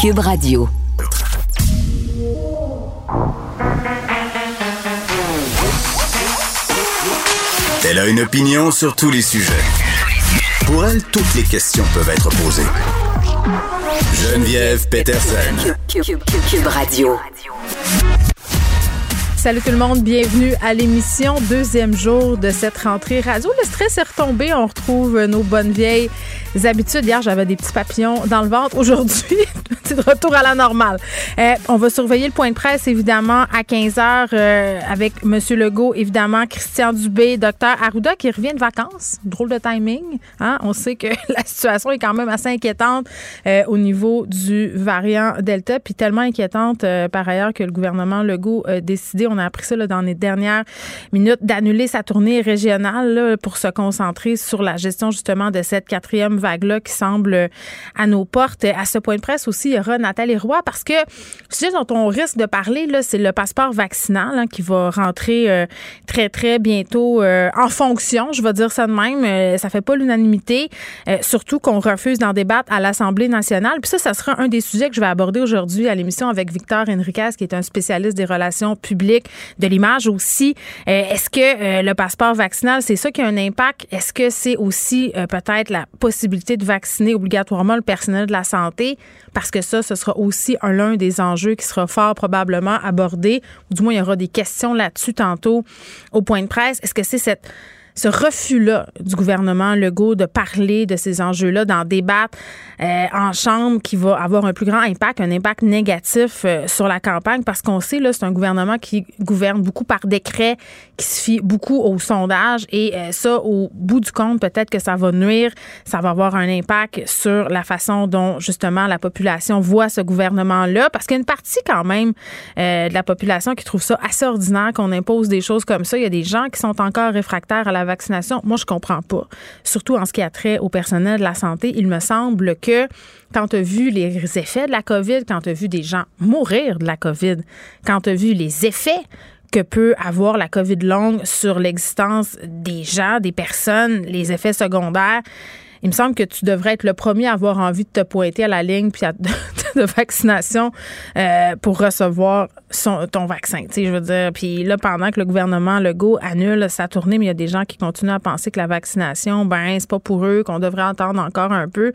Cube Radio. Elle a une opinion sur tous les sujets. Pour elle, toutes les questions peuvent être posées. Geneviève Peterson. Cube, Cube- Cube Radio. Salut tout le monde, bienvenue à l'émission deuxième jour de cette rentrée radio. Le stress est retombé, on retrouve nos bonnes vieilles habitudes. Hier, j'avais des petits papillons dans le ventre. Aujourd'hui, c'est retour à la normale. Euh, on va surveiller le point de presse, évidemment, à 15 heures euh, avec M. Legault, évidemment, Christian Dubé, Dr Arruda qui revient de vacances. Drôle de timing. Hein? On sait que la situation est quand même assez inquiétante euh, au niveau du variant Delta, puis tellement inquiétante euh, par ailleurs que le gouvernement Legault a décidé, on a appris ça là, dans les dernières minutes, d'annuler sa tournée régionale pour se concentrer sur la gestion justement de cette quatrième vague-là qui semble euh, à nos portes. À ce point de presse aussi, il y aura Nathalie Roy parce que le sujet dont on risque de parler, c'est le passeport vaccinal hein, qui va rentrer euh, très, très bientôt euh, en fonction, je vais dire ça de même. Euh, ça fait pas l'unanimité, surtout qu'on refuse d'en débattre à l'Assemblée nationale. Puis ça, ça sera un des sujets que je vais aborder aujourd'hui à l'émission avec Victor Enriquez, qui est un spécialiste des relations publiques, de l'image aussi. Euh, Est-ce que euh, le passeport vaccinal, c'est ça qui a un impact? Est-ce que c'est aussi euh, peut-être la possibilité de vacciner obligatoirement le personnel de la santé? Parce que ça, ce sera aussi un l'un des enjeux qui sera fort probablement abordé, ou du moins il y aura des questions là-dessus tantôt au point de presse. Est-ce que c'est ce refus-là du gouvernement Legault de parler de ces enjeux-là, d'en débattre? Euh, en chambre qui va avoir un plus grand impact, un impact négatif euh, sur la campagne, parce qu'on sait, là, c'est un gouvernement qui gouverne beaucoup par décret, qui se fie beaucoup au sondage, et euh, ça, au bout du compte, peut-être que ça va nuire, ça va avoir un impact sur la façon dont, justement, la population voit ce gouvernement-là, parce qu'il y a une partie, quand même, de la population qui trouve ça assez ordinaire qu'on impose des choses comme ça. Il y a des gens qui sont encore réfractaires à la vaccination. Moi, je comprends pas. Surtout en ce qui a trait au personnel de la santé, il me semble que quand tu as vu les effets de la COVID, quand tu as vu des gens mourir de la COVID, quand tu as vu les effets que peut avoir la COVID longue sur l'existence des gens, des personnes, les effets secondaires, il me semble que tu devrais être le premier à avoir envie de te pointer à la ligne puis à- de vaccination euh, pour recevoir ton vaccin. Tu sais, je veux dire, puis là, pendant que le gouvernement Legault annule sa tournée, mais il y a des gens qui continuent à penser que la vaccination, ben, c'est pas pour eux, qu'on devrait attendre encore un peu.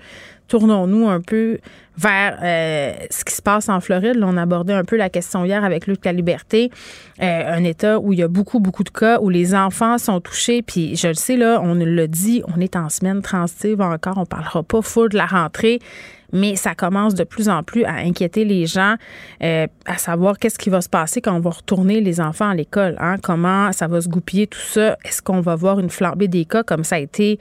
Tournons-nous un peu vers euh, ce qui se passe en Floride. Là, on abordait un peu la question hier avec Luc La Liberté, euh, un État où il y a beaucoup, beaucoup de cas, où les enfants sont touchés. Puis je le sais, là, on le dit, on est en semaine transitive encore, on parlera pas full de la rentrée mais ça commence de plus en plus à inquiéter les gens, euh, à savoir qu'est-ce qui va se passer quand on va retourner les enfants à l'école, hein? comment ça va se goupiller tout ça, est-ce qu'on va voir une flambée des cas comme ça a été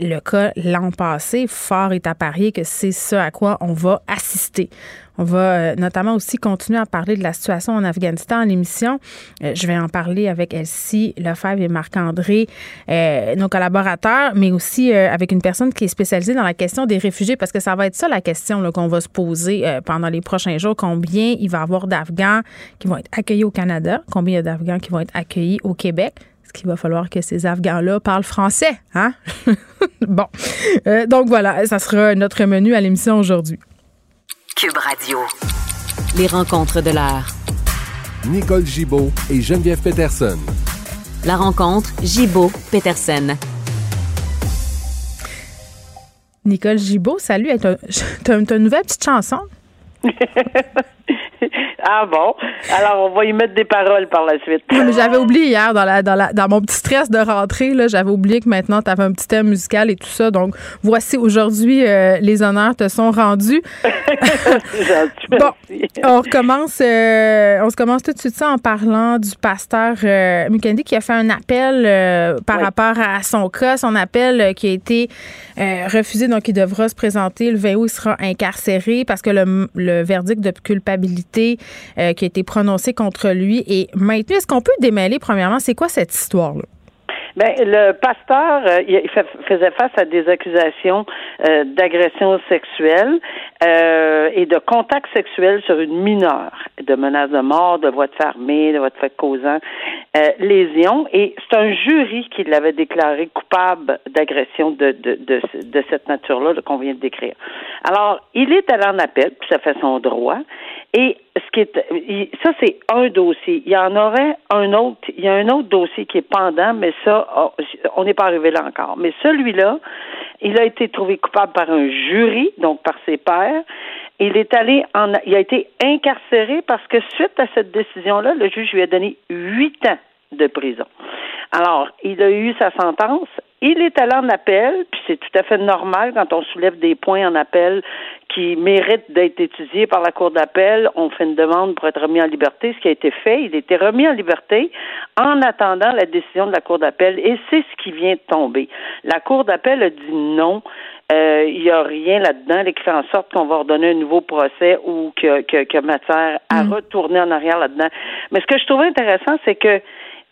le cas l'an passé. Fort est à parier que c'est ce à quoi on va assister. On va euh, notamment aussi continuer à parler de la situation en Afghanistan à l'émission. Euh, je vais en parler avec Elsie Lefebvre et Marc-André, euh, nos collaborateurs, mais aussi avec une personne qui est spécialisée dans la question des réfugiés, parce que ça va être ça la question qu'on va se poser pendant les prochains jours. Combien il va y avoir d'Afghans qui vont être accueillis au Canada? Combien il y a d'Afghans qui vont être accueillis au Québec? Est-ce qu'il va falloir que ces Afghans-là parlent français, hein? bon. donc voilà, ça sera notre menu à l'émission aujourd'hui. Cube Radio. Les rencontres de l'art. Nicole Gibaud et Geneviève Peterson. La rencontre Gibaud-Peterson. Nicole Gibaud, salut. T'as une nouvelle petite chanson? ah bon? Alors, on va y mettre des paroles par la suite. j'avais oublié hier, dans, la, dans, la, dans mon petit stress de rentrée, j'avais oublié que maintenant, tu avais un petit thème musical et tout ça. Donc, voici aujourd'hui, euh, les honneurs te sont rendus. bon, on recommence, euh, on se commence tout de suite ça en parlant du pasteur euh, qui a fait un appel euh, par rapport à son cas, son appel qui a été refusé, donc il devra se présenter le 20 il sera incarcéré parce que le, le verdict de culpabilité euh, qui a été prononcé contre lui est maintenu. Est-ce qu'on peut démêler, premièrement, c'est quoi cette histoire-là? Ben, le pasteur, euh, faisait face à des accusations euh, d'agression sexuelle et de contact sexuel sur une mineure, de menaces de mort, de voix de fermée, de voix de fait causant lésion. Et c'est un jury qui l'avait déclaré coupable d'agression de, de, de, de, cette nature-là qu'on vient de décrire. Alors, il est allé en appel, puis ça fait son droit. Et ce qui est, ça c'est un dossier. Il y en aurait un autre. Il y a un autre dossier qui est pendant, mais ça, oh, on n'est pas arrivé là encore. Mais celui-là, il a été trouvé coupable par un jury, donc par ses pairs. Il est allé en, il a été incarcéré parce que suite à cette décision-là, le juge lui a donné huit ans de prison. Alors, il a eu sa sentence. Il est allé en appel, puis c'est tout à fait normal quand on soulève des points en appel qui méritent d'être étudiés par la Cour d'appel. On fait une demande pour être remis en liberté, ce qui a été fait. Il a été remis en liberté en attendant la décision de la Cour d'appel et c'est ce qui vient de tomber. La Cour d'appel a dit non. Euh, il n'y a rien là-dedans qui fait en sorte qu'on va redonner un nouveau procès ou que, que, que matière à mm. retourner en arrière là-dedans. Mais ce que je trouvais intéressant, c'est que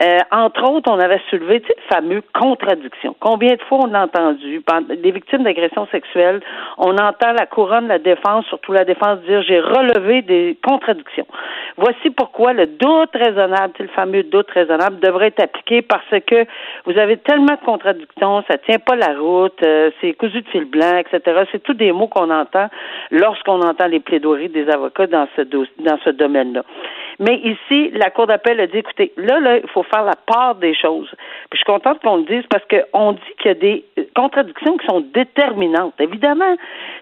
euh, entre autres, on avait soulevé le fameux contradiction. Combien de fois on a entendu? Des victimes d'agressions sexuelles, on entend la couronne, la défense, surtout la défense dire j'ai relevé des contradictions. Voici pourquoi le doute raisonnable, le fameux doute raisonnable, devrait être appliqué parce que vous avez tellement de contradictions, ça tient pas la route, euh, c'est cousu de fil blanc, etc. C'est tous des mots qu'on entend lorsqu'on entend les plaidoiries des avocats dans ce dans ce domaine-là. Mais ici, la Cour d'appel a dit, écoutez, là, là, il faut faire la part des choses. Puis je suis contente qu'on le dise parce qu'on dit qu'il y a des contradictions qui sont déterminantes. Évidemment,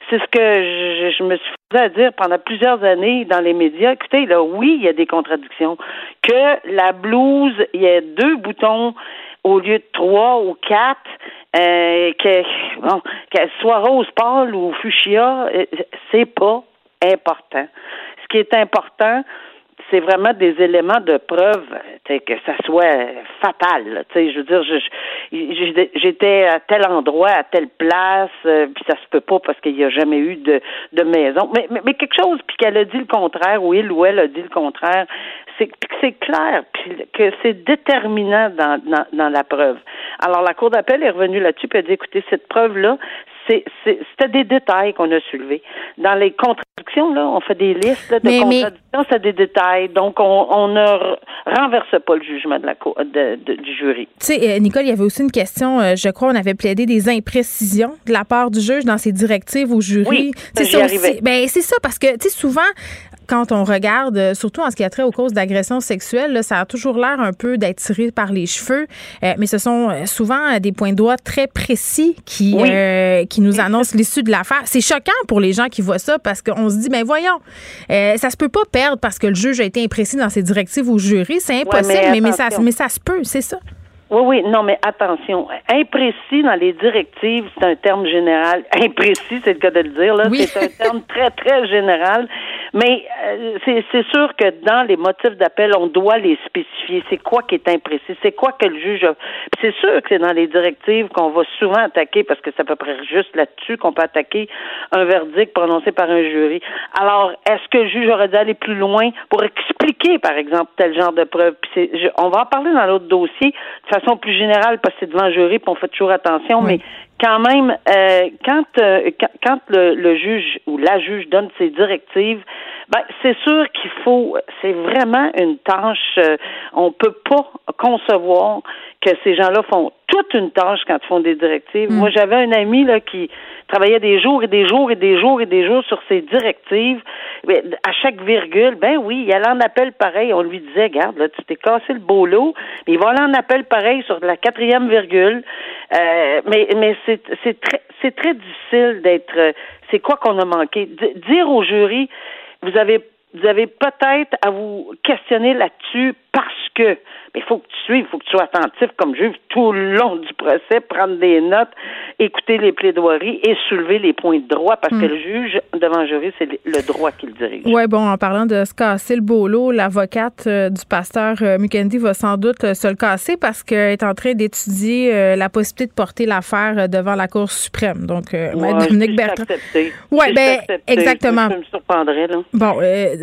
c'est ce que je, me suis à dire pendant plusieurs années dans les médias. Écoutez, là, oui, il y a des contradictions. Que la blouse, il y a deux boutons au lieu de trois ou quatre, euh, qu'elle soit rose pâle ou fuchsia, euh, c'est pas important. Ce qui est important, c'est vraiment des éléments de preuve que ça soit fatal. Je veux dire, j'étais à tel endroit, à telle place, euh, puis ça se peut pas parce qu'il n'y a jamais eu de, de maison. Mais, mais, quelque chose, puis qu'elle a dit le contraire, ou il ou elle a dit le contraire, c'est c'est clair, puis que c'est déterminant dans, dans, dans la preuve. Alors la Cour d'appel est revenue là-dessus, puis a dit, écoutez, cette preuve-là, c'était des détails qu'on a soulevés. Dans les contradictions, là, on fait des listes de contradictions, c'est des détails. Donc, on, ne renverse pas le jugement de la du jury. Tu sais, euh, Nicole, il y avait aussi une question, euh, je crois, on avait plaidé des imprécisions de la part du juge dans ses directives au jury. Oui, c'est ça, ben, c'est ça, parce que, tu sais, souvent, quand on regarde, euh, surtout en ce qui a trait aux causes d'agression sexuelle, là, ça a toujours l'air un peu d'être tiré par les cheveux, euh, mais ce sont euh, souvent des points de doigt très précis qui, Oui. euh, qui nous annoncent l'issue de l'affaire. C'est choquant pour les gens qui voient ça parce qu'on se dit, ben voyons, euh, ça se peut pas perdre parce que le juge a été imprécis dans ses directives au jury. C'est impossible, mais mais, mais, ça, attention. mais ça se peut, c'est ça. Oui, oui, non, mais attention. Imprécis dans les directives, c'est un terme général. Imprécis, c'est le cas de le dire, là. Oui. C'est un terme très, très général. Mais euh, c'est sûr que dans les motifs d'appel, on doit les spécifier. C'est quoi qui est imprécis? C'est quoi que le juge a? C'est sûr que c'est dans les directives qu'on va souvent attaquer, parce que c'est à peu près juste là-dessus qu'on peut attaquer un verdict prononcé par un jury. Alors, est-ce que le juge aurait dû aller plus loin pour expliquer, par exemple, tel genre de preuve? Puis c'est- je- on va en parler dans l'autre dossier de façon plus générale, parce que c'est devant le jury, puis on fait toujours attention, mais quand même, euh, quand, euh, quand, quand le, le juge ou la juge donne ses directives, ben c'est sûr qu'il faut, c'est vraiment une tâche. euh, on peut pas concevoir que ces gens-là font toute une tâche quand ils font des directives. Moi, j'avais un ami là qui travaillait des jours et des jours et des jours et des jours sur ses directives. À chaque virgule, ben oui, il allait en appel pareil. On lui disait, garde, là, tu t'es cassé le beau lot, mais il va aller en appel pareil sur la quatrième virgule. Euh, mais mais c'est c'est très c'est très difficile d'être. euh, c'est quoi qu'on a manqué? D- dire au jury, vous avez vous avez peut-être à vous questionner là-dessus parce que mais il faut que tu suives, il faut que tu sois attentif comme juge tout le long du procès, prendre des notes, écouter les plaidoiries et soulever les points de droit parce que le juge devant le jury, c'est le- droit qui le dirige. Oui, bon, en parlant de se casser le bolo, l'avocate euh, du pasteur euh, Mukendi va sans doute euh, se le casser parce qu'elle est en train d'étudier euh, la possibilité de porter l'affaire devant la Cour suprême. Donc, Ouais, Dominique Bertrand. c'est accepté, exactement. Je, je me surprendrais, là. Bon,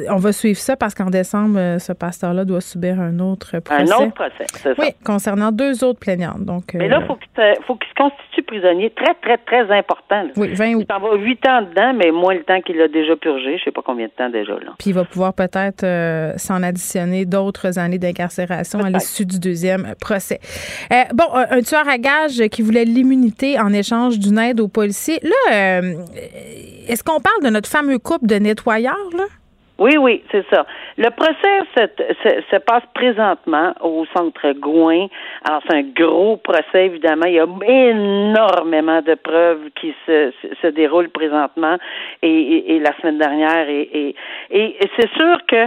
on va suivre ça parce qu'en décembre, ce pasteur-là doit subir un autre procès. Un autre procès, c'est ça. Oui, concernant deux autres plaignantes. Donc, Mais euh, là, faut qu'il se- faut qu'il se constitue prisonnier très, très, très important. là. oui, 20 août. Il s'en va huit ans dedans, mais moins le temps qu'il a déjà purgé. Je sais pas combien de temps déjà, là. Puis il va pouvoir peut-être euh, s'en additionner d'autres années d'incarcération à l'issue du deuxième procès. Euh, bon, un, tueur à gages qui voulait l'immunité en échange d'une aide aux policiers. Là, euh, est-ce qu'on parle de notre fameux couple de nettoyeurs, là? Oui, oui, c'est ça. Le procès se, se- se passe présentement au centre Gouin. Alors, c'est un gros procès, évidemment. Il y a énormément de preuves qui se, se, déroulent présentement et, et- et la semaine dernière. Et, et, c'est sûr que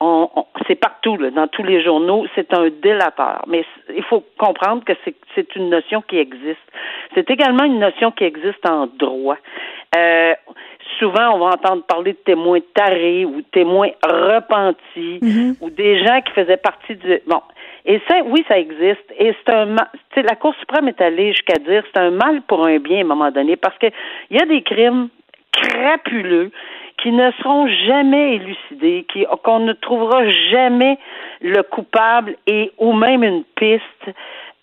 on, on- c'est partout, là, dans tous les journaux, c'est un délateur. Mais il faut comprendre que c'est, c'est une notion qui existe. C'est également une notion qui existe en droit. Euh, souvent, on va entendre parler de témoins tarés ou témoins repentis ou des gens qui faisaient partie du... Bon, et ça, oui, ça existe. Et c'est un mal. Tu sais, la Cour suprême est allée jusqu'à dire c'est un mal pour un bien à un moment donné parce que il y a des crimes crapuleux qui ne seront jamais élucidés, qui qu'on ne trouvera jamais le coupable et ou même une piste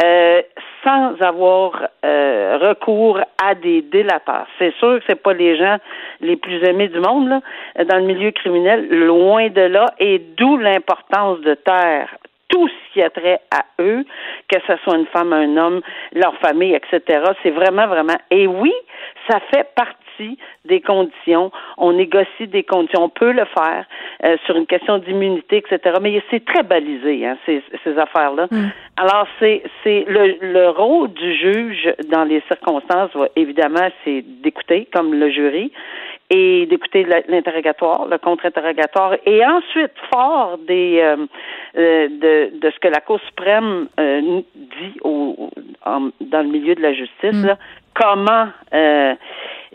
euh, sans avoir euh, recours à des délateurs. C'est sûr que c'est pas les gens les plus aimés du monde là, dans le milieu criminel, loin de là, et d'où l'importance de taire tout ce qui a trait à eux, que ce soit une femme, un homme, leur famille, etc. C'est vraiment, vraiment. Et oui, ça fait partie des conditions. On négocie des conditions. On peut le faire euh, sur une question d'immunité, etc. Mais c'est très balisé, hein, ces, ces affaires-là. Alors, c'est c'est le, le rôle du juge dans les circonstances, évidemment, c'est d'écouter, comme le jury, et d'écouter l'interrogatoire, le contre-interrogatoire, et ensuite, fort des euh, euh, de, de ce que la Cour suprême euh, dit au, en- dans le milieu de la justice, là, comment euh,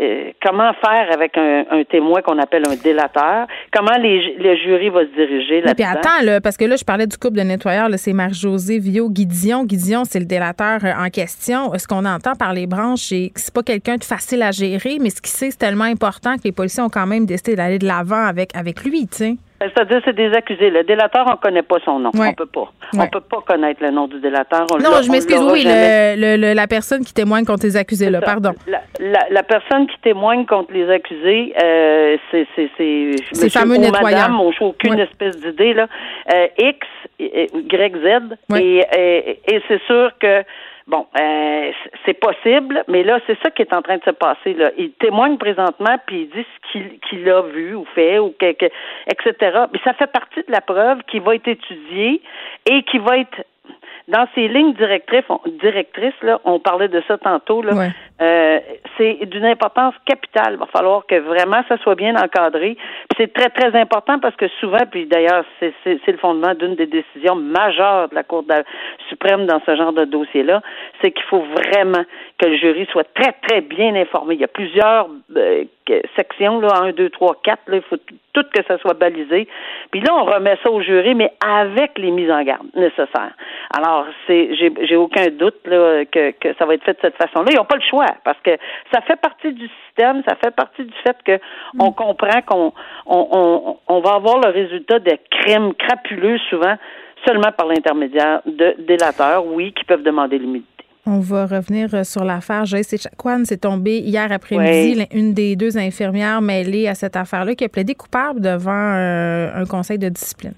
euh, comment faire avec un, un témoin qu'on appelle un délateur, comment les, le jury va se diriger Oui, Puis là-dedans? attends, là, parce que là, je parlais du couple de nettoyeurs, c'est Marie-Josée Vio Guidion. Guidion, c'est le délateur euh, en question. Ce qu'on entend par les branches, c'est que c'est pas quelqu'un de facile à gérer, mais ce qu'il sait, c'est tellement important que les policiers ont quand même décidé d'aller de l'avant avec, avec lui, tu sais. C'est-à-dire, c'est des accusés. Le délateur, on connaît pas son nom. Ouais. On peut pas. Ouais. On peut pas connaître le nom du délateur. On Non, je m'excuse, oui, le, le- le- la personne qui témoigne contre les accusés, là, pardon. La, la, la personne qui témoigne contre les accusés, euh, c'est c'est fameux ou nettoyeurs. madame, on n'a aucune Ouais. espèce d'idée là. Euh, X, euh, Y, Z, et, et, et c'est sûr que Bon, euh, c'est possible, mais là, c'est ça qui est en train de se passer. Là. Il témoigne présentement, puis il dit ce qu'il qu'il a vu ou fait, ou que, que, etc. Mais ça fait partie de la preuve qui va être étudiée et qui va être dans ces lignes directrices, on, directrices là, on parlait de ça tantôt. Là, Ouais. euh, c'est d'une importance capitale. Il va falloir que vraiment ça soit bien encadré. Puis c'est très très important parce que souvent, puis d'ailleurs c'est c'est c'est le fondement d'une des décisions majeures de la Cour de la- suprême dans ce genre de dossier-là, c'est qu'il faut vraiment que le jury soit très très bien informé. Il y a plusieurs euh, sections là, un, deux, trois, quatre. Là, il faut tout que ça soit balisé. Puis là, on remet ça au jury, mais avec les mises en garde nécessaires. Alors, c'est j'ai j'ai aucun doute là, que, que ça va être fait de cette façon-là. Ils n'ont pas le choix parce que ça fait partie du système, ça fait partie du fait que on comprend qu'on on, on, on va avoir le résultat de crimes crapuleux souvent seulement par l'intermédiaire de délateurs, oui, qui peuvent demander l'immunité. On va revenir euh, sur l'affaire Joyce Echaquan. C'est tombé hier après-midi. Oui. Une des deux infirmières mêlées à cette affaire-là qui a plaidé coupable devant euh, un conseil de discipline.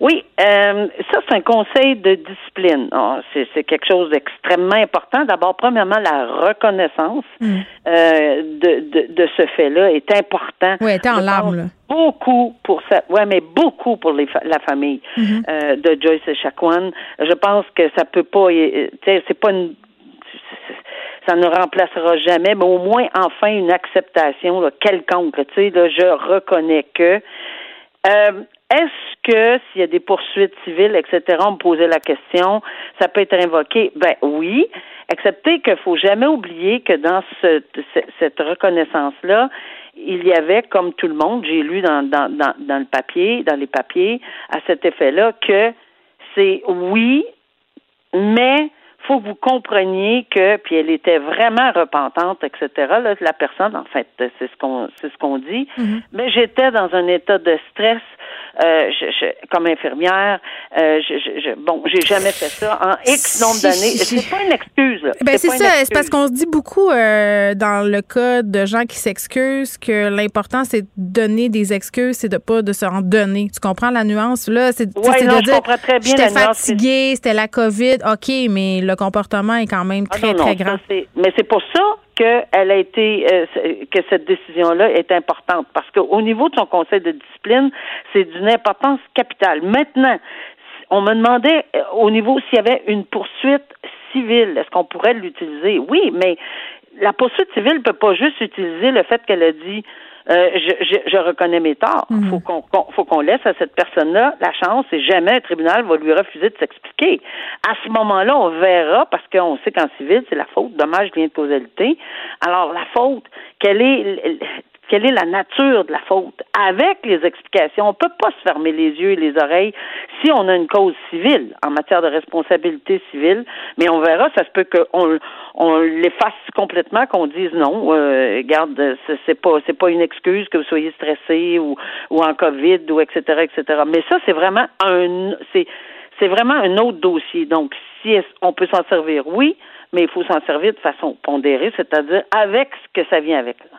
Oui, euh, ça c'est un conseil de discipline. Ah, c'est, c'est quelque chose d'extrêmement important. D'abord, premièrement, la reconnaissance Mm. euh, de, de, de ce fait-là est important. Oui, était en larmes, là. Beaucoup pour ça. Ouais, mais beaucoup pour les fa- la famille Mm-hmm. euh, de Joyce Echaquan. Je pense que ça peut pas. euh, Tu sais, c'est pas une ça ne remplacera jamais, mais au moins enfin une acceptation là, quelconque. Tu sais, là, je reconnais que. Euh, est-ce que s'il y a des poursuites civiles, etc., on me posait la question, ça peut être invoqué? Ben oui, excepté qu'il faut jamais oublier que dans ce, ce- cette reconnaissance-là, il y avait, comme tout le monde, j'ai lu dans, dans, dans, dans le papier, dans les papiers, à cet effet-là, que c'est oui, mais faut que vous compreniez que, puis elle était vraiment repentante, etc. Là, la personne, en fait, c'est ce qu'on, c'est ce qu'on dit. Mais j'étais dans un état de stress, euh, je, je- comme infirmière. Euh, je, je, je- bon, j'ai jamais fait ça en X nombre d'années. C'est pas une excuse. Là. Ben c'est ça, c'est parce qu'on se dit beaucoup euh, dans le cas de gens qui s'excusent que l'important c'est de donner des excuses, c'est de pas de se en donner. Tu comprends la nuance? Là, c'est Ouais, de dire j'étais fatiguée, c'était la Covid, OK, mais le comportement est quand même Ah très non, non, très grand. mais c'est pour ça qu'elle a été euh, que cette décision-là est importante parce qu'au niveau de son conseil de discipline, c'est d'une importance capitale. Maintenant, on me demandait euh, au niveau s'il y avait une poursuite civile, est-ce qu'on pourrait l'utiliser? Oui, mais la poursuite civile peut pas juste utiliser le fait qu'elle a dit euh, je, je, je reconnais mes torts. Mhm. Faut qu'on faut qu'on laisse à cette personne-là la chance et jamais un tribunal va lui refuser de s'expliquer. À ce moment-là, on verra parce qu'on sait qu'en civil, c'est la faute, dommage, lien de causalité. Alors la faute, quelle est quelle est la nature de la faute avec les explications. On peut pas se fermer les yeux et les oreilles si on a une cause civile en matière de responsabilité civile, mais on verra, ça se peut qu'on on l'efface complètement, qu'on dise non, euh, garde, c'est- pas c'est pas une excuse que vous soyez stressé ou ou en Covid ou etc etc. Mais ça c'est vraiment un c'est c'est vraiment un autre dossier. Donc si on peut s'en servir, oui, mais il faut s'en servir de façon pondérée, c'est-à-dire avec ce que ça vient avec. là.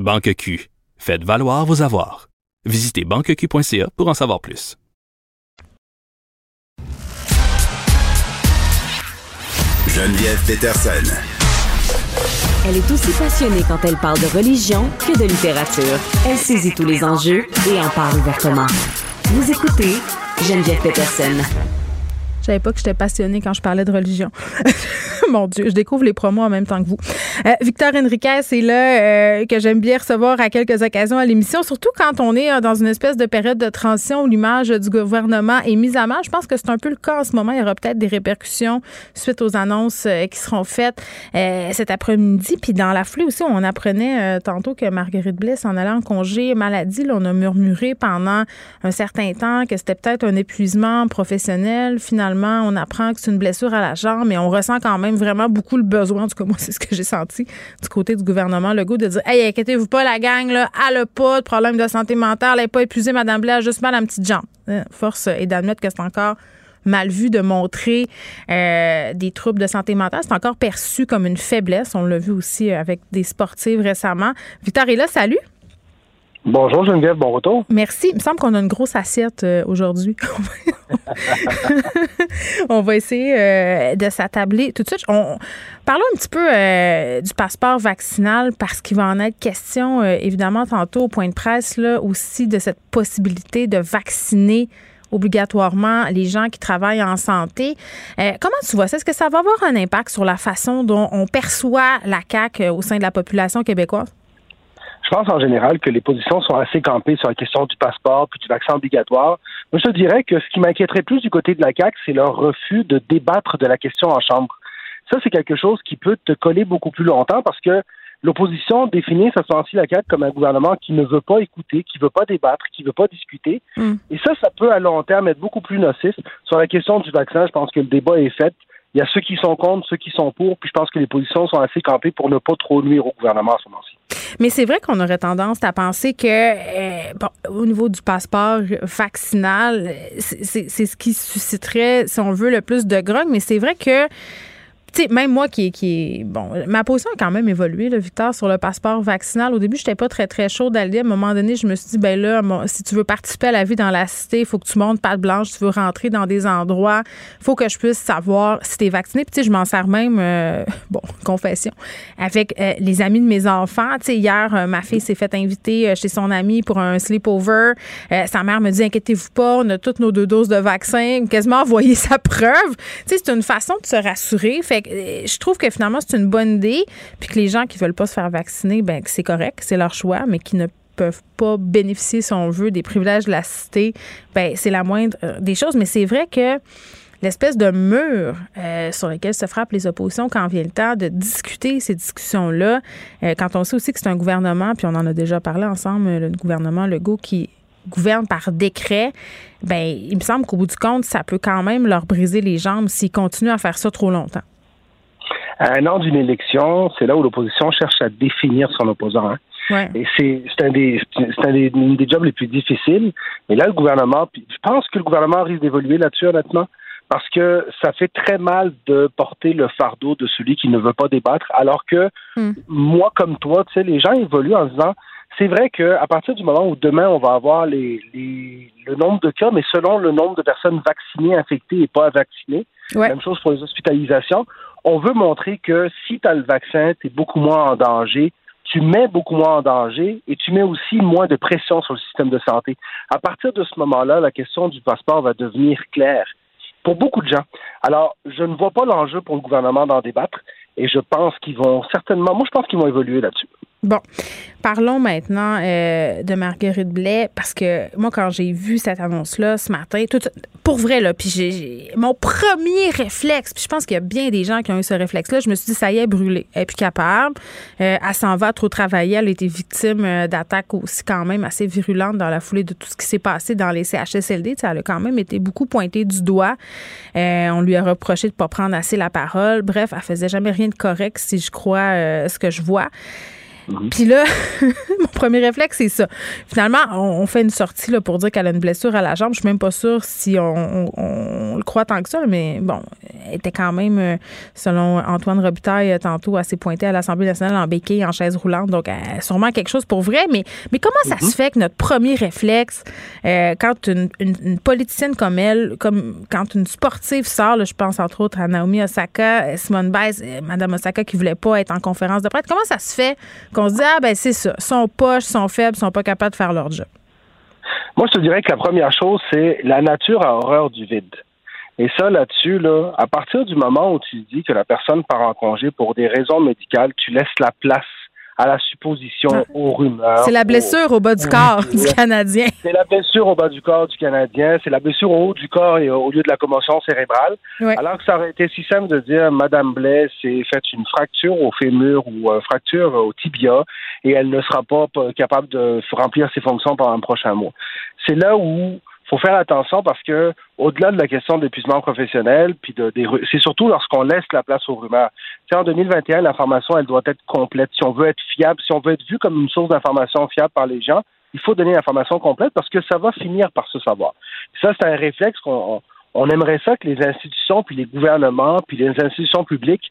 Banque Q. Faites valoir vos avoirs. Visitez banqueq.ca pour en savoir plus. Geneviève Peterson. Elle est aussi passionnée quand elle parle de religion que de littérature. Elle saisit tous les enjeux et en parle ouvertement. Vous écoutez Geneviève Peterson. Je savais pas que j'étais passionnée quand je parlais de religion. Mon Dieu, je découvre les promos en même temps que vous. Euh, Victor Enriquez est là, euh, que j'aime bien recevoir à quelques occasions à l'émission, surtout quand on est euh, dans une espèce de période de transition où l'image du gouvernement est mise à mal. Je pense que c'est un peu le cas en ce moment. Il y aura peut-être des répercussions suite aux annonces qui seront faites cet après-midi. Puis dans la foulée aussi, on apprenait tantôt que Marguerite Blais en allant en congé maladie. On a murmuré pendant un certain temps que c'était peut-être un épuisement professionnel. Finalement, on apprend que c'est une blessure à la jambe, mais on ressent quand même vraiment beaucoup le besoin, en tout cas moi c'est ce que j'ai senti du côté du gouvernement le goût de dire Hey, inquiétez-vous pas, la gang, là, elle a pas de problème de santé mentale, elle n'est pas épuisée, Madame Blais, a juste mal à la petite jambe. Euh, force est d'admettre que c'est encore mal vu de montrer euh, des troubles de santé mentale. C'est encore perçu comme une faiblesse. On l'a vu aussi avec des sportives récemment. Victor est là, salut. Bonjour Geneviève, bon retour. Merci. Il me semble qu'on a une grosse assiette euh, aujourd'hui. on va essayer euh, de s'attabler tout de suite. On... Parlons un petit peu euh, du passeport vaccinal parce qu'il va en être question, évidemment, tantôt au point de presse, là, aussi de cette possibilité de vacciner obligatoirement les gens qui travaillent en santé. comment tu vois ça? Est-ce que ça va avoir un impact sur la façon dont on perçoit la CAQ au sein de la population québécoise? Je pense en général que les positions sont assez campées sur la question du passeport puis du vaccin obligatoire. Moi, je dirais que ce qui m'inquiéterait plus du côté de la CAQ, c'est leur refus de débattre de la question en Chambre. Ça, c'est quelque chose qui peut te coller beaucoup plus longtemps parce que l'opposition définit sa sent la CAQ comme un gouvernement qui ne veut pas écouter, qui ne veut pas débattre, qui ne veut pas discuter. Mm. Et ça, ça peut à long terme être beaucoup plus nocif. Sur la question du vaccin, je pense que le débat est fait. Il y a ceux qui sont contre, ceux qui sont pour, puis je pense que les positions sont assez campées pour ne pas trop nuire au gouvernement à ce moment-ci. Mais c'est vrai qu'on aurait tendance à penser que, euh, au niveau du passeport vaccinal, c'est ce qui susciterait, si on veut, le plus de grogne. Mais c'est vrai que sais, même moi qui, qui bon, ma position a quand même évolué, là, Victor, sur le passeport vaccinal. Au début, j'étais pas très, très chaude à À un moment donné, je me suis dit, ben là, si tu veux participer à la vie dans la cité, il faut que tu montes patte blanche, tu veux rentrer dans des endroits, faut que je puisse savoir si tu es vacciné. Puis, tu sais, je m'en sers même, euh, bon, confession, avec euh, les amis de mes enfants. Tu sais, hier, euh, ma fille s'est fait inviter chez son ami pour un sleepover. sa mère me dit, inquiétez-vous pas, on a toutes nos deux doses de vaccin. Quasiment envoyé sa preuve. Tu sais, c'est une façon de se rassurer. Fait euh, je trouve que finalement, c'est une bonne idée. Puis que les gens qui veulent pas se faire vacciner, ben c'est correct, c'est leur choix, mais qui ne peuvent pas bénéficier, si on veut, des privilèges de la cité, ben c'est la moindre euh, des choses. Mais c'est vrai que l'espèce de mur euh, sur lequel se frappent les oppositions quand vient le temps de discuter ces discussions-là, quand on sait aussi que c'est un gouvernement, puis on en a déjà parlé ensemble, le gouvernement Legault qui gouverne par décret, ben il me semble qu'au bout du compte, ça peut quand même leur briser les jambes s'ils continuent à faire ça trop longtemps. À un an d'une élection, c'est là où l'opposition cherche à définir son opposant. Hein. Et c'est un des c'est un des, des jobs les plus difficiles. Mais là, le gouvernement, je pense que le gouvernement risque d'évoluer là-dessus honnêtement, parce que ça fait très mal de porter le fardeau de celui qui ne veut pas débattre, alors que hmm. moi comme toi, tu sais, les gens évoluent en disant c'est vrai qu'à partir du moment où demain on va avoir les, les, le nombre de cas, mais selon le nombre de personnes vaccinées, infectées et pas vaccinées, même chose pour les hospitalisations, on veut montrer que si tu as le vaccin, tu es beaucoup moins en danger, tu mets beaucoup moins en danger et tu mets aussi moins de pression sur le système de santé. À partir de ce moment-là, la question du passeport va devenir claire pour beaucoup de gens. Alors, je ne vois pas l'enjeu pour le gouvernement d'en débattre et je pense qu'ils vont certainement, moi je pense qu'ils vont évoluer là-dessus. Bon, parlons maintenant euh, de Marguerite Blais parce que moi quand j'ai vu cette annonce-là ce matin, tout, pour vrai là, puis j'ai mon premier réflexe, puis je pense qu'il y a bien des gens qui ont eu ce réflexe-là, je me suis dit ça y est brûlé, elle est plus capable, euh, elle s'en va trop travailler, elle a été victime euh, d'attaques aussi quand même assez virulentes dans la foulée de tout ce qui s'est passé dans les CHSLD, elle a quand même été beaucoup pointée du doigt, on lui a reproché de pas prendre assez la parole, bref, elle faisait jamais rien de correct si je crois ce que je vois. Mhm. Puis là, mon premier réflexe, c'est ça. Finalement, on, fait une sortie là, pour dire qu'elle a une blessure à la jambe. Je suis même pas sûre si on, le croit tant que ça, mais bon, était quand même, euh, selon Antoine Robitaille, euh, tantôt, assez pointée à l'Assemblée nationale en béquille, en chaise roulante. Donc, sûrement quelque chose pour vrai. Mais, mais comment ça mhm. se fait que notre premier réflexe, euh, quand une, politicienne comme elle, comme quand une sportive sort, je pense entre autres à Naomi Osaka, Simone Biles, Madame Osaka qui voulait pas être en conférence de presse, comment ça se fait qu'on se dit, ah ben c'est ça, sont poches, sont faibles, sont pas capables de faire leur job? Moi, je te dirais que la première chose, c'est la nature a horreur du vide. Et ça, là-dessus, là, à partir du moment où tu dis que la personne part en congé pour des raisons médicales, tu laisses la place à la supposition, ah. aux rumeurs. C'est la blessure au, bas du corps du Canadien. C'est la blessure au bas du corps du Canadien. C'est la blessure au haut du corps et au lieu de la commotion cérébrale. Alors que ça aurait été si simple de dire Madame Blais s'est fait une fracture au fémur ou une euh, fracture au tibia et elle ne sera pas capable de remplir ses fonctions pendant un prochain mois. C'est là où faut faire attention parce que au-delà de la question d'épuisement professionnel, puis de, c'est surtout lorsqu'on laisse la place aux rumeurs. Tu en 2021, l'information, elle doit être complète. Si on veut être fiable, si on veut être vu comme une source d'information fiable par les gens, il faut donner l'information complète parce que ça va finir par se savoir. Ça, c'est un réflexe qu'on on aimerait ça que les institutions, puis les gouvernements, puis les institutions publiques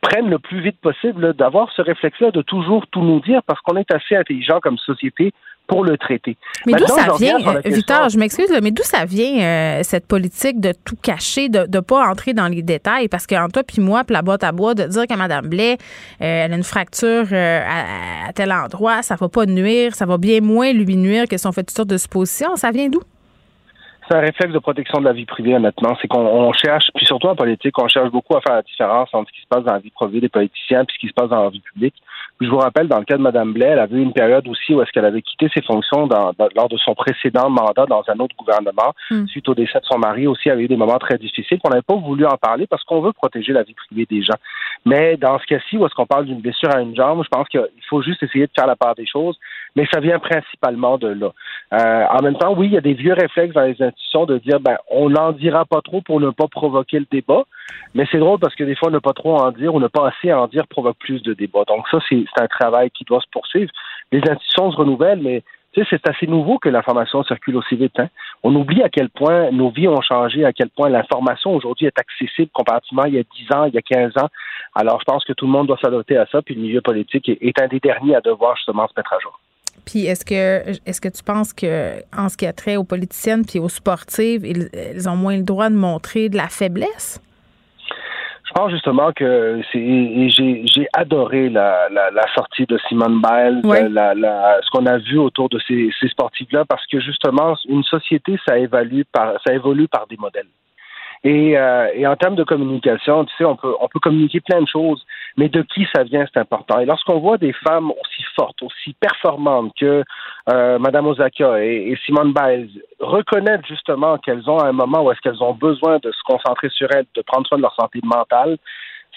prennent le plus vite possible d'avoir ce réflexe-là, de toujours tout nous dire, parce qu'on est assez intelligent comme société pour le traiter. Mais d'où ça vient, Victor, je m'excuse, mais d'où ça vient euh, cette politique de tout cacher, de ne pas entrer dans les détails? Parce qu'entre toi puis moi, puis la boîte à bois, de dire que Mme Blais, euh, elle a une fracture euh, à, tel endroit, ça va pas nuire, ça va bien moins lui nuire que si on fait toutes sortes de suppositions, ça vient d'où? C'est un réflexe de protection de la vie privée maintenant. C'est qu'on cherche, puis surtout en politique, on cherche beaucoup à faire la différence entre ce qui se passe dans la vie privée des politiciens et ce qui se passe dans la vie publique je vous rappelle, dans le cas de Mme Blais, elle avait eu une période aussi où est-ce qu'elle avait quitté ses fonctions lors de son précédent mandat dans un autre gouvernement, hmm. suite au décès de son mari aussi, elle avait eu des moments très difficiles qu'on n'avait pas voulu en parler parce qu'on veut protéger la vie privée des gens. Mais dans ce cas-ci, où est-ce qu'on parle d'une blessure à une jambe, je pense qu'il faut juste essayer de faire la part des choses, mais ça vient principalement de là. Euh, en même temps, oui, il y a des vieux réflexes dans les institutions de dire, ben, on n'en dira pas trop pour ne pas provoquer le débat. Mais c'est drôle parce que des fois, ne pas trop en dire ou ne pas assez en dire provoque plus de débats. Donc ça, c'est un travail qui doit se poursuivre. Les institutions se renouvellent, mais c'est assez nouveau que l'information circule aussi vite. Hein. On oublie à quel point nos vies ont changé, à quel point l'information aujourd'hui est accessible comparativement il y a 10 ans, il y a 15 ans. Alors, je pense que tout le monde doit s'adapter à ça, puis le milieu politique est, un des derniers à devoir justement se mettre à jour. Puis est-ce que est-ce que tu penses que en ce qui a trait aux politiciennes puis aux sportives, ils ont moins le droit de montrer de la faiblesse? Je pense justement que c'est j'ai adoré la, la, sortie de Simone Biles, la, la, ce qu'on a vu autour de ces, ces sportifs-là, parce que justement, une société, ça évalue par ça évolue par des modèles. Et, euh, et, en termes de communication, tu sais, on peut, on peut communiquer plein de choses, mais de qui ça vient, c'est important. Et lorsqu'on voit des femmes aussi fortes, aussi performantes que euh, Madame Osaka et, et, Simone Biles reconnaître justement qu'elles ont un moment où est-ce qu'elles ont besoin de se concentrer sur elles, de prendre soin de leur santé mentale,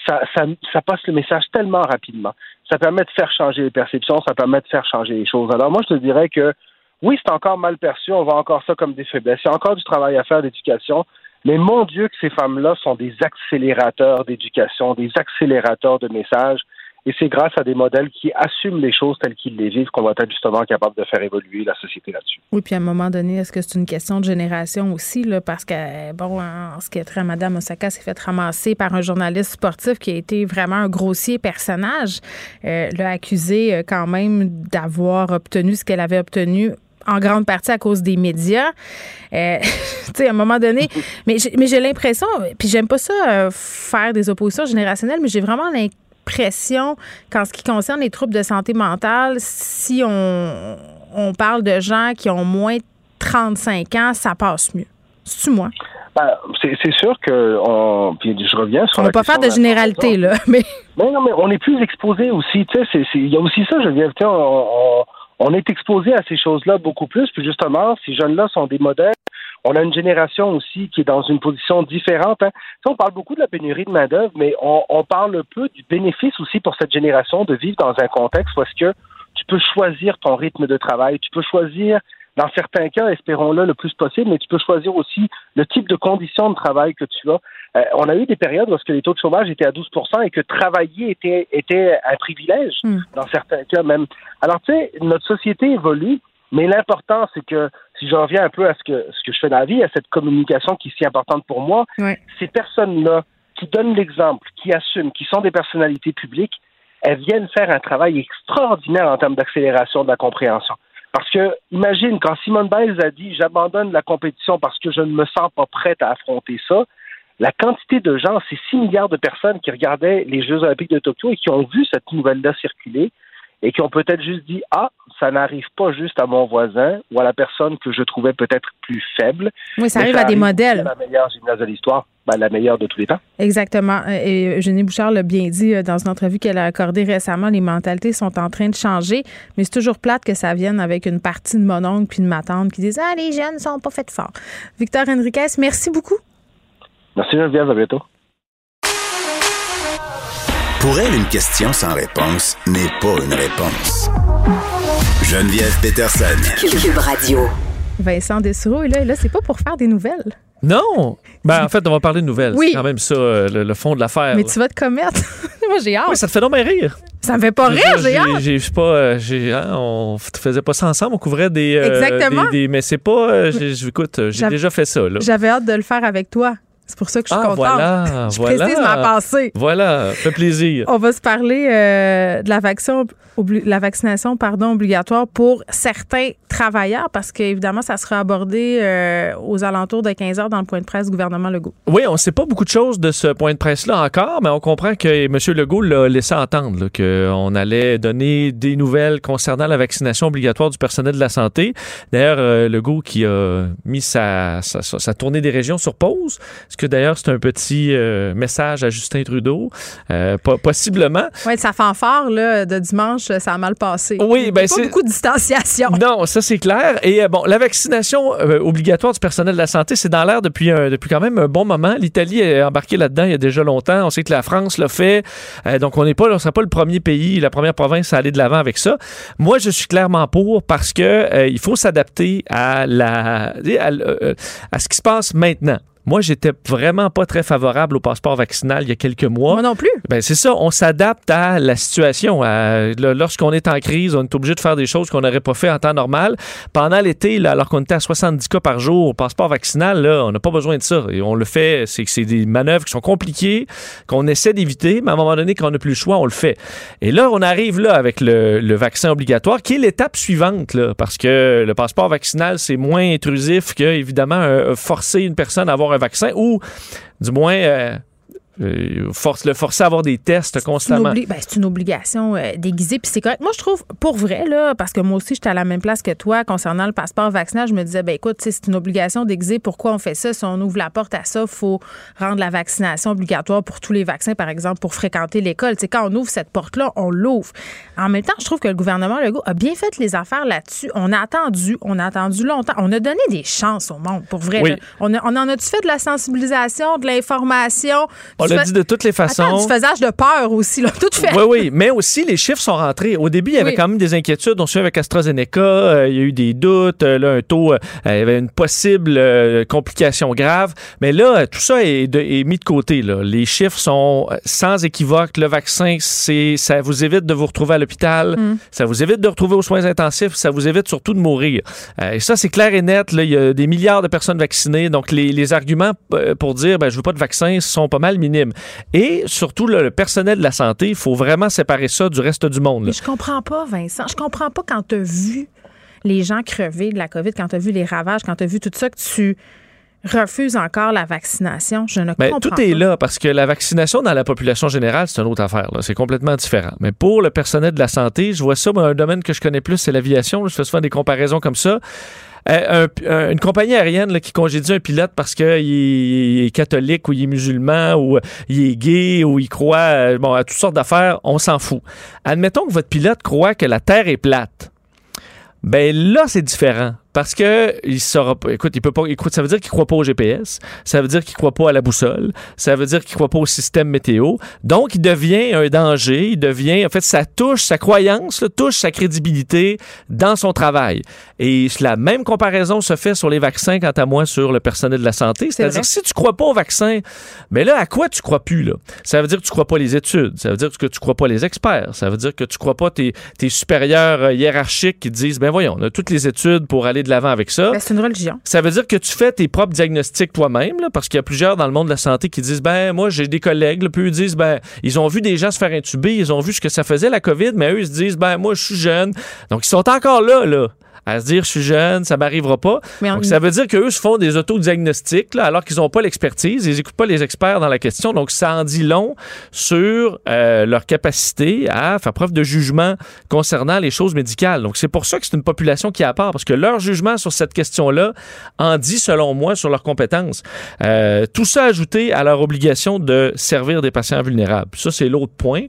ça, ça, ça, passe le message tellement rapidement. Ça permet de faire changer les perceptions, ça permet de faire changer les choses. Alors moi, je te dirais que oui, c'est encore mal perçu, on voit encore ça comme des faiblesses. Il y a encore du travail à faire d'éducation, mais mon Dieu, que ces femmes-là sont des accélérateurs d'éducation, des accélérateurs de messages. Et c'est grâce à des modèles qui assument les choses telles qu'ils les vivent qu'on va être justement capable de faire évoluer la société là-dessus. Oui, puis à un moment donné, est-ce que c'est une question de génération aussi, là, parce que, bon, en ce qui est trait à Mme Osaka, s'est fait ramasser par un journaliste sportif qui a été vraiment un grossier personnage, euh, l'a accusé euh, quand même d'avoir obtenu ce qu'elle avait obtenu en grande partie à cause des médias. Euh, tu sais, à un moment donné, mais j'ai, l'impression, puis j'aime pas ça euh, faire des oppositions générationnelles, mais j'ai vraiment l'impression qu'en ce qui concerne les troubles de santé mentale, si on, on parle de gens qui ont moins de 35 ans, ça passe mieux. C'est-tu moi? Ben, c'est sûr que on, puis je reviens sur. On va pas faire de généralité là, mais. non, mais on est plus exposé aussi. Tu sais, il y a aussi ça. Je viens, on, on est exposé à ces choses-là beaucoup plus. Puis justement, ces jeunes-là sont des modèles. On a une génération aussi qui est dans une position différente. Hein. on parle beaucoup de la pénurie de main-d'œuvre, mais on, on, parle peu du bénéfice aussi pour cette génération de vivre dans un contexte où est-ce que tu peux choisir ton rythme de travail, tu peux choisir dans certains cas, espérons-le le plus possible, mais tu peux choisir aussi le type de conditions de travail que tu as. Euh, on a eu des périodes où les taux de chômage étaient à 12 et que travailler était, était un privilège, hmm. dans certains cas même. Alors, tu sais, notre société évolue, mais l'important, c'est que, si je reviens un peu à ce que, ce que je fais dans la vie, à cette communication qui est si importante pour moi, ces personnes-là qui donnent l'exemple, qui assument, qui sont des personnalités publiques, elles viennent faire un travail extraordinaire en termes d'accélération de la compréhension. Parce que, imagine, quand Simone Biles a dit j'abandonne la compétition parce que je ne me sens pas prête à affronter ça, la quantité de gens, c'est 6 milliards de personnes qui regardaient les Jeux Olympiques de Tokyo et qui ont vu cette nouvelle-là circuler. Et qui ont peut-être juste dit ah ça n'arrive pas juste à mon voisin ou à la personne que je trouvais peut-être plus faible. Oui, ça arrive à des modèles. la meilleure gymnase de l'histoire, ben, la meilleure de tous les temps. Exactement. Et Eugénie Bouchard l'a bien dit euh, dans une entrevue qu'elle a accordée récemment, les mentalités sont en train de changer, mais c'est toujours plate que ça vienne avec une partie de mon oncle puis de ma tante qui disent Ah, les jeunes sont pas faits fort. Victor Henriquez, merci beaucoup. Merci Geneviève, à bientôt. Pour elle, une question sans réponse n'est pas une réponse. Geneviève Peterson. Cube Radio. Vincent Dessureau est là. Là, c'est pas pour faire des nouvelles. Non! Ben, en fait, on va parler de nouvelles. Oui. C'est quand même ça, euh, le, le fond de l'affaire. Mais là. tu vas te commettre. Moi, j'ai hâte. Oui, ça te fait donc bien rire. Ça me fait pas rire, j'ai hâte. j'ai- je sais pas, euh, j'ai- hein, on faisait pas ça ensemble, on couvrait des. euh, Exactement. des- des- mais c'est pas. euh, j'ai- déjà fait ça, là. J'avais hâte de le faire avec toi. C'est pour ça que je suis Ah, contente. voilà, je voilà. précise ma pensée. Voilà, fait plaisir. On va se parler euh, de la, vaccin, obli- la vaccination pardon, obligatoire pour certains travailleurs parce qu'évidemment, ça sera abordé euh, aux alentours de 15 heures dans le point de presse du gouvernement Legault. Oui, on sait pas beaucoup de choses de ce point de presse-là encore, mais on comprend que M. Legault l'a laissé entendre qu'on allait donner des nouvelles concernant la vaccination obligatoire du personnel de la santé. D'ailleurs, euh, Legault qui a mis sa- sa tournée des régions sur pause, ce que d'ailleurs c'est un petit euh, message à Justin Trudeau, euh, po- possiblement. Oui, sa fanfare là, de dimanche, ça a mal passé. Oui, ben pas c'est- beaucoup de distanciation. Non, ça c'est clair. Et euh, bon, la vaccination euh, obligatoire du personnel de la santé, c'est dans l'air depuis, un- depuis quand même un bon moment. L'Italie est embarquée là-dedans il y a déjà longtemps. On sait que la France l'a fait. Donc on n'est pas, on sera pas le premier pays, la première province à aller de l'avant avec ça. Moi, je suis clairement pour parce que il faut s'adapter à la, à, à ce qui se passe maintenant. Moi, j'étais vraiment pas très favorable au passeport vaccinal il y a quelques mois. Moi non plus. Ben c'est ça, on s'adapte à la situation. Lorsqu'on est en crise, on est obligé de faire des choses qu'on n'aurait pas fait en temps normal. Pendant l'été, là, alors qu'on était à 70 cas par jour au passeport vaccinal, là, on n'a pas besoin de ça. Et on le fait, c'est que c'est des manœuvres qui sont compliquées, qu'on essaie d'éviter, mais à un moment donné, quand on n'a plus le choix, on le fait. Et là, on arrive là avec le, le vaccin obligatoire, qui est l'étape suivante, là, parce que le passeport vaccinal, c'est moins intrusif que, évidemment, euh, forcer une personne à avoir un vaccin ou, du moins, euh, force, le forcer à avoir des tests constamment. ben, c'est une obligation euh, déguisée, puis c'est correct. Moi, je trouve, pour vrai, là, parce que moi aussi, j'étais à la même place que toi concernant le passeport vaccinal, je me disais, ben écoute, c'est une obligation déguisée. Pourquoi on fait ça? Si on ouvre la porte à ça, il faut rendre la vaccination obligatoire pour tous les vaccins, par exemple, pour fréquenter l'école. Quand on ouvre cette porte-là, on l'ouvre. En même temps, je trouve que le gouvernement Legault a bien fait les affaires là-dessus. On a attendu, on a attendu longtemps. On a donné des chances au monde, pour vrai. Oui. On, a- on en a-tu fait de la sensibilisation, de l'information? On l'a dit de toutes les façons. Attends, du faisage de peur aussi, là. Tout fait. Oui, oui, mais aussi les chiffres sont rentrés. Au début, il y avait Oui. quand même des inquiétudes. On suit avec AstraZeneca, euh, il y a eu des doutes, euh, là, un taux, euh, il y avait une possible complication grave. Mais là, tout ça est, de- est mis de côté. Là. Les chiffres sont sans équivoque. Le vaccin, c'est, ça vous évite de vous retrouver à l'hôpital, ça vous évite de retrouver aux soins intensifs, ça vous évite surtout de mourir. Et ça, c'est clair et net. Là, il y a des milliards de personnes vaccinées. Donc, les, les arguments pour dire ben, je veux pas de vaccin sont pas mal Et surtout, là, le personnel de la santé, il faut vraiment séparer ça du reste du monde. là. Mais je comprends pas, Vincent. Je comprends pas quand tu as vu les gens crever de la COVID, quand tu as vu les ravages, quand tu as vu tout ça, que tu refuses encore la vaccination. Je ne Ben, comprends tout est pas. là parce que la vaccination dans la population générale, c'est une autre affaire. C'est complètement différent. Mais pour le personnel de la santé, je vois ça, moi, un domaine que je connais plus, c'est l'aviation. Je fais souvent des comparaisons comme ça. Euh, un- une compagnie aérienne qui congédie un pilote parce qu'il est catholique ou il est musulman ou il est gay ou il croit euh, bon, à toutes sortes d'affaires, on s'en fout. Admettons que votre pilote croit que la Terre est plate. Ben là, c'est différent. Parce que il saura pas. Écoute, il peut pas. Écoute, ça veut dire qu'il croit pas au GPS. Ça veut dire qu'il croit pas à la boussole. Ça veut dire qu'il croit pas au système météo. Donc, il devient un danger. Il devient. En fait, ça touche sa croyance, là, touche sa crédibilité dans son travail. Et la même comparaison se fait sur les vaccins, quant à moi, sur le personnel de la santé. C'est-à-dire, si tu crois pas au vaccin, mais là, à quoi tu crois plus, là? Ça veut dire que tu crois pas les études. Ça veut dire que tu crois pas les experts. Ça veut dire que tu crois pas tes, tes supérieurs euh, hiérarchiques qui disent, ben voyons, on a toutes les études pour aller de l'avant avec ça. Ben, c'est une religion. Ça veut dire que tu fais tes propres diagnostics toi-même, parce qu'il y a plusieurs dans le monde de la santé qui disent ben moi j'ai des collègues, là, puis eux disent ben ils ont vu des gens se faire intuber, ils ont vu ce que ça faisait la COVID, mais eux ils se disent ben moi je suis jeune, donc ils sont encore là là à se dire je suis jeune, ça m'arrivera pas. Donc, ça veut dire qu'eux se font des autodiagnostics alors qu'ils n'ont pas l'expertise, ils n'écoutent pas les experts dans la question. Donc, ça en dit long sur euh, leur capacité à faire preuve de jugement concernant les choses médicales. Donc, c'est pour ça que c'est une population qui a part, parce que leur jugement sur cette question-là en dit, selon moi, sur leurs compétences. Euh, tout ça ajouté à leur obligation de servir des patients vulnérables. Ça, c'est l'autre point.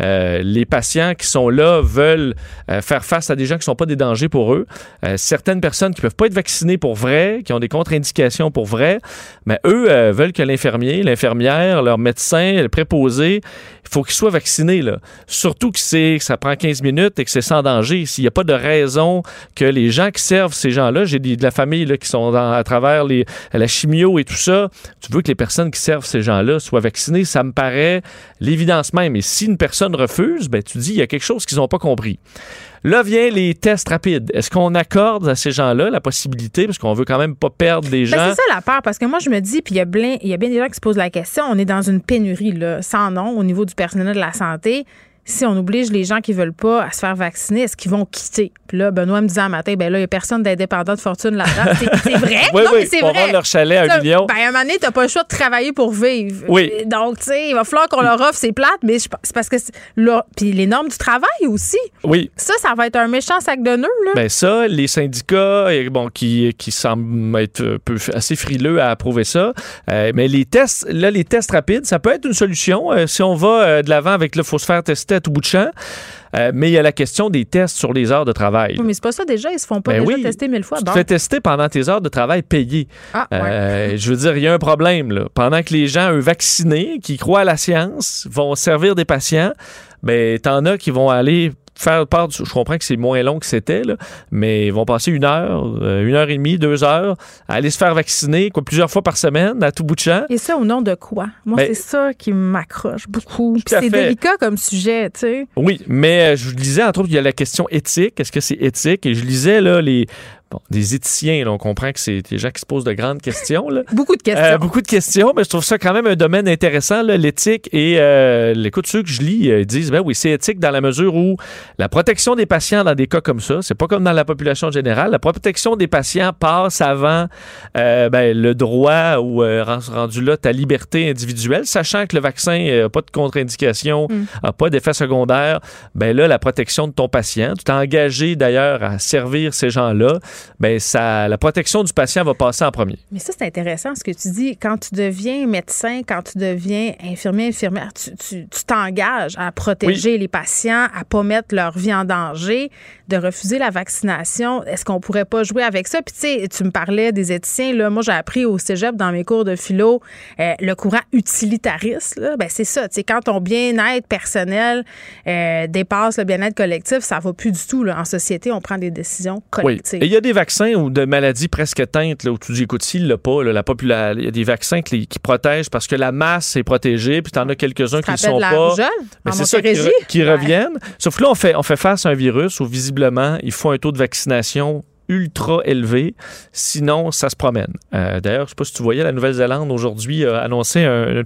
Euh, les patients qui sont là veulent euh, faire face à des gens qui ne sont pas des dangers pour eux. Euh, certaines personnes qui peuvent pas être vaccinées pour vrai, qui ont des contre-indications pour vrai, mais eux euh, veulent que l'infirmier, l'infirmière, leur médecin, le préposé, il faut qu'ils soient vaccinés. Là. Surtout que, c'est, ça prend 15 minutes et que c'est sans danger. S'il n'y a pas de raison que les gens qui servent ces gens-là, j'ai de la famille là, qui sont à travers la chimio et tout ça, tu veux que les personnes qui servent ces gens-là soient vaccinées, ça me paraît l'évidence même. Et si une personne refuse, ben, tu dis, il y a quelque chose qu'ils n'ont pas compris. Là vient les tests rapides. Est-ce qu'on accorde à ces gens-là la possibilité, parce qu'on veut quand même pas perdre des Ben, gens? c'est ça la peur, parce que moi, je me dis, puis il y, a bien- il y a bien des gens qui se posent la question, on est dans une pénurie, là, sans nom, au niveau du personnel de la santé. Si on oblige les gens qui veulent pas à se faire vacciner, est-ce qu'ils vont quitter? Puis là, Benoît me disait un matin, ben là, il n'y a personne d'indépendant de fortune là-dedans. C'est, c'est vrai? Oui, non, oui, mais c'est vrai. vendre leur chalet à un million. Ben, à un moment donné, t'as pas le choix de travailler pour vivre. Oui. Donc, tu sais, il va falloir qu'on leur offre, c'est plate, mais je- c'est parce que là, puis les normes du travail aussi. Oui. Ça, ça va être un méchant sac de nœuds, là. Ben ça, les syndicats, bon, qui, qui semblent être un peu assez frileux à approuver ça. Euh, mais les tests, là, les tests rapides, ça peut être une solution. Euh, si on va euh, de l'avant avec le faut se faire tester à tout bout de champ. Euh, mais il y a la question des tests sur les heures de travail. Oui, mais c'est pas ça déjà, ils se font pas Ben déjà oui. tester mille fois. Tu te fais tester pendant tes heures de travail payées. Ah, ouais. Euh, je veux dire, il y a un problème. Là. Pendant que les gens, eux, vaccinés, qui croient à la science, vont servir des patients, mais t'en as qui vont aller faire part du... Je comprends que c'est moins long que c'était, là, mais ils vont passer une heure, euh, une heure et demie, deux heures, à aller se faire vacciner quoi, plusieurs fois par semaine, à tout bout de champ. Et ça au nom de quoi? Moi, Ben- c'est ça qui m'accroche beaucoup. C'est délicat comme sujet, tu sais. Oui, mais euh, je lisais, entre autres, il y a la question éthique. Est-ce que c'est éthique? Et je lisais là, les, bon, des éthiciens. là, on comprend que c'est des gens qui se posent de grandes questions. Là. Beaucoup de questions. Euh, beaucoup de questions, mais je trouve ça quand même un domaine intéressant, l'éthique. Et euh, l'écoute, ceux que je lis euh, disent, ben oui, c'est éthique dans la mesure où la protection des patients dans des cas comme ça, c'est pas comme dans la population générale, la protection des patients passe avant euh, ben, le droit ou euh, rend- rendu là ta liberté individuelle, sachant que le vaccin n'a pas de contre-indication, n'a pas d'effet secondaire. Ben là, la protection de ton patient, tu t'es engagé d'ailleurs à servir ces gens-là, ben ça, la protection du patient va passer en premier. Mais ça, c'est intéressant ce que tu dis. Quand tu deviens médecin, quand tu deviens infirmier, infirmière, tu t'engages à protéger les patients, à pas mettre leur vie en danger, de refuser la vaccination. Est-ce qu'on pourrait pas jouer avec ça? Puis tu sais, tu me parlais des éthiciens. Là, moi, j'ai appris au cégep dans mes cours de philo euh, le courant utilitariste. Là, ben, c'est ça. Tu sais, quand ton bien-être personnel euh, dépasse le bien-être collectif, ça va plus du tout. Là. En société, on prend des décisions Oui. collectives. Et il y a des vaccins ou de maladies presque éteintes là, où tu dis, écoute, s'il l'a pas, là, la popula- il y a des vaccins qui, protègent parce que la masse est protégée, puis tu en as quelques-uns qui ne sont la pas. Mais en c'est ça qui, re- qui Ouais. reviennent. Sauf que là, on fait, on fait face à un virus où visiblement, il faut un taux de vaccination ultra élevé, sinon ça se promène. Euh, D'ailleurs, je sais pas si tu voyais, la Nouvelle-Zélande aujourd'hui a annoncé un,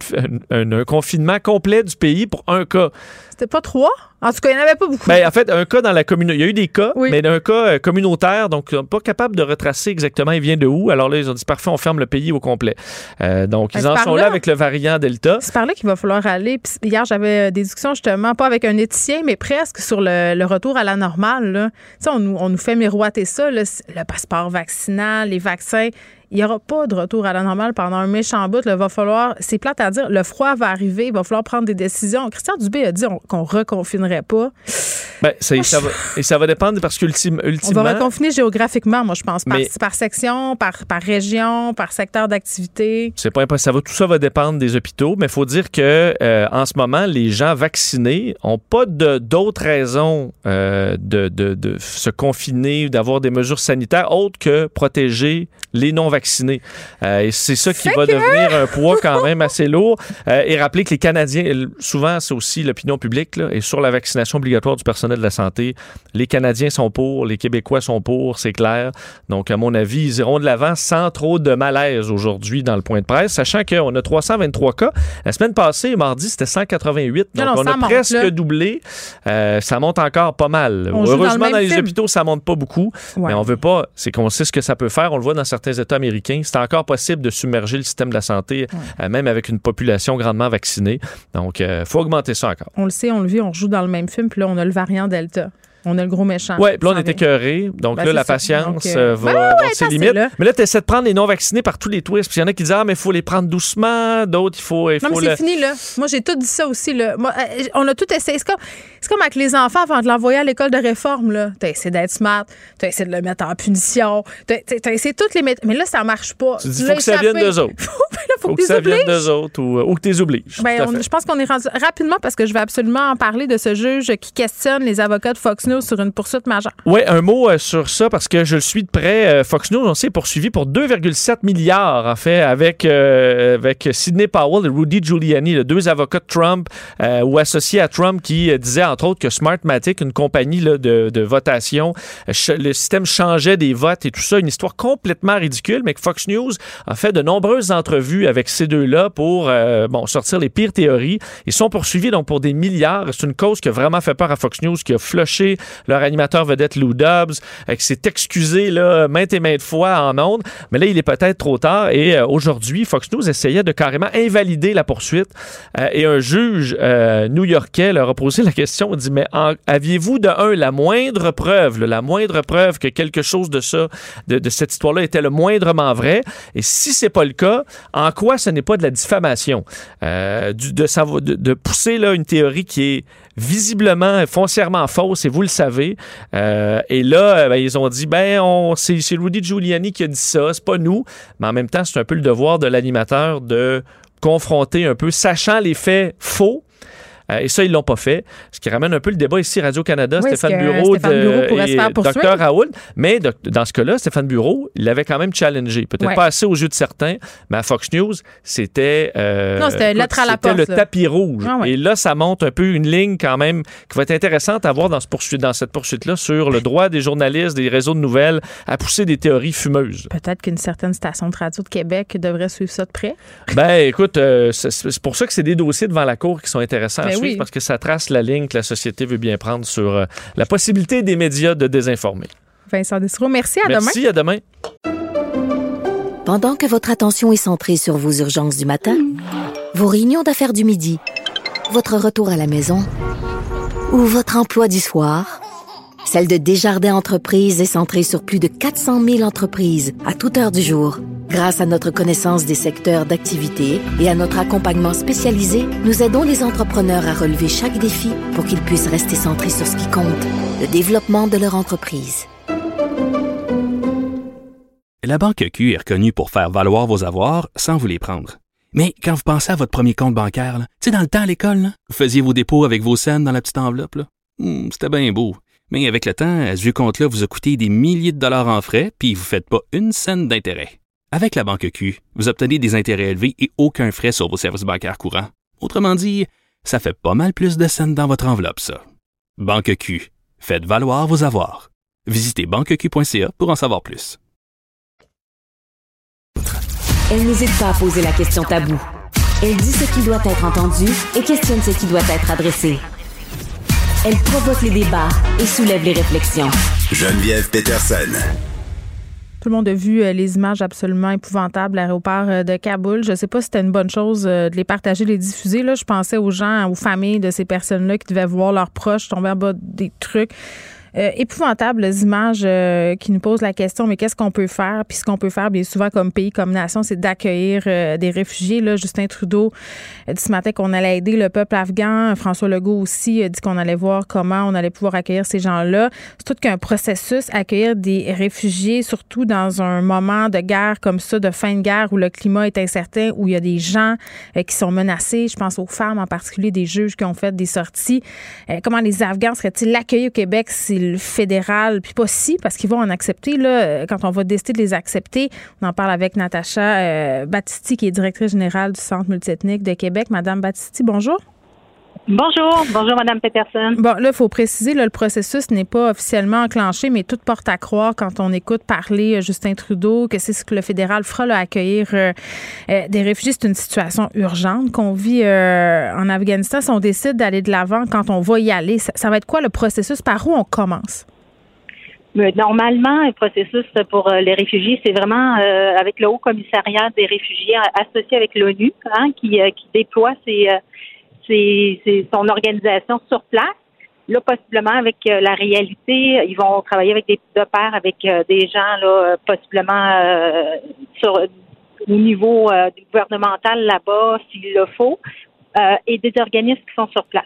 un- un confinement complet du pays pour un cas. C'était pas trois? En tout cas, il n'y en avait pas beaucoup. Ben, en fait, un cas dans la communauté. Il y a eu des cas, Oui. mais un cas euh, communautaire, donc pas capable de retracer exactement il vient de où. Alors là, ils ont dit parfait, on ferme le pays au complet. Euh, donc, Ben, ils c'est en sont là. là avec le variant Delta. C'est par là qu'il va falloir aller. Puis hier, j'avais euh, des discussions justement, pas avec un éthicien, mais presque sur le, le retour à la normale. là. Tu sais, on nous, on nous fait miroiter ça, là, le passeport vaccinal, les vaccins. Il n'y aura pas de retour à la normale pendant un méchant bout. Il va falloir, c'est plate à dire, le froid va arriver, il va falloir prendre des décisions. Christian Dubé a dit on- qu'on reconfinerait pas. Ben, ça, ça va, et ça va dépendre parce qu'ultimement. On va reconfiner géographiquement, moi, je pense, par, Mais- par section, par, par région, par secteur d'activité. C'est pas impossible. Ça va, tout ça va dépendre des hôpitaux, mais il faut dire que euh, en ce moment, les gens vaccinés n'ont pas d'autres raisons euh, de, de- de se confiner ou d'avoir des mesures sanitaires autres que protéger les non-vaccinés. Euh, et c'est ça qui va devenir un poids quand même assez lourd. Euh, et rappeler que les Canadiens, souvent, c'est aussi l'opinion publique, là, et sur la vaccination obligatoire du personnel de la santé, les Canadiens sont pour, les Québécois sont pour, c'est clair. Donc, à mon avis, ils iront de l'avant sans trop de malaise aujourd'hui dans le point de presse, sachant qu'on a 323 cas. La semaine passée, mardi, c'était 188. Donc, on a presque doublé. Euh, ça monte encore pas mal. Heureusement, dans, les hôpitaux, ça monte pas beaucoup. Mais on veut pas, c'est qu'on sait ce que ça peut faire. On le voit dans certains États américains. C'est encore possible de submerger le système de la santé, euh, même avec une population grandement vaccinée. Donc, il euh, faut augmenter ça encore. On le sait, on le vit, on joue dans le même film, puis là, on a le variant Delta. On a le gros méchant. Oui, puis là, on est écœuré. Donc ben, là, la patience euh, va ben avoir ses limites. Mais là, tu essaies de prendre les non-vaccinés par tous les twists. Puis il y en a qui disent Ah, mais il faut les prendre doucement. D'autres, il faut. Il non, mais c'est fini, là. Moi, j'ai tout dit ça aussi, là. Moi, on a tout essayé. C'est comme, comme, avec les enfants avant de l'envoyer à l'école de réforme, là. Tu as essayé d'être smart. Tu as essayé de le mettre en punition. Tu as, essayé toutes les méthodes. Mais là, ça marche pas. Tu dis, faut que ça vienne d'eux autres. faut, faut, que, ça vienne d'eux autres ou, ou que tu les obliges. Ben, je pense qu'on est rendu rapidement parce que je vais absolument en parler de ce juge qui questionne les avocats de Fox News sur une poursuite oui, un mot euh, sur ça parce que je le suis de près. Euh, Fox News, on s'est poursuivi pour 2,7 milliards, en fait, avec, euh, avec Sidney Powell et Rudy Giuliani, les deux avocats de Trump ou associés à Trump qui disaient, entre autres, que Smartmatic, une compagnie là, de, de, votation, le système changeait des votes et tout ça. Une histoire complètement ridicule, mais que Fox News a fait de nombreuses entrevues avec ces deux-là pour bon, sortir les pires théories. Ils sont poursuivis donc pour des milliards. C'est une cause qui a vraiment fait peur à Fox News, qui a flushé leur animateur vedette Lou Dobbs, euh, qui s'est excusé là, maintes et maintes fois en ondes. Mais là, il est peut-être trop tard. Et euh, aujourd'hui, Fox News essayait de carrément invalider la poursuite. Euh, et un juge new-yorkais leur a posé la question. Il dit, mais aviez-vous de un la moindre preuve, la moindre preuve que quelque chose de ça, de, cette histoire-là était le moindrement vrai? Et si c'est pas le cas, en quoi ce n'est pas de la diffamation? de, de, pousser là, une théorie qui est visiblement foncièrement fausse et vous le savez. Euh, et là, euh, ben, ils ont dit ben on c'est Rudy Giuliani qui a dit ça, c'est pas nous. Mais en même temps, c'est un peu le devoir de l'animateur de confronter un peu, sachant les faits faux, euh, et ça, ils l'ont pas fait. Ce qui ramène un peu le débat ici, Radio-Canada, Stéphane Bureau, et Dr Raoul. Mais dans ce cas-là, Stéphane Bureau, il l'avait quand même challengé. Peut-être pas assez aux yeux de certains, mais à Fox News, c'était euh, le tapis rouge. Ah et là, ça monte un peu une ligne quand même qui va être intéressante à voir dans, ce poursuite, dans cette poursuite-là sur le droit des journalistes, des réseaux de nouvelles à pousser des théories fumeuses. Peut-être qu'une certaine station de radio de Québec devrait suivre ça de près. Ben, écoute, euh, c'est pour ça que c'est des dossiers devant la Cour qui sont intéressants ben parce que ça trace la ligne que la société veut bien prendre sur euh, la possibilité des médias de désinformer. Vincent Dessereau, merci, à demain. Merci, à demain. Pendant que votre attention est centrée sur vos urgences du matin, vos réunions d'affaires du midi, votre retour à la maison ou votre emploi du soir, celle de Desjardins Entreprises est centrée sur plus de 400 000 entreprises à toute heure du jour. Grâce à notre connaissance des secteurs d'activité et à notre accompagnement spécialisé, nous aidons les entrepreneurs à relever chaque défi pour qu'ils puissent rester centrés sur ce qui compte, le développement de leur entreprise. La Banque Q est reconnue pour faire valoir vos avoirs sans vous les prendre. Mais quand vous pensez à votre premier compte bancaire, tu sais, dans le temps à l'école, vous faisiez vos dépôts avec vos scènes dans la petite enveloppe. Hmm, c'était bien beau. Mais avec le temps, ce vieux compte-là vous a coûté des milliers de dollars en frais, puis vous ne faites pas une scène d'intérêt. Avec la banque Q, vous obtenez des intérêts élevés et aucun frais sur vos services bancaires courants. Autrement dit, ça fait pas mal plus de scènes dans votre enveloppe, ça. Banque Q, faites valoir vos avoirs. Visitez banqueq.ca pour en savoir plus. Elle n'hésite pas à poser la question taboue. Elle dit ce qui doit être entendu et questionne ce qui doit être adressé. Elle provoque les débats et soulève les réflexions. Geneviève Peterson. Tout le monde a vu euh, les images absolument épouvantables à l'aéroport euh, de Kaboul. Je ne sais pas si c'était une bonne chose euh, de les partager, de les diffuser. Là, je pensais aux gens, aux familles de ces personnes-là qui devaient voir leurs proches tomber en bas des trucs. Euh, épouvantables images euh, qui nous posent la question, mais qu'est-ce qu'on peut faire? Puis ce qu'on peut faire, bien souvent, comme pays, comme nation, c'est d'accueillir euh, des réfugiés. Là, Justin Trudeau a dit ce matin qu'on allait aider le peuple afghan. François Legault aussi a dit qu'on allait voir comment on allait pouvoir accueillir ces gens-là. C'est tout qu'un processus, accueillir des réfugiés, surtout dans un moment de guerre comme ça, de fin de guerre, où le climat est incertain, où il y a des gens qui sont menacés. Je pense aux femmes, en particulier des juges qui ont fait des sorties. comment les Afghans seraient-ils accueillis au Québec si fédéral, puis pas si, parce qu'ils vont en accepter, là, quand on va décider de les accepter. On en parle avec Natacha euh, Battisti, qui est directrice générale du Centre multiethnique de Québec. Madame Battisti, bonjour. Bonjour, bonjour Madame Peterson. Bon, là, il faut préciser, là, le processus n'est pas officiellement enclenché, mais tout porte à croire quand on écoute parler euh, Justin Trudeau que c'est ce que le fédéral fera, là, accueillir euh, euh, des réfugiés. C'est une situation urgente qu'on vit en Afghanistan. Si on décide d'aller de l'avant, quand on va y aller, ça, va être quoi le processus? Par où on commence? Normalement, le processus pour les réfugiés, c'est vraiment avec le Haut Commissariat des réfugiés associé avec l'ONU hein, qui, qui déploie son organisation sur place. Là, possiblement avec euh, la réalité, ils vont travailler avec des de pair avec euh, des gens là, euh, possiblement sur au niveau gouvernemental là-bas, s'il le faut, et des organismes qui sont sur place.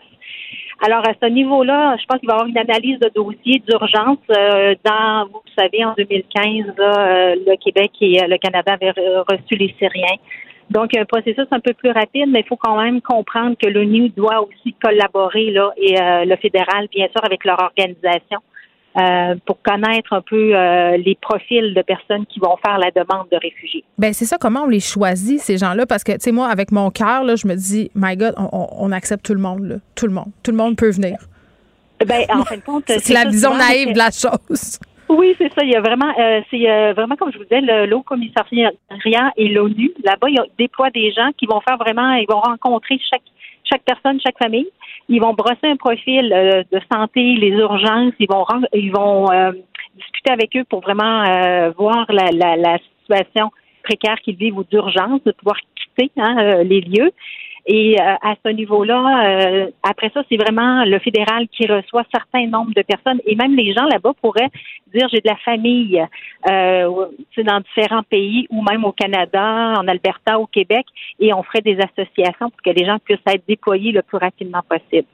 Alors, à ce niveau-là, je pense qu'il va y avoir une analyse de dossier d'urgence. dans, vous savez, en 2015, le Québec et le Canada avaient reçu les Syriens. Donc, un processus un peu plus rapide, mais il faut quand même comprendre que l'ONU doit aussi collaborer, là, et euh, le fédéral, bien sûr, avec leur organisation. Euh, pour connaître un peu euh, les profils de personnes qui vont faire la demande de réfugiés. Ben c'est ça. Comment on les choisit ces gens-là? Parce que tu sais moi, avec mon cœur, là, je me dis, my God, on, accepte tout le monde, là. tout le monde, tout le monde peut venir. Ben en fin de compte, c'est la vision naïve de la chose. Oui, c'est ça. Il y a vraiment, euh, c'est euh, vraiment comme je vous disais, le, le commissariat et l'ONU. Là-bas, il y a déploient des gens qui vont faire vraiment, ils vont rencontrer chaque chaque personne, chaque famille. Ils vont brosser un profil euh, de santé, les urgences. Ils vont ils vont discuter avec eux pour vraiment voir la, la, la situation précaire qu'ils vivent ou d'urgence, de pouvoir quitter hein, les lieux. Et euh, à ce niveau-là, euh, après ça, c'est vraiment le fédéral qui reçoit certains nombres de personnes. Et même les gens là-bas pourraient dire j'ai de la famille euh, dans différents pays ou même au Canada, en Alberta, au Québec, et on ferait des associations pour que les gens puissent être déployés le plus rapidement possible.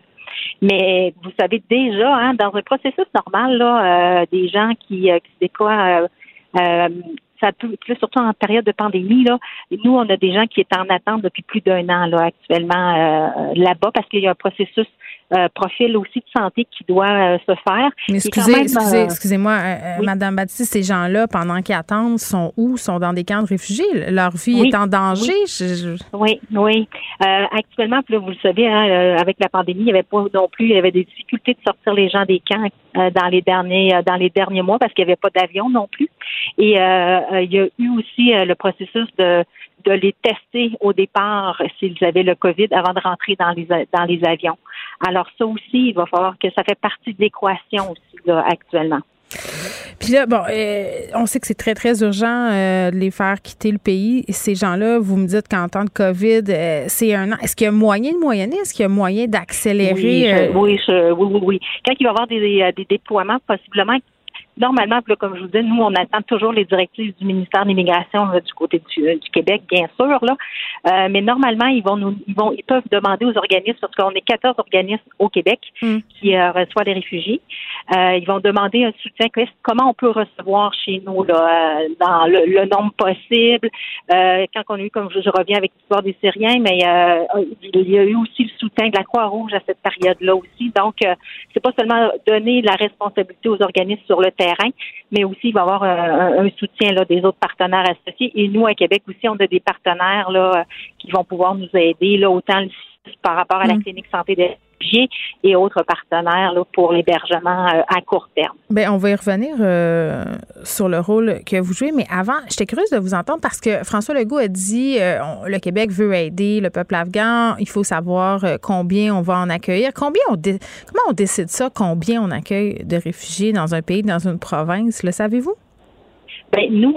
Mais vous savez déjà, hein, dans un processus normal, là, euh, des gens qui, qui se déploient ça peut, surtout en période de pandémie, là, nous, on a des gens qui étaient en attente depuis plus d'un an là, actuellement euh, là-bas parce qu'il y a un processus euh, profil aussi de santé qui doit euh, se faire. Mais excusez, excusez, excusez-moi, Madame Baptiste, ces gens-là, pendant qu'ils attendent, sont où? Sont dans des camps de réfugiés? Leur vie est en danger? Oui, oui. actuellement, là, vous le savez, hein, avec la pandémie, il n'y avait pas non plus, il y avait des difficultés de sortir les gens des camps dans les derniers dans les derniers mois parce qu'il n'y avait pas d'avion non plus. Et il y a eu aussi le processus de de les tester au départ s'ils avaient le COVID avant de rentrer dans les dans les avions. Alors ça aussi, il va falloir que ça fait partie de l'équation aussi là, actuellement. Puis là, bon, euh, on sait que c'est très, très urgent euh, de les faire quitter le pays. Ces gens-là, vous me dites qu'en temps de COVID, euh, c'est un an. Est-ce qu'il y a moyen de moyenner? Est-ce qu'il y a moyen d'accélérer? Oui, oui, oui, oui, Quand il va y avoir des, des déploiements, possiblement normalement, comme je vous dis, nous, on attend toujours les directives du ministère de l'Immigration du côté du, Québec, bien sûr. Là. Euh, mais normalement, ils vont nous, ils vont, ils peuvent demander aux organismes, parce qu'on est 14 organismes au Québec mm. qui euh, reçoivent les réfugiés. Euh, ils vont demander un soutien. Comment on peut recevoir chez nous là, dans le, nombre possible. quand on a eu, comme je, reviens avec l'histoire des Syriens, mais il y a eu aussi le soutien de la Croix-Rouge à cette période-là aussi. Donc, c'est pas seulement donner la responsabilité aux organismes sur le terrain mais aussi il va y avoir euh, un, soutien là, des autres partenaires associés. Et nous, à Québec aussi, on a des partenaires là, qui vont pouvoir nous aider, là, autant par rapport à la mm. clinique santé des et autres partenaires là, pour l'hébergement euh, à court terme. Bien, on va y revenir euh, sur le rôle que vous jouez, mais avant, j'étais curieuse de vous entendre parce que François Legault a dit le Québec veut aider le peuple afghan, il faut savoir combien on va en accueillir. Combien on comment on décide ça, combien on accueille de réfugiés dans un pays, dans une province, le savez-vous? Bien, nous,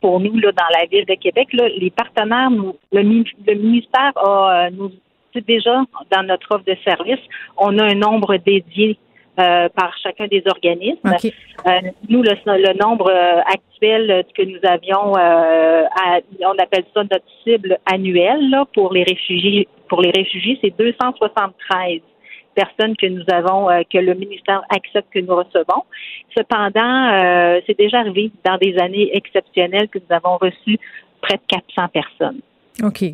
pour nous, là, dans la ville de Québec, là, les partenaires, nous, le, ministère a, euh, déjà dans notre offre de service, on a un nombre dédié euh, par chacun des organismes. Euh, nous, le, le nombre actuel que nous avions, on appelle ça notre cible annuelle là, pour les réfugiés. Pour les réfugiés, c'est 273 personnes que nous avons, euh, que le ministère accepte que nous recevons. Cependant, euh, c'est déjà arrivé dans des années exceptionnelles que nous avons reçu près de 400 personnes. OK.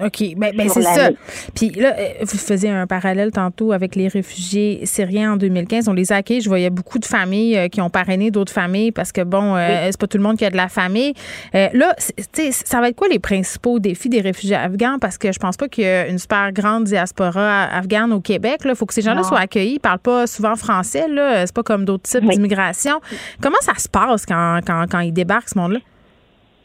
OK. Ben, ben c'est ça. Puis là, euh, vous faisiez un parallèle tantôt avec les réfugiés syriens en 2015. On les a accueillis. Je voyais beaucoup de familles euh, qui ont parrainé d'autres familles parce que, bon, euh, c'est pas tout le monde qui a de la famille. là, ça va être quoi les principaux défis des réfugiés afghans? Parce que je pense pas qu'il y a une super grande diaspora afghane au Québec. Il faut que ces gens-là soient accueillis. Ils parlent pas souvent français. Là. C'est pas comme d'autres types d'immigration. Comment ça se passe quand, quand, quand ils débarquent, ce monde-là?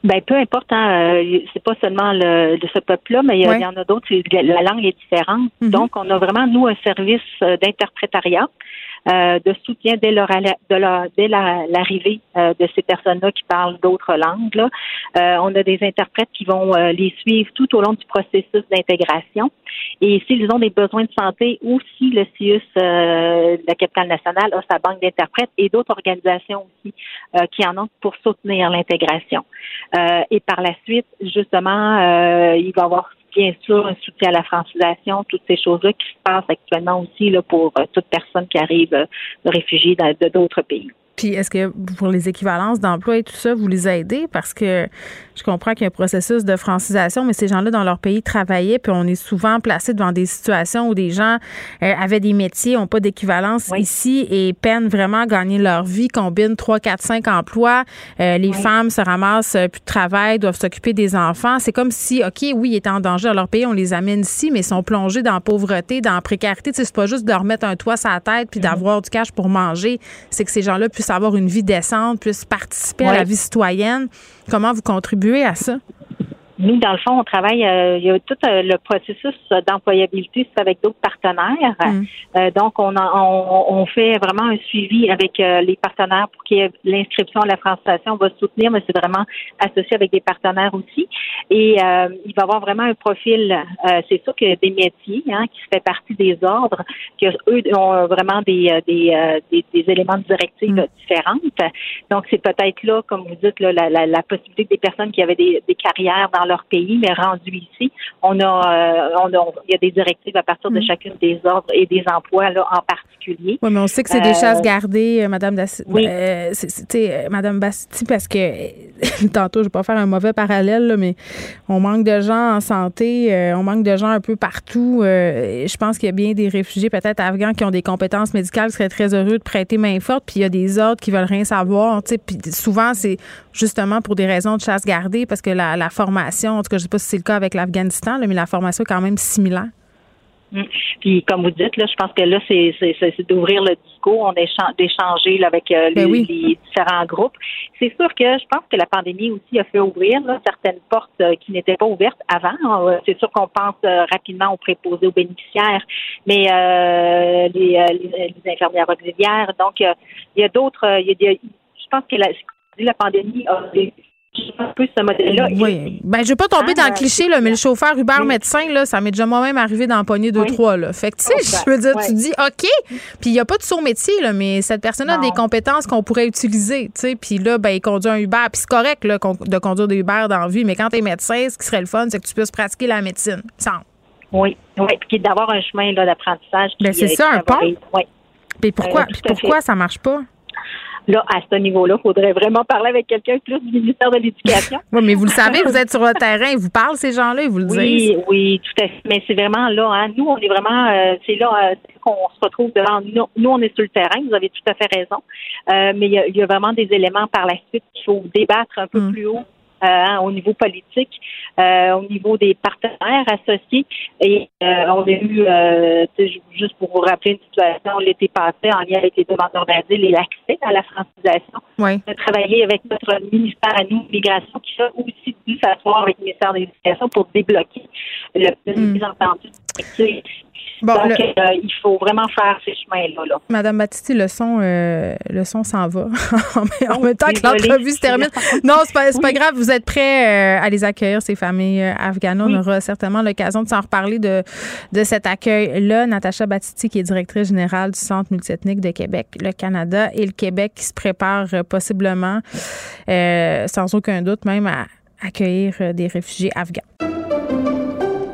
Ben peu importe, hein, euh, c'est pas seulement le, de ce peuple-là, mais il y, en a d'autres. La langue est différente, mm-hmm. donc on a vraiment nous un service euh, d'interprétariat euh, de soutien dès leur, de dès l'arrivée euh, de ces personnes-là qui parlent d'autres langues. Là. Euh, on a des interprètes qui vont les suivre tout au long du processus d'intégration. Et s'ils ont des besoins de santé ou si le CIUS, la capitale nationale, a sa banque d'interprètes et d'autres organisations aussi qui en ont pour soutenir l'intégration. et par la suite, justement, il va y avoir bien sûr un soutien à la francisation, toutes ces choses-là qui se passent actuellement aussi là, pour euh, toute personne qui arrive euh, de d'autres pays. Puis est-ce que pour les équivalences d'emploi et tout ça, vous les aidez? Parce que je comprends qu'il y a un processus de francisation, mais ces gens-là, dans leur pays, travaillaient, puis on est souvent placé devant des situations où des gens euh, avaient des métiers, n'ont pas d'équivalence ici et peinent vraiment à gagner leur vie, combinent 3, 4, 5 emplois. Euh, les femmes se ramassent euh, plus de travail, doivent s'occuper des enfants. C'est comme si, OK, oui, ils étaient en danger dans leur pays, on les amène ici, mais ils sont plongés dans la pauvreté, dans la précarité. Tu sais, c'est pas juste de leur mettre un toit sur la tête puis mm-hmm. d'avoir du cash pour manger. C'est que ces gens-là puissent avoir une vie décente, puissent participer à la vie citoyenne. Comment vous contribuez à ça? Nous, dans le fond, on travaille, euh, il y a tout euh, le processus d'employabilité avec d'autres partenaires. Mm. Euh, donc, on, on, fait vraiment un suivi avec les partenaires pour qu'il y ait l'inscription à la francisation. On va soutenir, mais c'est vraiment associé avec des partenaires aussi. Et il va y avoir vraiment un profil. c'est sûr que des métiers hein, qui fait partie des ordres, que eux ont vraiment des, des, des, éléments de directive mm. différentes. Donc, c'est peut-être là, comme vous dites, là, la, la, possibilité que des personnes qui avaient des, des carrières dans leur pays, mais rendu ici, on a, euh, on a, il y a des directives à partir de mm. chacune des ordres et des emplois là en particulier. Oui, mais on sait que c'est des chasses euh, gardées, euh, Madame oui. Madame Basti, parce que tantôt, je vais pas faire un mauvais parallèle, mais on manque de gens en santé, on manque de gens un peu partout. je pense qu'il y a bien des réfugiés, peut-être afghans, qui ont des compétences médicales, qui seraient très heureux de prêter main forte, puis il y a des autres qui veulent rien savoir. Puis souvent, c'est justement pour des raisons de chasse gardée, parce que la, la formation en tout cas, je ne sais pas si c'est le cas avec l'Afghanistan, mais la formation est quand même similaire. Mm. Puis comme vous dites, là, je pense que là, c'est, d'ouvrir le discours, on d'échanger avec euh, ben les, différents groupes. C'est sûr que je pense que la pandémie aussi a fait ouvrir certaines portes euh, qui n'étaient pas ouvertes avant. Euh, c'est sûr qu'on pense rapidement aux préposés aux bénéficiaires, mais les, les, infirmières auxiliaires. Donc, il y a d'autres. je pense que la, la pandémie a un peu ce modèle-là. Oui. Ben, je vais pas tomber dans le cliché, là, mais le chauffeur Uber médecin, là, ça m'est déjà moi-même arrivé dans le poignet de trois. Là. Fait que, tu sais, je veux dire, tu dis, OK, puis il n'y a pas de saut métier, là, mais cette personne a des compétences qu'on pourrait utiliser, tu sais, puis là, ben, il conduit un Uber. Puis c'est correct, là, de conduire des Uber dans la vie, mais quand tu es médecin, ce qui serait le fun, c'est que tu puisses pratiquer la médecine. Sans. Oui, oui, puis d'avoir un chemin d'apprentissage. Ben, c'est ça, un pont. Oui. Puis pourquoi, euh, pourquoi ça marche pas? Là, à ce niveau-là, il faudrait vraiment parler avec quelqu'un plus du ministère de l'Éducation. oui, mais vous le savez, vous êtes sur le terrain, ils vous parlent, ces gens-là, ils vous le disent. Oui, oui, tout à fait. Mais c'est vraiment là, hein, nous, on est vraiment, euh, c'est là euh, qu'on se retrouve devant nous. Nous, on est sur le terrain, vous avez tout à fait raison. Euh, mais il y, a, vraiment des éléments par la suite qu'il faut débattre un peu mm. plus haut hein, au niveau politique, euh, au niveau des partenaires associés. Et euh, on a eu, juste pour vous rappeler une situation l'été passé en lien avec les demandeurs d'asile et l'accès à la francisation. Oui. On a travaillé avec notre ministère à nous, Migration, qui a aussi dû s'asseoir avec le ministère de l'Éducation pour débloquer le plus entendu donc, euh, il faut vraiment faire ces chemins-là. Madame Battisti, le son, euh, le son s'en va en même temps que l'entrevue se termine. Non, c'est pas, pas grave. Vous êtes prêts euh, à les accueillir, ces familles afghanes. On aura certainement l'occasion de s'en reparler de, de cet accueil-là. Natacha Battisti, qui est directrice générale du Centre multiethnique de Québec, le Canada et le Québec, qui se prépare possiblement, sans aucun doute même, à accueillir des réfugiés afghans.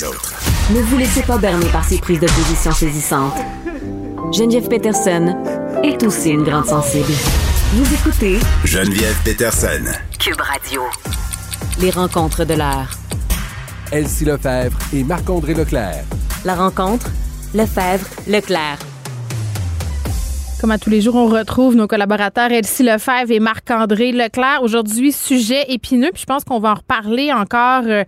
Ne vous laissez pas berner par ces prises de position saisissantes. Geneviève Peterson est aussi une grande sensible. Vous écoutez Geneviève Peterson. Cube Radio. Les rencontres de l'heure. Elsie Lefebvre et Marc-André Leclerc. La rencontre, Lefebvre, Leclerc. Comme à tous les jours, on retrouve nos collaborateurs Elsie Lefebvre et Marc-André Leclerc. Aujourd'hui, sujet épineux, puis je pense qu'on va en reparler encore euh,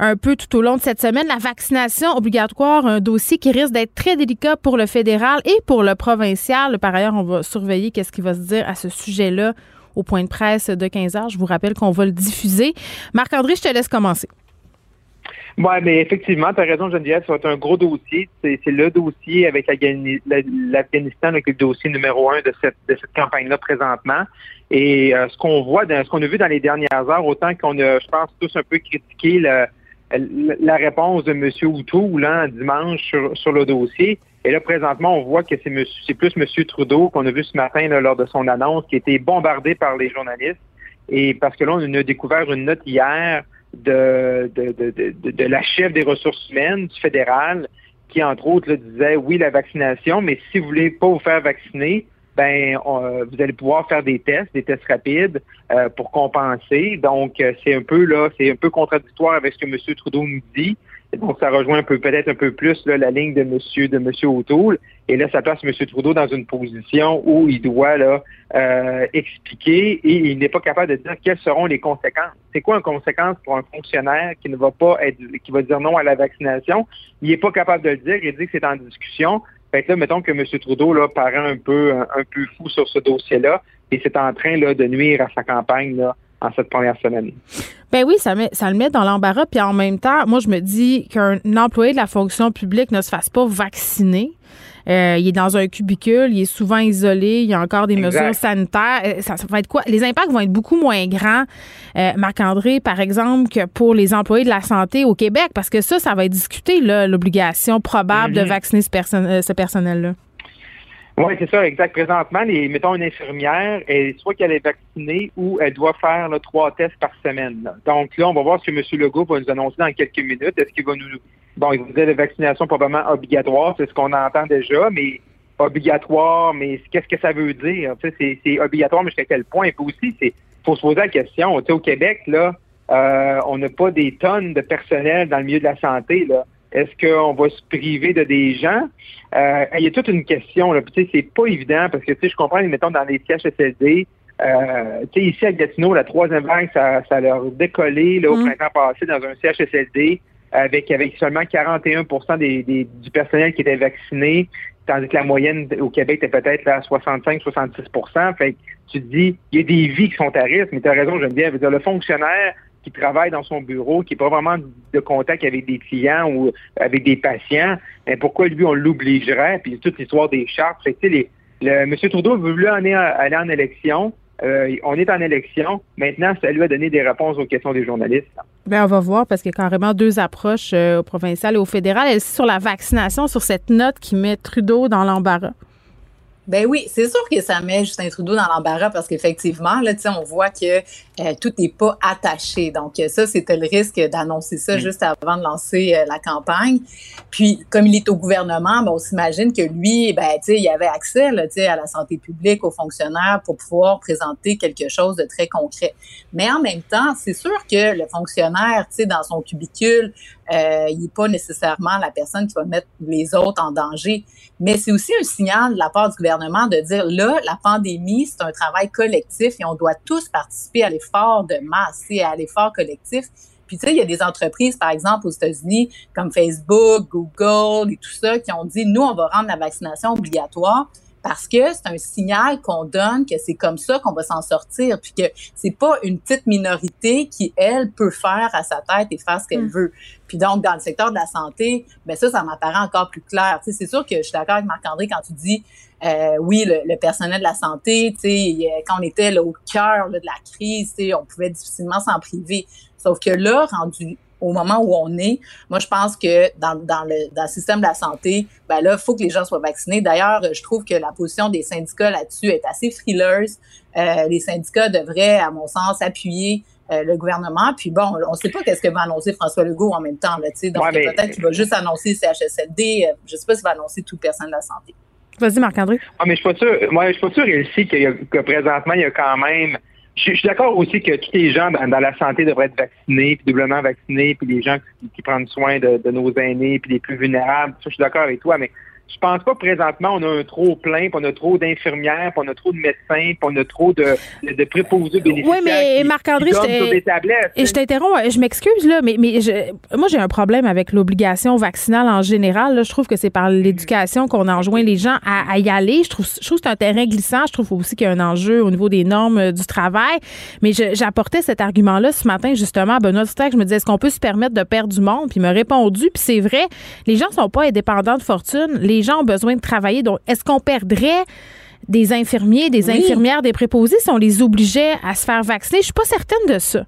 un peu tout au long de cette semaine. La vaccination obligatoire, un dossier qui risque d'être très délicat pour le fédéral et pour le provincial. Par ailleurs, on va surveiller qu'est-ce qui va se dire à ce sujet-là au point de presse de 15 heures. Je vous rappelle qu'on va le diffuser. Marc-André, je te laisse commencer. Oui, mais effectivement, tu as raison, Geneviève, ça va être un gros dossier. C'est le dossier avec l'Afghanistan, le dossier numéro un de cette, de cette campagne-là présentement. Et euh, ce qu'on voit, dans, ce qu'on a vu dans les dernières heures, autant qu'on a, je pense, tous un peu critiqué la, la réponse de M. O'Toole là, dimanche sur, sur, le dossier. Et là, présentement, on voit que c'est plus M. Trudeau qu'on a vu ce matin là, lors de son annonce, qui a été bombardé par les journalistes. Et parce que là, on a découvert une note hier de, de, de, de, la chef des ressources humaines du fédéral qui, entre autres, disait oui, la vaccination, mais si vous voulez pas vous faire vacciner, ben vous allez pouvoir faire des tests, des tests rapides euh, pour compenser. Donc, euh, c'est un peu là, c'est un peu contradictoire avec ce que M. Trudeau nous dit. Donc, ça rejoint un peu peut-être un peu plus là, la ligne de Monsieur de Monsieur O'Toole. Et là, ça place M. Trudeau dans une position où il doit là euh, expliquer et il n'est pas capable de dire quelles seront les conséquences. C'est quoi une conséquence pour un fonctionnaire qui ne va pas être qui va dire non à la vaccination? Il n'est pas capable de le dire, il dit que c'est en discussion. Fait que là, mettons que M. Trudeau là, paraît un peu un, un peu fou sur ce dossier-là et c'est en train là, de nuire à sa campagne là, en cette première semaine. Ben oui, ça, met, ça le met dans l'embarras. Puis en même temps, moi, je me dis qu'un employé de la fonction publique ne se fasse pas vacciner. Euh, il est dans un cubicule, il est souvent isolé, il y a encore des mesures sanitaires. Euh, ça, va être quoi? Les impacts vont être beaucoup moins grands, euh, Marc-André, par exemple, que pour les employés de la santé au Québec, parce que ça, ça va être discuté, l'obligation probable de mm-hmm. vacciner ce, ce personnel-là. Oui, c'est ça, exact. Présentement, les, mettons une infirmière, elle, soit qu'elle est vaccinée ou elle doit faire trois tests par semaine. Donc là, on va voir ce que M. Legault va nous annoncer dans quelques minutes. Est-ce qu'il va nous... Bon, il vous dire la vaccination probablement obligatoire, c'est ce qu'on entend déjà, mais obligatoire, mais qu'est-ce que ça veut dire? C'est obligatoire, mais jusqu'à quel point? Et puis aussi, c'est faut se poser la question. Tu sais, au Québec, là, euh, on n'a pas des tonnes de personnel dans le milieu de la santé. Là. Est-ce qu'on va se priver de des gens? Euh, il y a toute une question. Là. Tu sais, c'est pas évident parce que je comprends, mettons, dans les CHSLD, euh, ici à Gatineau, la troisième vague, ça, ça leur décollé là, au mm. printemps passé dans un CHSLD avec, avec seulement 41 des, des, du personnel qui était vacciné, tandis que la moyenne au Québec était peut-être à 65-66 Fait que tu te dis, il y a des vies qui sont à risque, mais tu as raison, je Dire, le fonctionnaire qui travaille dans son bureau, qui n'a pas vraiment de contact avec des clients ou avec des patients, mais pourquoi lui, on l'obligerait? Puis toute l'histoire des chartes. Fait le, M. Trudeau veut aller, aller en élection. Euh, on est en élection. Maintenant, ça lui a donné des réponses aux questions des journalistes. Bien, on va voir parce qu'il y a carrément deux approches euh, au provincial et au fédéral. Elle, sur la vaccination, sur cette note qui met Trudeau dans l'embarras. Ben oui, c'est sûr que ça met Justin Trudeau dans l'embarras parce qu'effectivement, là, on voit que euh, tout n'est pas attaché. Donc, euh, ça, c'était le risque d'annoncer ça mm. juste avant de lancer euh, la campagne. Puis, comme il est au gouvernement, ben, on s'imagine que lui, ben, il avait accès là, à la santé publique, aux fonctionnaires pour pouvoir présenter quelque chose de très concret. Mais en même temps, c'est sûr que le fonctionnaire, dans son cubicule, euh, il n'est pas nécessairement la personne qui va mettre les autres en danger. Mais c'est aussi un signal de la part du gouvernement de dire là, la pandémie, c'est un travail collectif et on doit tous participer à l'effort de masse et à l'effort collectif. Puis tu sais, il y a des entreprises, par exemple, aux États-Unis, comme Facebook, Google et tout ça, qui ont dit, nous, on va rendre la vaccination obligatoire parce que c'est un signal qu'on donne que c'est comme ça qu'on va s'en sortir, puis que c'est pas une petite minorité qui elle peut faire à sa tête et faire ce qu'elle mm. veut. Puis donc dans le secteur de la santé, ben ça, ça m'apparaît encore plus clair. Tu sais, c'est sûr que je suis d'accord avec Marc-André quand tu dis euh, oui, le, personnel de la santé, tu sais, quand on était là, au cœur de la crise, tu sais, on pouvait difficilement s'en priver. Sauf que là, rendu au moment où on est. Moi, je pense que dans, dans, le, dans le système de la santé, ben là, il faut que les gens soient vaccinés. D'ailleurs, je trouve que la position des syndicats là-dessus est assez frileuse. Euh, les syndicats devraient, à mon sens, appuyer euh, le gouvernement. Puis bon, on ne sait pas qu'est-ce que va annoncer François Legault en même temps. Là, donc, peut-être qu'il va juste annoncer CHSLD. Euh, je ne sais pas s'il va annoncer tout personne de la santé. Vas-y, Marc-André. Ah, mais je suis pas sûr. Moi, je suis pas sûr, aussi que, que présentement, il y a quand même je, suis d'accord aussi que tous les gens dans, la santé devraient être vaccinés, puis doublement vaccinés, puis les gens qui, prennent soin de, de, nos aînés, puis les plus vulnérables. Ça, je suis d'accord avec toi, mais je pense pas présentement on a un trop plein, puis on a trop d'infirmières, puis on a trop de médecins, puis on a trop de, de, préposés bénéficiaires. Oui, mais Marc-André, je je t'interromps, je m'excuse là, mais, mais moi j'ai un problème avec l'obligation vaccinale en général. je trouve que c'est par l'éducation qu'on enjoint les gens à, y aller. Je trouve, je trouve que c'est un terrain glissant. Je trouve aussi qu'il y a un enjeu au niveau des normes euh, du travail. Mais j'apportais cet argument-là ce matin justement à Benoît Je me disais, est-ce qu'on peut se permettre de perdre du monde? Puis il m'a répondu, puis c'est vrai, les gens sont pas indépendants de fortune. Les les gens ont besoin de travailler. Donc, est-ce qu'on perdrait des infirmiers, des infirmières, des préposés si on les obligeait à se faire vacciner? Je suis pas certaine de ça.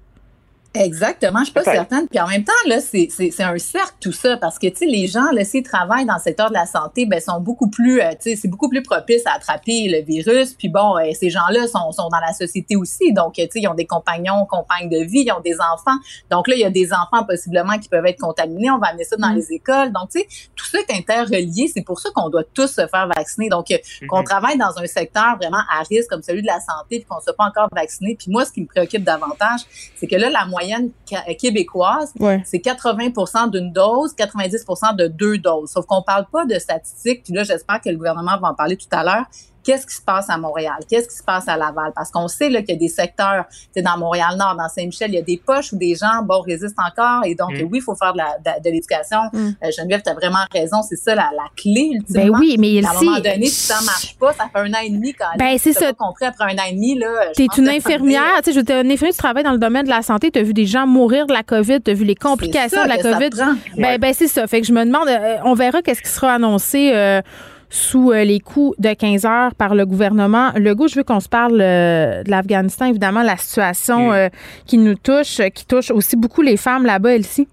Exactement, je suis pas certaine. Puis en même temps, là, c'est un cercle tout ça, parce que tu sais, les gens, là, s'ils travaillent dans le secteur de la santé, ben sont beaucoup plus, euh, tu sais, c'est beaucoup plus propice à attraper le virus. Puis bon, euh, ces gens-là sont, sont dans la société aussi, donc tu sais, ils ont des compagnons, compagnes de vie, ils ont des enfants. Donc là, il y a des enfants possiblement qui peuvent être contaminés. On va amener ça dans mm. les écoles. Donc tu sais, tout ça est interrelié. C'est pour ça qu'on doit tous se faire vacciner. Donc euh, mm-hmm. qu'on travaille dans un secteur vraiment à risque comme celui de la santé, puis qu'on ne soit pas encore vacciné. Puis moi, ce qui me préoccupe davantage, c'est que là, la moyenne euh, québécoise, c'est 80% d'une dose, 90% de deux doses. Sauf qu'on parle pas de statistiques, puis là, j'espère que le gouvernement va en parler tout à l'heure qu'est-ce qui se passe à Montréal, qu'est-ce qui se passe à Laval, parce qu'on sait qu'il y a des secteurs, c'est dans Montréal-Nord, dans Saint-Michel, il y a des poches où des gens, bon, résistent encore, et donc mm. oui, il faut faire de, de, l'éducation. Mm. Euh, Geneviève, tu as vraiment raison, c'est ça la, clé, ultimement. Ben oui, mais à un moment donné, si ça marche pas, ça fait un an et demi quand ben, c'est ça. compris après un an et demi, là. T'es une infirmière, tu sais, je une infirmière, tu travailles dans le domaine de la santé, tu as vu des gens mourir de la COVID, tu as vu les complications de la COVID. Ben, ben c'est ça. Fait que je me demande, euh, on verra qu'est-ce qui sera annoncé. Euh, sous euh, les coups de 15 heures par le gouvernement. Legault, je veux qu'on se parle euh, de l'Afghanistan, évidemment, la situation euh, qui nous touche, qui touche aussi beaucoup les femmes là-bas, Elsie.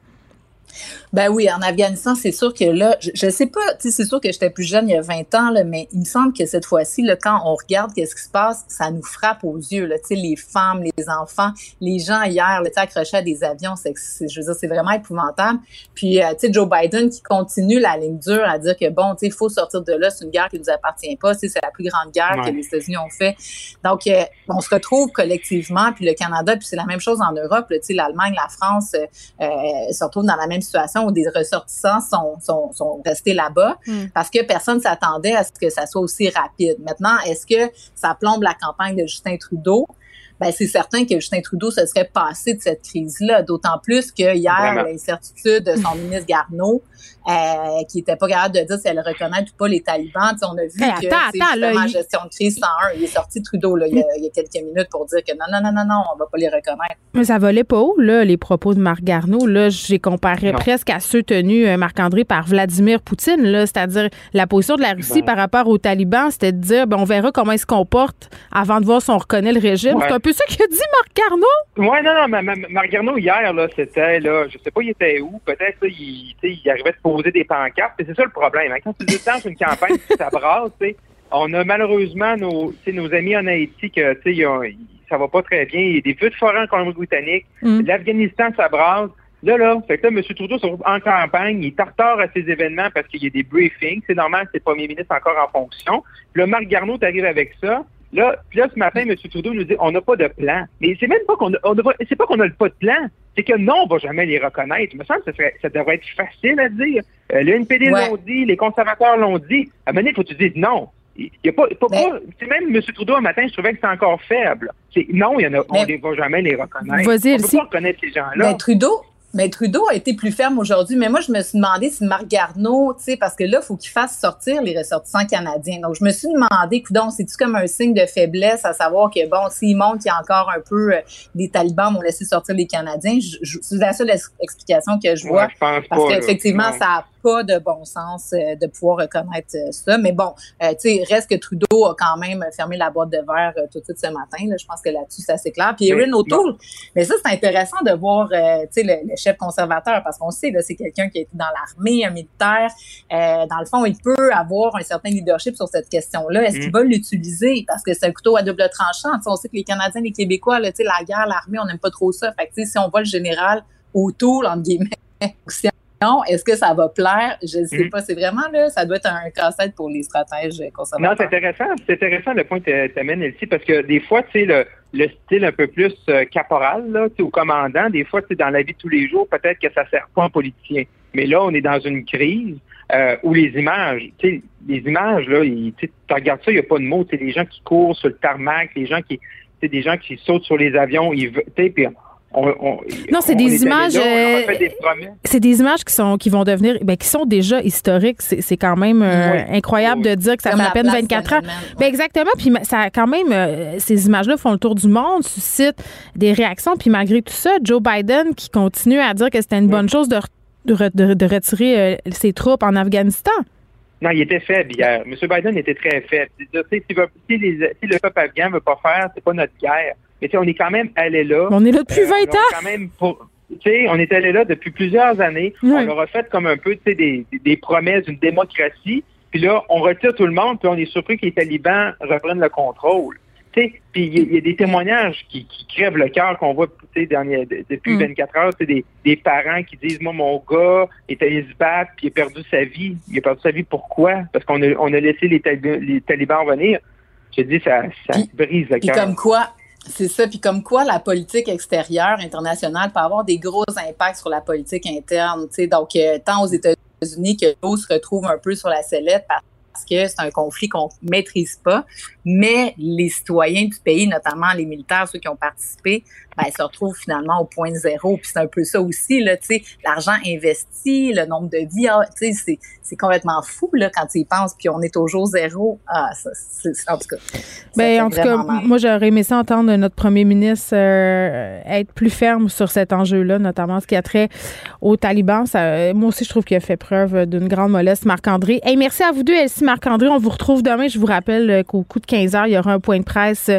Ben oui, en Afghanistan, c'est sûr que là, je, ne sais pas, tu sais, c'est sûr que j'étais plus jeune il y a 20 ans, là, mais il me semble que cette fois-ci, là, quand on regarde qu'est-ce qui se passe, ça nous frappe aux yeux, là, tu sais, les femmes, les enfants, les gens hier, là, accrochés à des avions, c'est, je veux dire, c'est vraiment épouvantable. Puis, euh, tu sais, Joe Biden qui continue la ligne dure à dire que bon, tu sais, il faut sortir de là, c'est une guerre qui nous appartient pas, tu sais, c'est la plus grande guerre que les États-Unis ont fait. Donc, euh, on se retrouve collectivement, puis le Canada, puis c'est la même chose en Europe, tu sais, l'Allemagne, la France euh, se retrouvent dans la même situation où des ressortissants sont, sont, sont restés là-bas hmm. parce que personne s'attendait à ce que ça soit aussi rapide. Maintenant, est-ce que ça plombe la campagne de Justin Trudeau? Ben, c'est certain que Justin Trudeau se serait passé de cette crise-là, d'autant plus que hier, l'incertitude de son ministre Garneau, euh, qui était pas capable de dire si elle reconnaît ou pas les talibans. on a vu que attends, gestion de crise 101, il est sorti Trudeau là, il, y a, quelques minutes pour dire que non, non, non, non, non, on va pas les reconnaître. Mais ça volait pas haut, là, les propos de Marc Garneau. Là, j'ai comparé presque à ceux tenus, euh, Marc-André, par Vladimir Poutine, là, c'est-à-dire la position de la Russie par rapport aux talibans, c'était de dire ben, on verra comment ils se comportent avant de voir si on reconnaît le régime. C'est un peu ça qu'a dit Marc Garneau. Oui, non, non, Marc Garneau, hier, là, c'était, là, je sais pas, il était où, peut-être, il, il arrivait de poser des pancartes. C'est ça le problème. Hein. Quand tu sur une campagne, ça brasse, on a malheureusement nos, nos amis en Haïti que ça va pas très bien. Il y a des feux de forêt en Colombie-Britannique. Mm. L'Afghanistan, ça brasse. Là, là, fait que là, M. Trudeau se retrouve en campagne, il retard à ces événements parce qu'il y a des briefings. C'est normal que le premier ministre encore en fonction. Là, Marc Garneau arrive avec ça. Là, puis là, ce matin, M. Trudeau nous dit on n'a pas de plan. Mais c'est même pas qu'on a, on devrait- c'est pas qu'on a pas de plan. C'est que non, on va jamais les reconnaître. Il me semble que ça, serait- ça devrait être facile à dire. Euh, le NPD Ouais. l'ont dit, les conservateurs l'ont dit. À un moment donné, il faut que tu dises non. Il y a pas, pas, même M. Trudeau un matin, je trouvais que c'était encore faible. C'est non, il y en a, on ne va jamais les reconnaître. On peut Elsie. pas reconnaître ces gens-là. Mais Trudeau, mais Trudeau a été plus ferme aujourd'hui. Mais moi, je me suis demandé si Marc Garneau, tu sais, parce que là, il faut qu'il fasse sortir les ressortissants canadiens. Donc, je me suis demandé, coudon, c'est-tu comme un signe de faiblesse à savoir que, bon, s'il monte, il y a encore un peu, euh, les talibans vont laisser sortir les Canadiens? C'est la seule ex- explication que je vois. Ouais, je pense parce qu'effectivement, ça n'a pas de bon sens euh, de pouvoir reconnaître euh, ça. Mais bon, euh, tu sais, reste que Trudeau a quand même fermé la boîte de verre euh, tout de suite ce matin. Là. Je pense que là-dessus, c'est assez clair. Puis Erin O'Toole, mais ça, c'est intéressant de voir euh, tu sais, le, le chef conservateur, parce qu'on sait, là, c'est quelqu'un qui a été dans l'armée, un militaire. Euh, dans le fond, il peut avoir un certain leadership sur cette question-là. Est-ce Mm. qu'il va l'utiliser? Parce que c'est un couteau à double tranchant. Tu sais, on sait que les Canadiens, les Québécois, là, tu sais, la guerre, l'armée, on n'aime pas trop ça. Fait que, tu sais, si on voit le général O'Toole, entre guillemets, non, est-ce que ça va plaire? Je ne sais Mm. pas. C'est vraiment là, ça doit être un casse-tête pour les stratèges Non, conservateurs. c'est intéressant. C'est intéressant le point que tu amènes, Elsie, parce que des fois, tu sais, le, le style un peu plus euh, caporal, là, au commandant, des fois, sais, dans la vie de tous les jours, peut-être que ça sert pas un politicien. Mais là, on est dans une crise euh, où les images, tu sais, les images, là, tu regardes ça, il n'y a pas de mots. Tu les gens qui courent sur le tarmac, les gens qui, des gens qui sautent sur les avions, ils, ve- tu sais, puis on, on- Non, c'est des images, euh. C'est des images qui sont qui vont devenir ben, qui sont déjà historiques. C'est c'est quand même euh, Oui. incroyable de dire que ça Comme fait à peine place 24 heures. Tiananmen, Ben exactement. Puis ça a quand même euh, ces images-là font le tour du monde, suscitent des réactions. Puis malgré tout ça, Joe Biden qui continue à dire que c'était une bonne chose de, re- de, re- de- retirer euh, ses troupes en Afghanistan. Non, il était faible hier. M. Biden était très faible. C'est-à-dire, tu sais, s'il veut- Si, les- si le peuple afghan ne veut pas faire, c'est pas notre guerre. Mais tu sais, on est quand même allé là. On est là depuis Euh, 20 on a ans. Quand même pour, tu sais, on est allé là depuis plusieurs années. Oui. On leur a fait comme un peu tu sais, des, des- des promesses d'une démocratie. Puis là, on retire tout le monde, puis on est surpris que les talibans reprennent le contrôle. Tu sais, Puis il y, a- il y a des témoignages qui, qui crèvent le cœur qu'on voit dernier- depuis Mm. 24 heures. C'est des, des parents qui disent Moi, mon gars est allé se battre, puis il a perdu sa vie. Il a perdu sa vie pourquoi? Parce qu'on a, on a laissé les, talibans- les talibans venir. Je dis, ça, ça brise le cœur. comme quoi, c'est ça, puis comme quoi la politique extérieure internationale peut avoir des gros impacts sur la politique interne. Donc, euh, tant aux États-Unis que l'eau se retrouve un peu sur la sellette parce que c'est un conflit qu'on maîtrise pas, mais les citoyens du pays, notamment les militaires, ceux qui ont participé, ben, se retrouvent finalement au point zéro. Puis c'est un peu ça aussi, là, tu sais, l'argent investi, le nombre de vies, ah, tu sais, c'est, c'est complètement fou, là, quand tu y penses, puis on est toujours zéro. Ah, ça, c'est, en tout cas. Ben, en tout cas, vraiment mal. moi, j'aurais aimé ça entendre notre premier ministre euh, être plus ferme sur cet enjeu-là, notamment ce qui a trait aux talibans. Ça, euh, moi aussi, je trouve qu'il a fait preuve d'une grande mollesse, Marc-André. Hey, merci à vous deux, Elsie, Marc-André. On vous retrouve demain. Je vous rappelle euh, qu'au coup de 15 heures, il y aura un point de presse.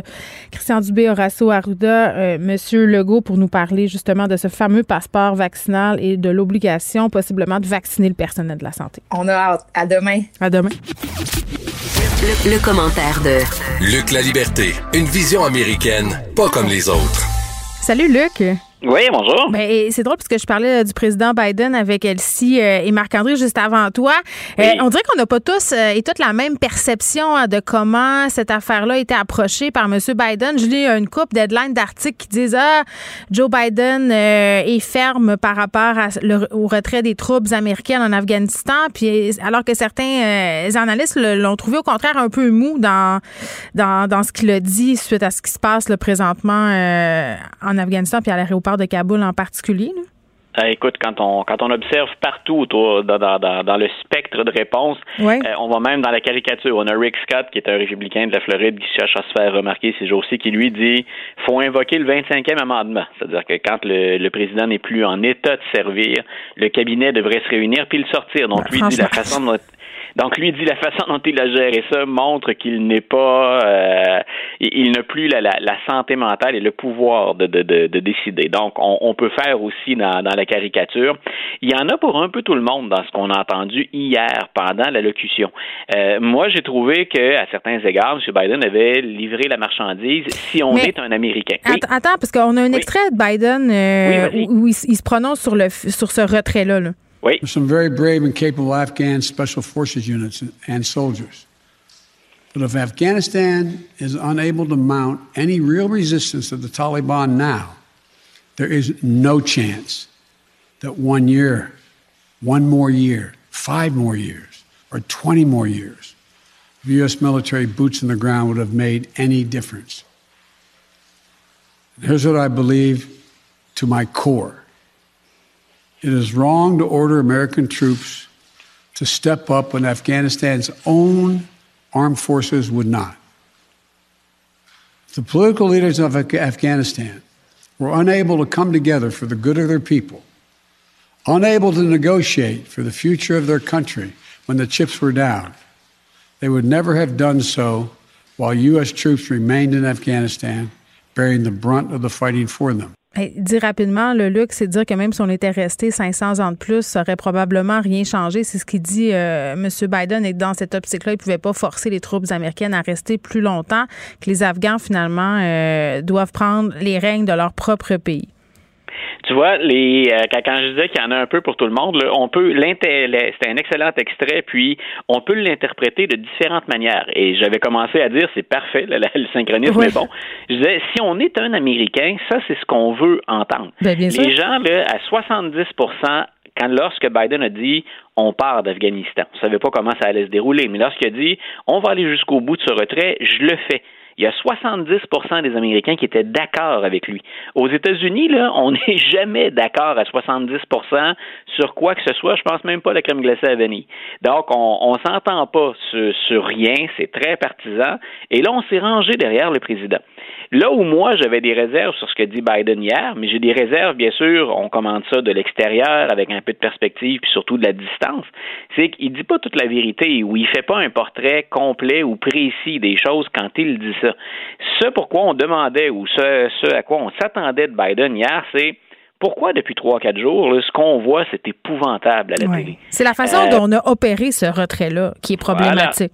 Christian Dubé, Horacio Arruda, euh, Monsieur Legault pour nous parler justement de ce fameux passeport vaccinal et de l'obligation possiblement de vacciner le personnel de la santé. On a hâte. À demain. À demain. Le, le commentaire de Luc La Liberté, une vision américaine, pas comme les autres. Salut, Luc. Oui, bonjour. Ben, c'est drôle parce que je parlais euh, du président Biden avec Elsie euh, et Marc-André juste avant toi. Euh, on dirait qu'on n'a pas tous et toutes la même perception hein, de comment cette affaire-là a été approchée par M. Biden. Je lis une coupe deadline d'articles qui disent Ah, Joe Biden est ferme par rapport à le- au retrait des troupes américaines en Afghanistan. Puis alors que certains analystes l'ont trouvé au contraire un peu mou dans, dans, dans ce qu'il a dit suite à ce qui se passe là, présentement euh, en Afghanistan puis à l'aéroport de Kaboul en particulier. là? Euh, écoute, quand on quand on observe partout dans, dans, dans, dans le spectre de réponses, euh, on va même dans la caricature. On a Rick Scott, qui est un républicain de la Floride, qui cherche à se faire remarquer ces jours-ci, qui lui dit faut invoquer le 25e amendement. C'est-à-dire que quand le, le président n'est plus en état de servir, le cabinet devrait se réunir puis le sortir. Donc lui dit la façon dont donc lui dit la façon dont il a géré ça montre qu'il n'est pas, euh, il, n'a plus la, la, la santé mentale et le pouvoir de, de, de, de décider. Donc on, on peut faire aussi dans, dans la caricature. Il y en a pour un peu tout le monde dans ce qu'on a entendu hier pendant l'allocution. Euh, moi j'ai trouvé que à certains égards, M. Biden avait livré la marchandise. Si on Mais- est un Américain, oui. Attends, parce qu'on a un extrait de Biden euh, Oui, où, où il, se prononce sur, le, sur ce retrait-là. là. Oui. Some very brave and capable Afghan special forces units and soldiers. But if Afghanistan is unable to mount any real resistance to the Taliban now, there is no chance that one year, one more year, five more years, or 20 more years of U.S. military boots on the ground would have made any difference. Here's what I believe to my core it is wrong to order American troops to step up when Afghanistan's own armed forces would not. The political leaders of Afghanistan were unable to come together for the good of their people, unable to negotiate for the future of their country when the chips were down, they would never have done so while U.S. troops remained in Afghanistan, bearing the brunt of the fighting for them. Dit rapidement, le luxe, c'est dire que même si on était resté 500 ans de plus, ça aurait probablement rien changé. C'est ce qu'il dit euh, M. Biden. Et dans cette optique-là, il ne pouvait pas forcer les troupes américaines à rester plus longtemps, que les Afghans, finalement, euh, doivent prendre les règnes de leur propre pays. Tu vois, les euh, quand je disais qu'il y en a un peu pour tout le monde, là, on peut c'est un excellent extrait, puis on peut l'interpréter de différentes manières. Et j'avais commencé à dire c'est parfait, le, synchronisme est bon. Je disais si on est un Américain, ça c'est ce qu'on veut entendre. Ben, les gens là, à 70% quand lorsque Biden a dit on part d'Afghanistan, on savait pas comment ça allait se dérouler, mais lorsqu'il a dit on va aller jusqu'au bout de ce retrait, je le fais il y a 70% des Américains qui étaient d'accord avec lui. Aux États-Unis, là, on n'est jamais d'accord à 70% sur quoi que ce soit. Je pense même pas à la crème glacée à vanille. Donc, on, s'entend pas sur rien. C'est très partisan. Et là, on s'est rangé derrière le président. Là où moi, j'avais des réserves sur ce que dit Biden hier, mais j'ai des réserves, bien sûr, on commande ça de l'extérieur avec un peu de perspective puis surtout de la distance, c'est qu'il dit pas toute la vérité ou il fait pas un portrait complet ou précis des choses quand il dit ça. Ce pourquoi on demandait ou ce, à quoi on s'attendait de Biden hier, c'est pourquoi depuis trois, quatre jours, ce qu'on voit, c'est épouvantable à la télé. C'est la façon euh, dont on a opéré ce retrait-là qui est problématique.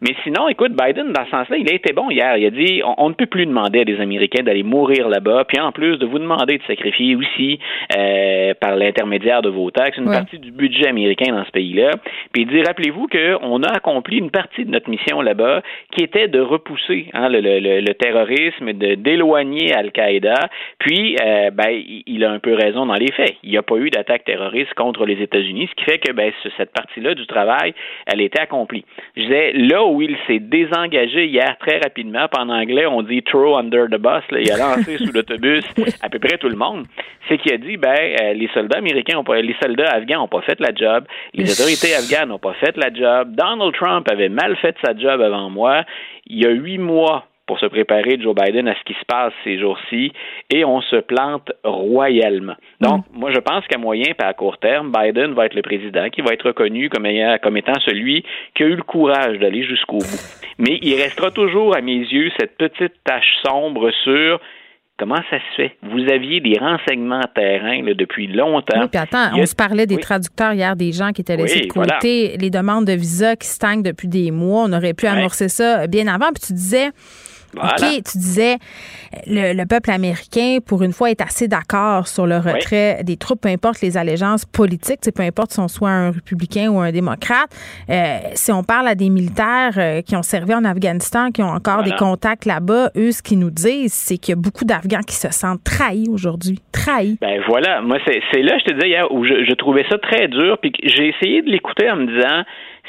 Mais sinon, écoute, Biden, dans ce sens-là, il a été bon hier. Il a dit on, ne peut plus demander à des Américains d'aller mourir là-bas, puis en plus de vous demander de sacrifier aussi euh, par l'intermédiaire de vos taxes une partie du budget américain dans ce pays-là. Puis il dit rappelez-vous qu'on a accompli une partie de notre mission là-bas qui était de repousser hein, le, le, le, terrorisme, de d'éloigner Al-Qaïda. Puis, euh, ben, il a un peu raison dans les faits. Il n'y a pas eu d'attaque terroriste contre les États-Unis, ce qui fait que ben, cette partie-là du travail, elle était accomplie. Je disais là où il s'est désengagé hier très rapidement. En anglais, on dit throw under the bus. Il a lancé sous l'autobus à peu près tout le monde. C'est qu'il a dit ben euh, les soldats américains ont pas, les soldats afghans n'ont pas fait la job, les autorités afghanes n'ont pas fait la job. Donald Trump avait mal fait sa job avant moi. Il y a huit mois pour se préparer Joe Biden à ce qui se passe ces jours-ci et on se plante royalement. Donc, mm. moi, je pense qu'à moyen et à court terme, Biden va être le président qui va être reconnu comme, comme étant celui qui a eu le courage d'aller jusqu'au bout. Mais il restera toujours, à mes yeux, cette petite tache sombre sur Comment ça se fait? Vous aviez des renseignements terrain depuis longtemps. Oui, puis attends, on se parlait des traducteurs hier, des gens qui étaient laissés de côté, les demandes de visa qui stagnent depuis des mois. On aurait pu amorcer ça bien avant. Puis tu disais, OK, tu disais, le, peuple américain, pour une fois, est assez d'accord sur le retrait des troupes, peu importe les allégeances politiques, peu importe si on soit un républicain ou un démocrate. Euh, si on parle à des militaires euh, qui ont servi en Afghanistan, qui ont encore des contacts là-bas, eux, ce qu'ils nous disent, c'est qu'il y a beaucoup d'Afghans qui se sentent trahis aujourd'hui. Trahis. Ben voilà, moi, c'est là, je te disais hier, où je, je trouvais ça très dur, puis j'ai essayé de l'écouter en me disant,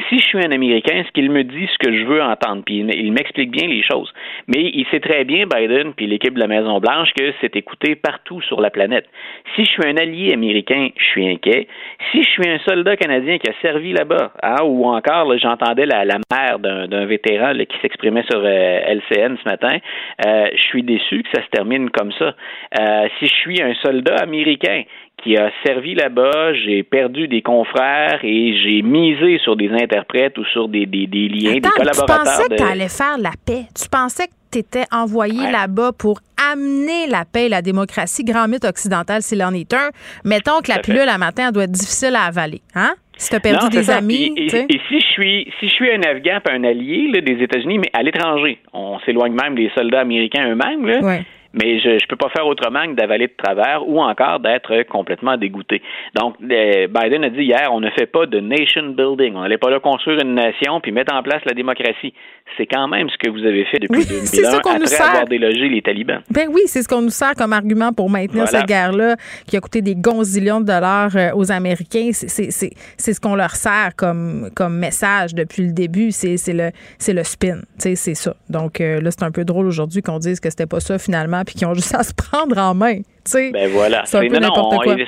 si je suis un Américain, ce qu'il me dit ce que je veux entendre, puis il m'explique bien les choses. Mais il sait très bien, Biden, puis l'équipe de la Maison-Blanche, que c'est écouté partout sur la planète. Si je suis un allié américain, je suis inquiet. Si je suis un soldat canadien qui a servi là-bas, hein, ou encore, j'entendais la, mère d'un vétéran qui s'exprimait sur euh, LCN ce matin, euh, je suis déçu que ça se termine comme ça. Euh, si je suis un soldat américain qui a servi là-bas, j'ai perdu des confrères et j'ai misé sur des interprètes ou sur des, des, des liens, des collaborateurs. Tu pensais que tu allais faire la paix. Tu pensais que tu étais envoyé là-bas pour amener la paix et la démocratie. Grand mythe occidental, s'il en est un. Mettons que la pilule à matin, elle doit être difficile à avaler. Hein? Si tu as perdu des amis. Et, si je suis si je suis un Afghan un allié des États-Unis, mais à l'étranger, on s'éloigne même des soldats américains eux-mêmes, mais je ne peux pas faire autrement que d'avaler de travers ou encore d'être complètement dégoûté. Donc, euh, Biden a dit hier, on ne fait pas de nation building. On n'allait pas là construire une nation puis mettre en place la démocratie. C'est quand même ce que vous avez fait depuis 2001 après avoir délogé les talibans. Ben oui, c'est ce qu'on nous sert comme argument pour maintenir cette guerre-là qui a coûté des gonzillions de dollars euh, aux Américains. C'est ce qu'on leur sert comme, comme message depuis le début. C'est le, le spin. C'est ça. Donc euh, là, c'est un peu drôle aujourd'hui qu'on dise que c'était pas ça finalement puis qu'ils ont juste à se prendre en main. Ben voilà.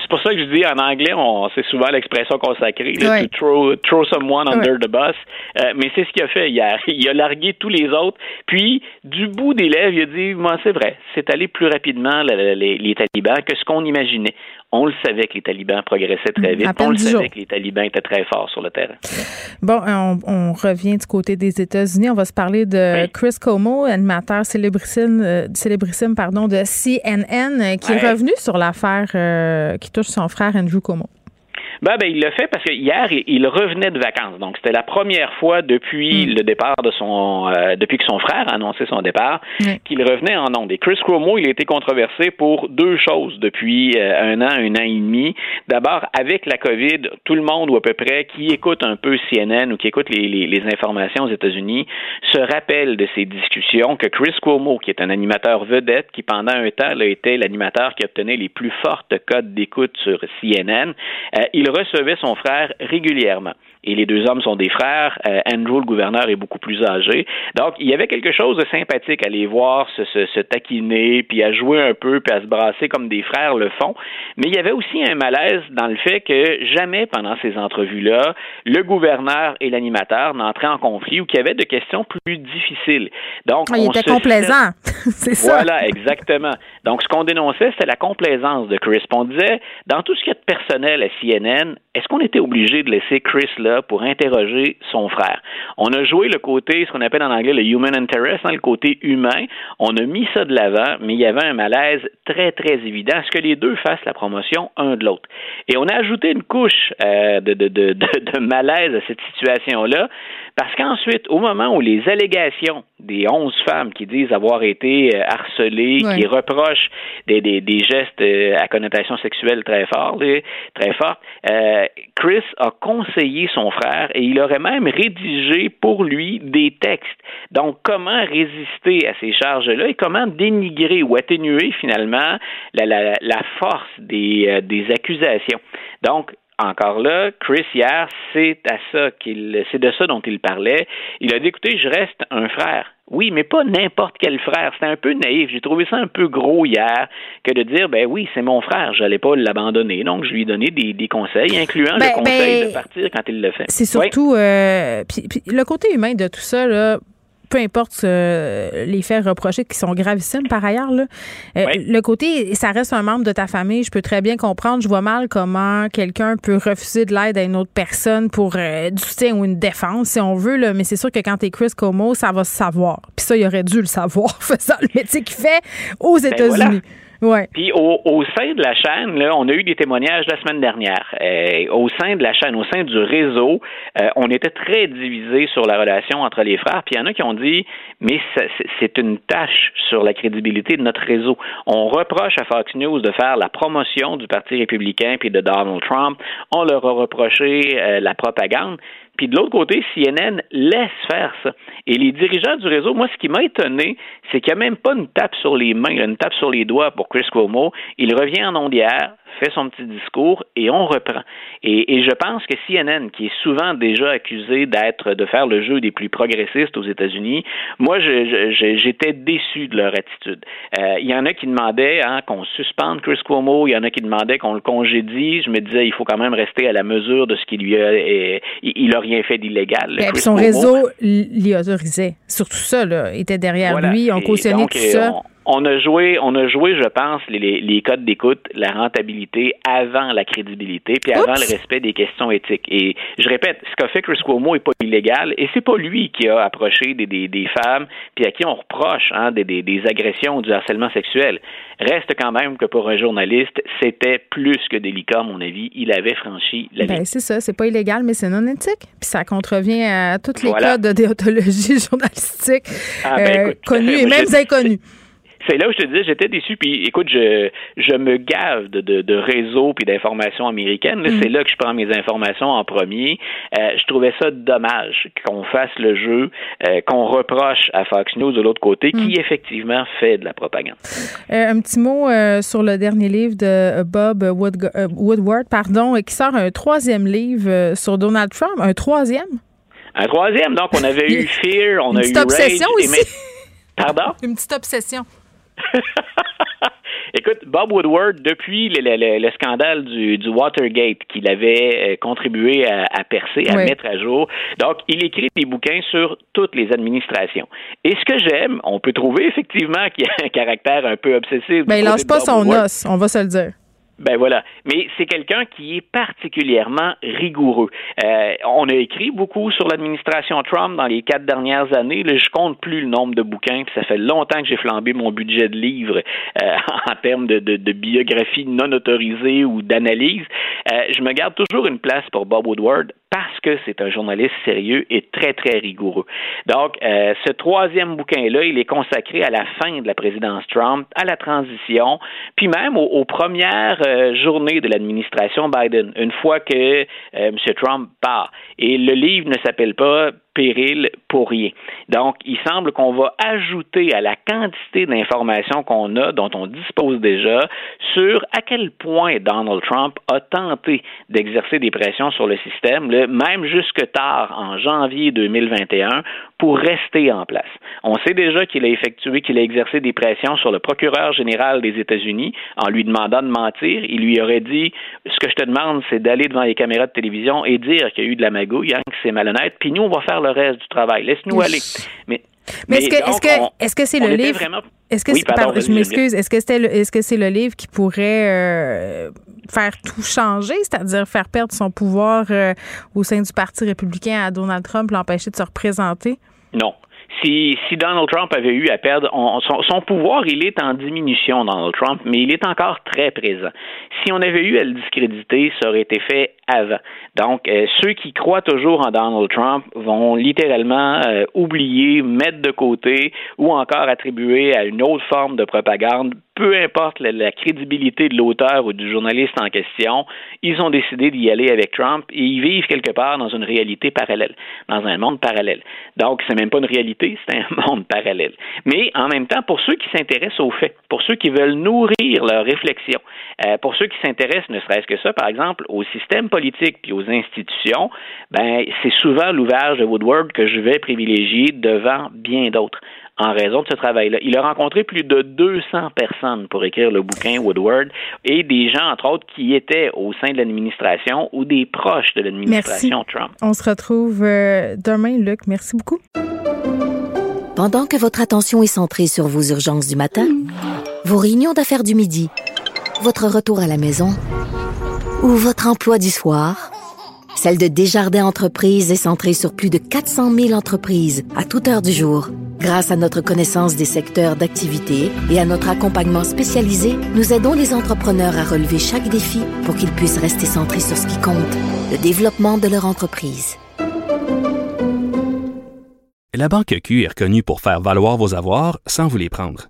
C'est pour ça que je dis en anglais, c'est souvent l'expression consacrée, to throw, throw someone under the bus. Euh, mais c'est ce qu'il a fait hier. Il a largué tous les autres. Puis, du bout des lèvres, il a dit, moi, c'est vrai, c'est allé plus rapidement les, les talibans que ce qu'on imaginait. On le savait que les talibans progressaient très vite. On le savait que les talibans étaient très forts sur le terrain. Bon, on, revient du côté des États-Unis. On va se parler de Chris Como, animateur célébrissime, euh, célébrissime pardon, de CNN, euh, qui est revenu sur l'affaire euh, qui touche son frère Andrew Como. Ben, ben, il l'a fait parce que hier, il revenait de vacances. Donc, c'était la première fois depuis mm. le départ de son, euh, depuis que son frère a annoncé son départ, qu'il revenait en ondes. Et Chris Cuomo, il a été controversé pour deux choses depuis euh, un an, un an et demi. D'abord, avec la COVID, tout le monde ou à peu près qui écoute un peu CNN ou qui écoute les, les, les informations aux États-Unis se rappelle de ces discussions que Chris Cuomo, qui est un animateur vedette, qui pendant un temps a été l'animateur qui obtenait les plus fortes codes d'écoute sur CNN, euh, il recevait son frère régulièrement et les deux hommes sont des frères. Euh, Andrew, le gouverneur, est beaucoup plus âgé. Donc, il y avait quelque chose de sympathique à les voir se, se, se, taquiner, puis à jouer un peu, puis à se brasser comme des frères le font. Mais il y avait aussi un malaise dans le fait que jamais pendant ces entrevues-là, le gouverneur et l'animateur n'entraient en conflit ou qu'il y avait de questions plus difficiles. Donc, ah, il était complaisant, c'est ça. Voilà, exactement. Donc, ce qu'on dénonçait, c'était la complaisance de Chris. On disait, dans tout ce qui est personnel à CNN, est-ce qu'on était obligé de laisser Chris là pour interroger son frère? On a joué le côté, ce qu'on appelle en anglais le human interest, hein, le côté humain. On a mis ça de l'avant, mais il y avait un malaise très, très évident à ce que les deux fassent la promotion un de l'autre. Et on a ajouté une couche euh, de, de, malaise à cette situation-là, parce qu'ensuite, au moment où les allégations des onze femmes qui disent avoir été euh, harcelées, qui reprochent des, des, des gestes euh, à connotation sexuelle très forts, très euh, Chris a conseillé son frère et il aurait même rédigé pour lui des textes. Donc, comment résister à ces charges-là et comment dénigrer ou atténuer finalement la, la, la force des, des accusations? Donc, encore là, Chris hier, c'est à ça qu'il, c'est de ça dont il parlait. Il a dit, écoutez, je reste un frère. Oui, mais pas n'importe quel frère. C'était un peu naïf. J'ai trouvé ça un peu gros hier que de dire, ben oui, c'est mon frère, j'allais pas l'abandonner. Donc, je lui ai donné des, conseils, incluant le ben, conseil ben, de partir quand il le fait. C'est surtout, euh, le côté humain de tout ça, là, peu importe euh, les faits reprochés qui sont gravissimes par ailleurs, là, euh, le côté, ça reste un membre de ta famille, je peux très bien comprendre. Je vois mal comment quelqu'un peut refuser de l'aide à une autre personne pour euh, du soutien ou une défense, si on veut. Là, mais c'est sûr que quand t'es Chris Como, ça va se savoir. Puis ça, il aurait dû le savoir, faisant le métier qu'il fait aux ben États-Unis. Puis au, sein de la chaîne, on a eu des témoignages la semaine dernière. Euh, au sein de la chaîne, au sein du réseau, euh, on était très divisé sur la relation entre les frères. Puis il y en a qui ont dit, mais c'est une tâche sur la crédibilité de notre réseau. On reproche à Fox News de faire la promotion du Parti républicain puis de Donald Trump. On leur a reproché euh, la propagande. Puis de l'autre côté, CNN laisse faire ça. Et les dirigeants du réseau, moi, ce qui m'a étonné, c'est qu'il n'y a même pas une tape sur les mains, une tape sur les doigts pour Chris Cuomo. Il revient en ondière, fait son petit discours et on reprend. Et, je pense que CNN, qui est souvent déjà accusé d'être de faire le jeu des plus progressistes aux États-Unis, moi j'étais déçu de leur attitude. Euh, il y en a qui demandaient hein, qu'on suspende Chris Cuomo, il y en a qui demandaient qu'on le congédie. Je me disais il faut quand même rester à la mesure de ce qu'il lui a. Et, il n'a rien fait d'illégal. son réseau l'y autorisait. Surtout ça, là, était derrière lui. On cautionnait tout ça on a joué, on a joué, je pense, les, les codes d'écoute, la rentabilité avant la crédibilité, puis avant le respect des questions éthiques. Et je répète, ce qu'a fait Chris Cuomo est pas illégal, et c'est pas lui qui a approché des, des, des femmes, puis à qui on reproche hein, des, des, des agressions ou du harcèlement sexuel. Reste quand même que pour un journaliste, c'était plus que délicat, à mon avis. Il avait franchi la ben, C'est ça, c'est pas illégal, mais c'est non éthique. Puis ça contrevient à tous les codes de déontologie journalistique, ah, ben, euh, connus et même inconnus c'est là où je te disais, j'étais déçu. Puis écoute, je, je me gave de, de, de réseaux puis d'informations américaines. Mm. C'est là que je prends mes informations en premier. Euh, je trouvais ça dommage qu'on fasse le jeu, euh, qu'on reproche à Fox News de l'autre côté, qui Mm. effectivement fait de la propagande. Euh, un petit mot sur le dernier livre de Bob Wood- Woodward, pardon, qui sort un troisième livre sur Donald Trump. Un troisième? Un troisième, donc on avait eu Fear, on Une a eu obsession Rage. aussi. mais- Pardon? Une petite obsession. Écoute, Bob Woodward, depuis le, le- le- le scandale du, du Watergate qu'il avait euh, contribué à, à percer, à Oui. mettre à jour, donc il écrit des bouquins sur toutes les administrations. Et ce que j'aime, on peut trouver effectivement qu'il y a un caractère un peu obsessif. du Ben, il lâche pas Bob son Woodward. os, on va se le dire. Ben voilà. Mais c'est quelqu'un qui est particulièrement rigoureux. Euh, on a écrit beaucoup sur l'administration Trump dans les quatre dernières années. Là, je compte plus le nombre de bouquins. Puis ça fait longtemps que j'ai flambé mon budget de livres euh, en termes de, de, biographie non autorisée ou d'analyse. Euh, je me garde toujours une place pour Bob Woodward parce que c'est un journaliste sérieux et très, très rigoureux. Donc, euh, ce troisième bouquin-là, il est consacré à la fin de la présidence Trump, à la transition, puis même aux, premières euh, journées de l'administration Biden, une fois que euh, M. Trump part. Et le livre ne s'appelle pas péril pour rien. Donc, il semble qu'on va ajouter à la quantité d'informations qu'on a, dont on dispose déjà, sur à quel point Donald Trump a tenté d'exercer des pressions sur le système, même jusque tard en janvier 2021, pour rester en place. On sait déjà qu'il a effectué, qu'il a exercé des pressions sur le procureur général des États-Unis en lui demandant de mentir. Il lui aurait dit ce que je te demande, c'est d'aller devant les caméras de télévision et dire qu'il y a eu de la magouille, hein, que c'est malhonnête, puis nous, on va faire le reste du travail. Laisse-nous aller. Mais, Mais est-ce que est-ce que on- est-ce que c'est le livre? vraiment- Est-ce que Oui, pardon, pardon, je m'excuse. Est-ce que c'était est-ce que c'est le livre qui pourrait euh, faire tout changer, c'est-à-dire faire perdre son pouvoir euh, au sein du Parti républicain à Donald Trump, l'empêcher de se représenter? Non. Si, si Donald Trump avait eu à perdre, on- son, son pouvoir, il est en diminution, Donald Trump, mais il est encore très présent. Si on avait eu à le discréditer, ça aurait été fait Donc, euh, ceux qui croient toujours en Donald Trump vont littéralement euh, oublier, mettre de côté ou encore attribuer à une autre forme de propagande, peu importe la, la crédibilité de l'auteur ou du journaliste en question, ils ont décidé d'y aller avec Trump et ils vivent quelque part dans une réalité parallèle, dans un monde parallèle. Donc, c'est même pas une réalité, c'est un monde parallèle. Mais en même temps, pour ceux qui s'intéressent aux faits, pour ceux qui veulent nourrir leur réflexion, euh, pour ceux qui s'intéressent, ne serait-ce que ça, par exemple, au système politique puis aux institutions, ben, c'est souvent l'ouvrage de Woodward que je vais privilégier devant bien d'autres en raison de ce travail-là. Il a rencontré plus de 200 personnes pour écrire le bouquin Woodward et des gens, entre autres, qui étaient au sein de l'administration ou des proches de l'administration Trump. On se retrouve euh, demain, Luc. Merci beaucoup. Pendant que votre attention est centrée sur vos urgences du matin, vos réunions d'affaires du midi, votre retour à la maison ou votre emploi du soir, celle de Desjardins Entreprises est centrée sur plus de 400 000 entreprises à toute heure du jour. Grâce à notre connaissance des secteurs d'activité et à notre accompagnement spécialisé, nous aidons les entrepreneurs à relever chaque défi pour qu'ils puissent rester centrés sur ce qui compte, le développement de leur entreprise. La Banque Q est reconnue pour faire valoir vos avoirs sans vous les prendre.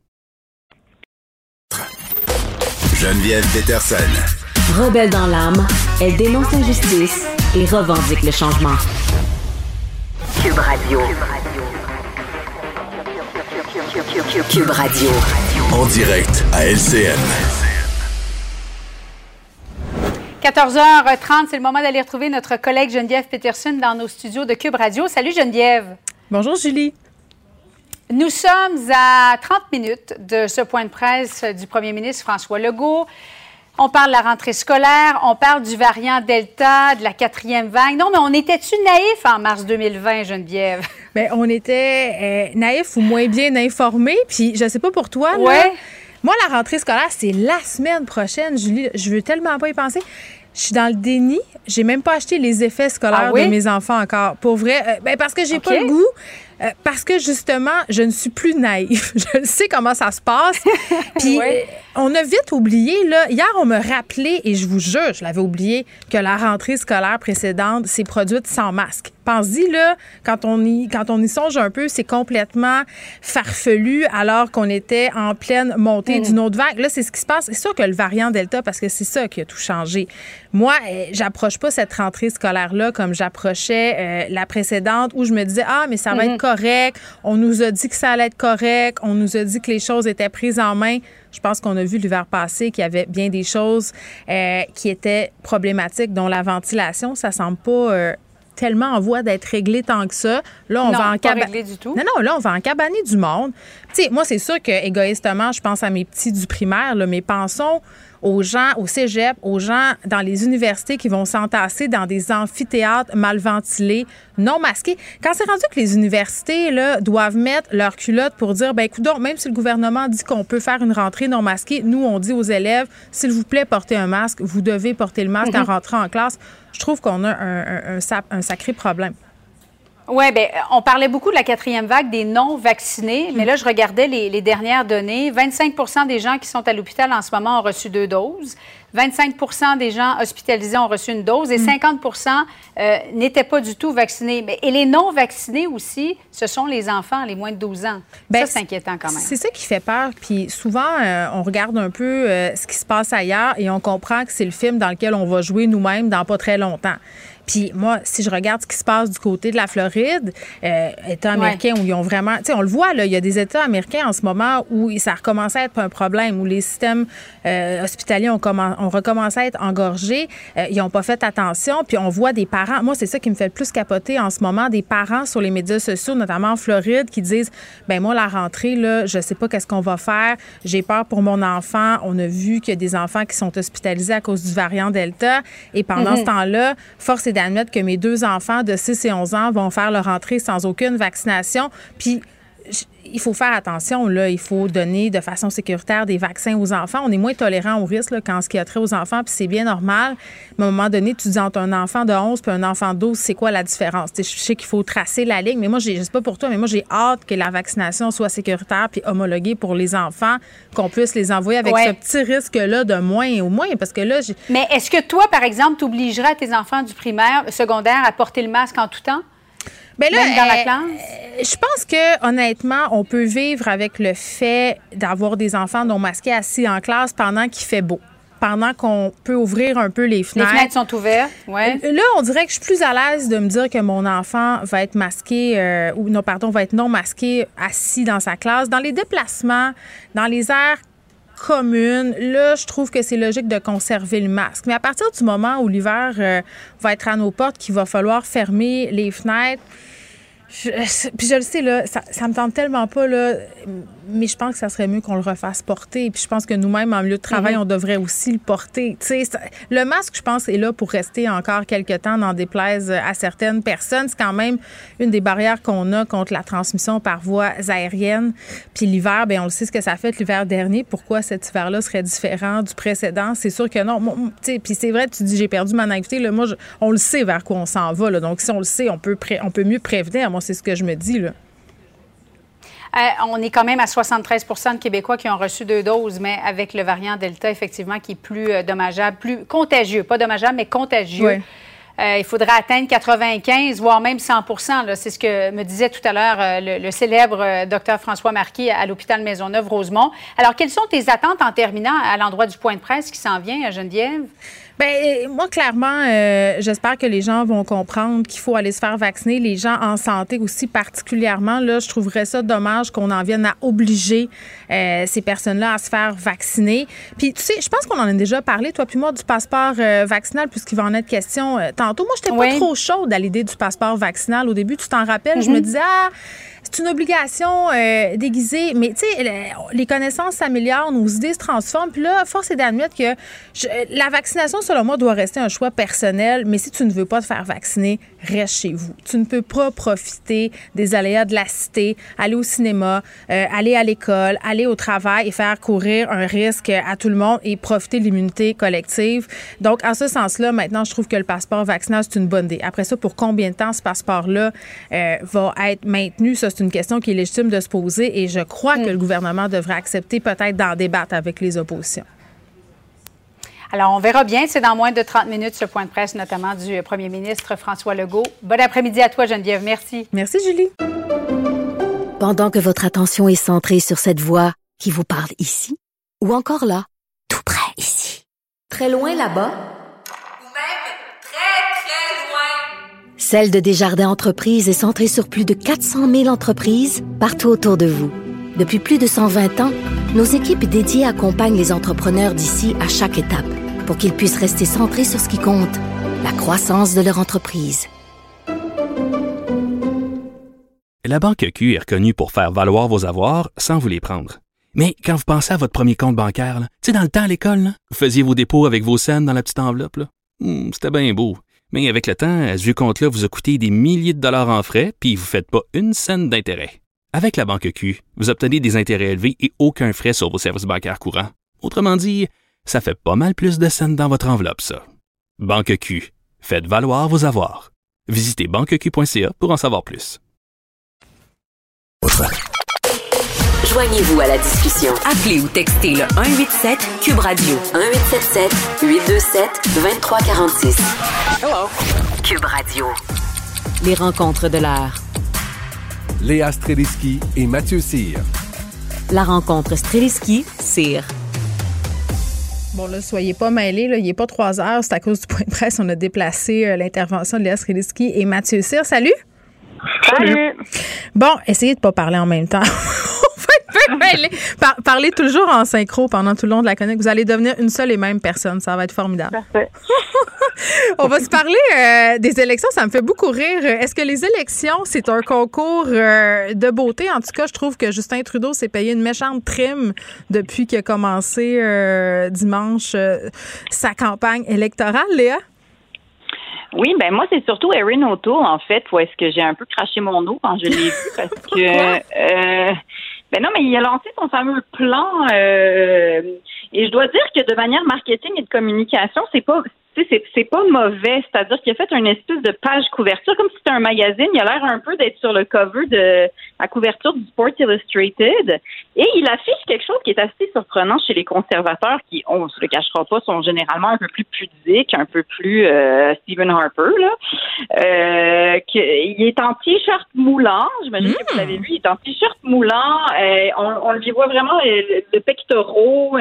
Geneviève Peterson. Rebelle dans l'âme, elle dénonce l'injustice et revendique le changement. Cube Radio. Cube Radio. En direct à LCN. 14h30, c'est le moment d'aller retrouver notre collègue Geneviève Peterson dans nos studios de Cube Radio. Salut Geneviève. Bonjour Julie. Nous sommes à 30 minutes de ce point de presse du premier ministre François Legault. On parle de la rentrée scolaire, on parle du variant Delta, de la quatrième vague. Non, mais on était-tu naïf en mars 2020, Geneviève? Bien, on était euh, naïfs ou moins bien informés. Puis, je sais pas pour toi, Ouais. Moi, la rentrée scolaire, c'est la semaine prochaine, Julie. Je veux tellement pas y penser. Je suis dans le déni. J'ai même pas acheté les effets scolaires Ah oui? de mes enfants encore. Pour vrai, euh, ben parce que j'ai OK. pas le goût. Euh, parce que justement, je ne suis plus naïve. Je sais comment ça se passe. Puis Ouais. euh, on a vite oublié, là. Hier, on me rappelait, et je vous jure, je l'avais oublié, que la rentrée scolaire précédente s'est produite sans masque. Pense-y, là, quand on, y, quand on y songe un peu, c'est complètement farfelu alors qu'on était en pleine montée Mhm. d'une autre vague. Là, c'est ce qui se passe. C'est sûr que le variant Delta, parce que c'est ça qui a tout changé. Moi, euh, j'approche pas cette rentrée scolaire-là comme j'approchais euh, la précédente où je me disais, ah, mais ça va être correct. On nous a dit que ça allait être correct. On nous a dit que les choses étaient prises en main. Je pense qu'on a vu l'hiver passé qu'il y avait bien des choses euh, qui étaient problématiques, dont la ventilation. Ça semble pas euh, tellement en voie d'être réglé tant que ça. Là, on Non, va en pas réglé du tout. Non, non, là, on va en cabaner du monde. Tu sais, moi, c'est sûr que égoïstement, je pense à mes petits du primaire, là, mais pensons aux gens au cégep, aux gens dans les universités qui vont s'entasser dans des amphithéâtres mal ventilés, non masqués. Quand c'est rendu que les universités là, doivent mettre leur culotte pour dire, ben écoute, même si le gouvernement dit qu'on peut faire une rentrée non masquée, nous, on dit aux élèves, s'il vous plaît, portez un masque, vous devez porter le masque en Mhm. rentrant en classe. Je trouve qu'on a un, un- un sap- un sacré problème. Oui, bien, on parlait beaucoup de la quatrième vague des non-vaccinés, mais là, je regardais les, les dernières données. 25% des gens qui sont à l'hôpital en ce moment ont reçu deux doses. 25% des gens hospitalisés ont reçu une dose et 50% euh, n'étaient pas du tout vaccinés. Mais, et les non-vaccinés aussi, ce sont les enfants, les moins de 12 ans. Ben, ça, c'est inquiétant quand même. C'est ça qui fait peur. Puis souvent, euh, on regarde un peu euh, ce qui se passe ailleurs et on comprend que c'est le film dans lequel on va jouer nous-mêmes dans pas très longtemps. Puis moi, si je regarde ce qui se passe du côté de la Floride, euh, État Ouais. américain où ils ont vraiment, tu sais, on le voit là, il y a des États américains en ce moment où ça recommence à être un problème, où les systèmes euh, hospitaliers ont, commen- ont recommencé à être engorgés, Euh, ils n'ont pas fait attention, puis on voit des parents. Moi, c'est ça qui me fait le plus capoter en ce moment, des parents sur les médias sociaux, notamment en Floride, qui disent, ben moi la rentrée là, je sais pas qu'est-ce qu'on va faire, j'ai peur pour mon enfant. On a vu qu'il y a des enfants qui sont hospitalisés à cause du variant Delta, et pendant ce temps-là, force est d'admettre que mes deux enfants de 6 et 11 ans vont faire leur entrée sans aucune vaccination. Puis, il faut faire attention, là. Il faut donner de façon sécuritaire des vaccins aux enfants. On est moins tolérant au risque, là, quand ce qui a trait aux enfants, puis c'est bien normal. Mais à un moment donné, tu dis entre un enfant de 11 puis un enfant de 12, c'est quoi la différence? Je sais qu'il faut tracer la ligne, mais moi, je sais pas pour toi, mais moi, j'ai hâte que la vaccination soit sécuritaire puis homologuée pour les enfants, qu'on puisse les envoyer avec Ouais. ce petit risque-là de moins au moins, parce que là, Mais est-ce que toi, par exemple, tu obligerais tes enfants du primaire, secondaire à porter le masque en tout temps? Ben là, Même dans la euh, classe? Je pense que honnêtement, on peut vivre avec le fait d'avoir des enfants non masqués assis en classe pendant qu'il fait beau, pendant qu'on peut ouvrir un peu les Les fenêtres. fenêtres sont ouvertes, ouais. Là, on dirait que je suis plus à l'aise de me dire que mon enfant va être masqué euh, ou non, pardon, va être non masqué assis dans sa classe. Dans les déplacements, dans les aires communes, là, je trouve que c'est logique de conserver le masque. Mais à partir du moment où l'hiver euh, va être à nos portes, qu'il va falloir fermer les fenêtres, puis je le sais, là, ça, ça me tente tellement pas, là, mais je pense que ça serait mieux qu'on le refasse porter. Puis je pense que nous-mêmes, en milieu de travail, Mhm. on devrait aussi le porter. Tu sais, ça- le masque, je pense, est là pour rester encore quelques temps, n'en déplaise à certaines personnes. C'est quand même une des barrières qu'on a contre la transmission par voie aérienne. Puis l'hiver, ben on le sait ce que ça fait l'hiver dernier. Pourquoi cet hiver-là serait différent du précédent? C'est sûr que non. Puis c'est vrai, tu dis j'ai perdu ma naïveté. Là, moi, je- on le sait vers quoi on s'en va. Là. Donc si on le sait, on peut, pré- on peut mieux prévenir. Moi, c'est ce que je me dis. Là. Euh, on est quand même à 73% de Québécois qui ont reçu deux doses, mais avec le variant Delta, effectivement, qui est plus euh, dommageable, plus contagieux. Pas dommageable, mais contagieux. Euh, il faudrait atteindre 95, voire même 100 là. C'est ce que me disait tout à l'heure euh, le, le célèbre docteur François Marquis à l'hôpital Maisonneuve-Rosemont. Alors, quelles sont tes attentes en terminant à l'endroit du point de presse qui s'en vient à Geneviève? Ben, moi, clairement, euh, j'espère que les gens vont comprendre qu'il faut aller se faire vacciner. Les gens en santé aussi, particulièrement. Là, je trouverais ça dommage qu'on en vienne à obliger euh, ces personnes-là à se faire vacciner. Puis, tu sais, je pense qu'on en a déjà parlé, toi puis moi, du passeport euh, vaccinal, puisqu'il va en être question tantôt. Moi, j'étais Oui. pas trop chaude à l'idée du passeport vaccinal au début. Tu t'en rappelles? Je Mhm. me disais, ah, c'est une obligation euh, déguisée, mais tu sais, les connaissances s'améliorent, nos idées se transforment. Puis là, force est d'admettre que la vaccination, selon moi, doit rester un choix personnel, mais si tu ne veux pas te faire vacciner, reste chez vous. Tu ne peux pas profiter des aléas de la cité, aller au cinéma, euh, aller à l'école, aller au travail et faire courir un risque à tout le monde et profiter de l'immunité collective. Donc, en ce sens-là, maintenant, je trouve que le passeport vaccinal, c'est une bonne idée. Après ça, pour combien de temps ce passeport-là euh, va être maintenu, ça, c'est une question qui est légitime de se poser et je crois que le gouvernement devrait accepter peut-être d'en débattre avec les oppositions. Alors, on verra bien. C'est dans moins de 30 minutes ce point de presse, notamment du premier ministre François Legault. Bon après-midi à toi, Geneviève. Merci. Merci, Julie. Pendant que votre attention est centrée sur cette voix qui vous parle ici, ou encore là, tout près ici, très loin là-bas, ou même très, très loin, Celle de Desjardins Entreprises est centrée sur plus de 400 000 entreprises partout autour de vous. Depuis plus de 120 ans, nos équipes dédiées accompagnent les entrepreneurs d'ici à chaque étape pour qu'ils puissent rester centrés sur ce qui compte, la croissance de leur entreprise. La Banque Q est reconnue pour faire valoir vos avoirs sans vous les prendre. Mais quand vous pensez à votre premier compte bancaire, tu sais, dans le temps à l'école, vous faisiez vos dépôts avec vos scènes dans la petite enveloppe. Hmm, C'était bien beau. Mais avec le temps, ce vieux compte-là vous a coûté des milliers de dollars en frais, puis vous ne faites pas une scène d'intérêt. Avec la Banque Q, vous obtenez des intérêts élevés et aucun frais sur vos services bancaires courants. Autrement dit, ça fait pas mal plus de scènes dans votre enveloppe, ça. Banque Q, faites valoir vos avoirs. Visitez banqueq.ca pour en savoir plus. Joignez-vous à la discussion. Appelez ou textez le 187 Cube Radio 1877 827 2346. Hello. Cube Radio. Les rencontres de l'heure. Léa Streliski et Mathieu Cyr. La rencontre Streliski-Cyr. Bon, là, soyez pas mêlés. Là. Il n'est pas trois heures. C'est à cause du point de presse. On a déplacé euh, l'intervention de Léa Streliski et Mathieu Cyr. Salut! Salut! Bon, essayez de pas parler en même temps. Par- parlez toujours en synchro pendant tout le long de la chronique. Vous allez devenir une seule et même personne. Ça va être formidable. Parfait. On va se parler euh, des élections. Ça me fait beaucoup rire. Est-ce que les élections, c'est un concours euh, de beauté? En tout cas, je trouve que Justin Trudeau s'est payé une méchante prime depuis qu'il a commencé euh, dimanche sa campagne électorale, Léa? Oui, ben moi, c'est surtout Erin O'Toole, en fait, où est-ce que j'ai un peu craché mon eau quand je l'ai vu, parce que... euh, ben non, mais il a lancé son fameux plan, euh, et je dois dire que de manière marketing et de communication, c'est pas... tu sais, C'est, c'est pas mauvais, c'est-à-dire qu'il a fait une espèce de page couverture, comme si c'était un magazine. Il a l'air un peu d'être sur le cover de la couverture du Sport Illustrated. Et il affiche quelque chose qui est assez surprenant chez les conservateurs, qui, on se le cachera pas, sont généralement un peu plus pudiques, un peu plus euh, Stephen Harper. Là. Euh, il est en t-shirt moulant, j'imagine que vous l'avez vu, il est en t-shirt moulant. Euh, on, on lui voit vraiment euh, le, le pectoraux.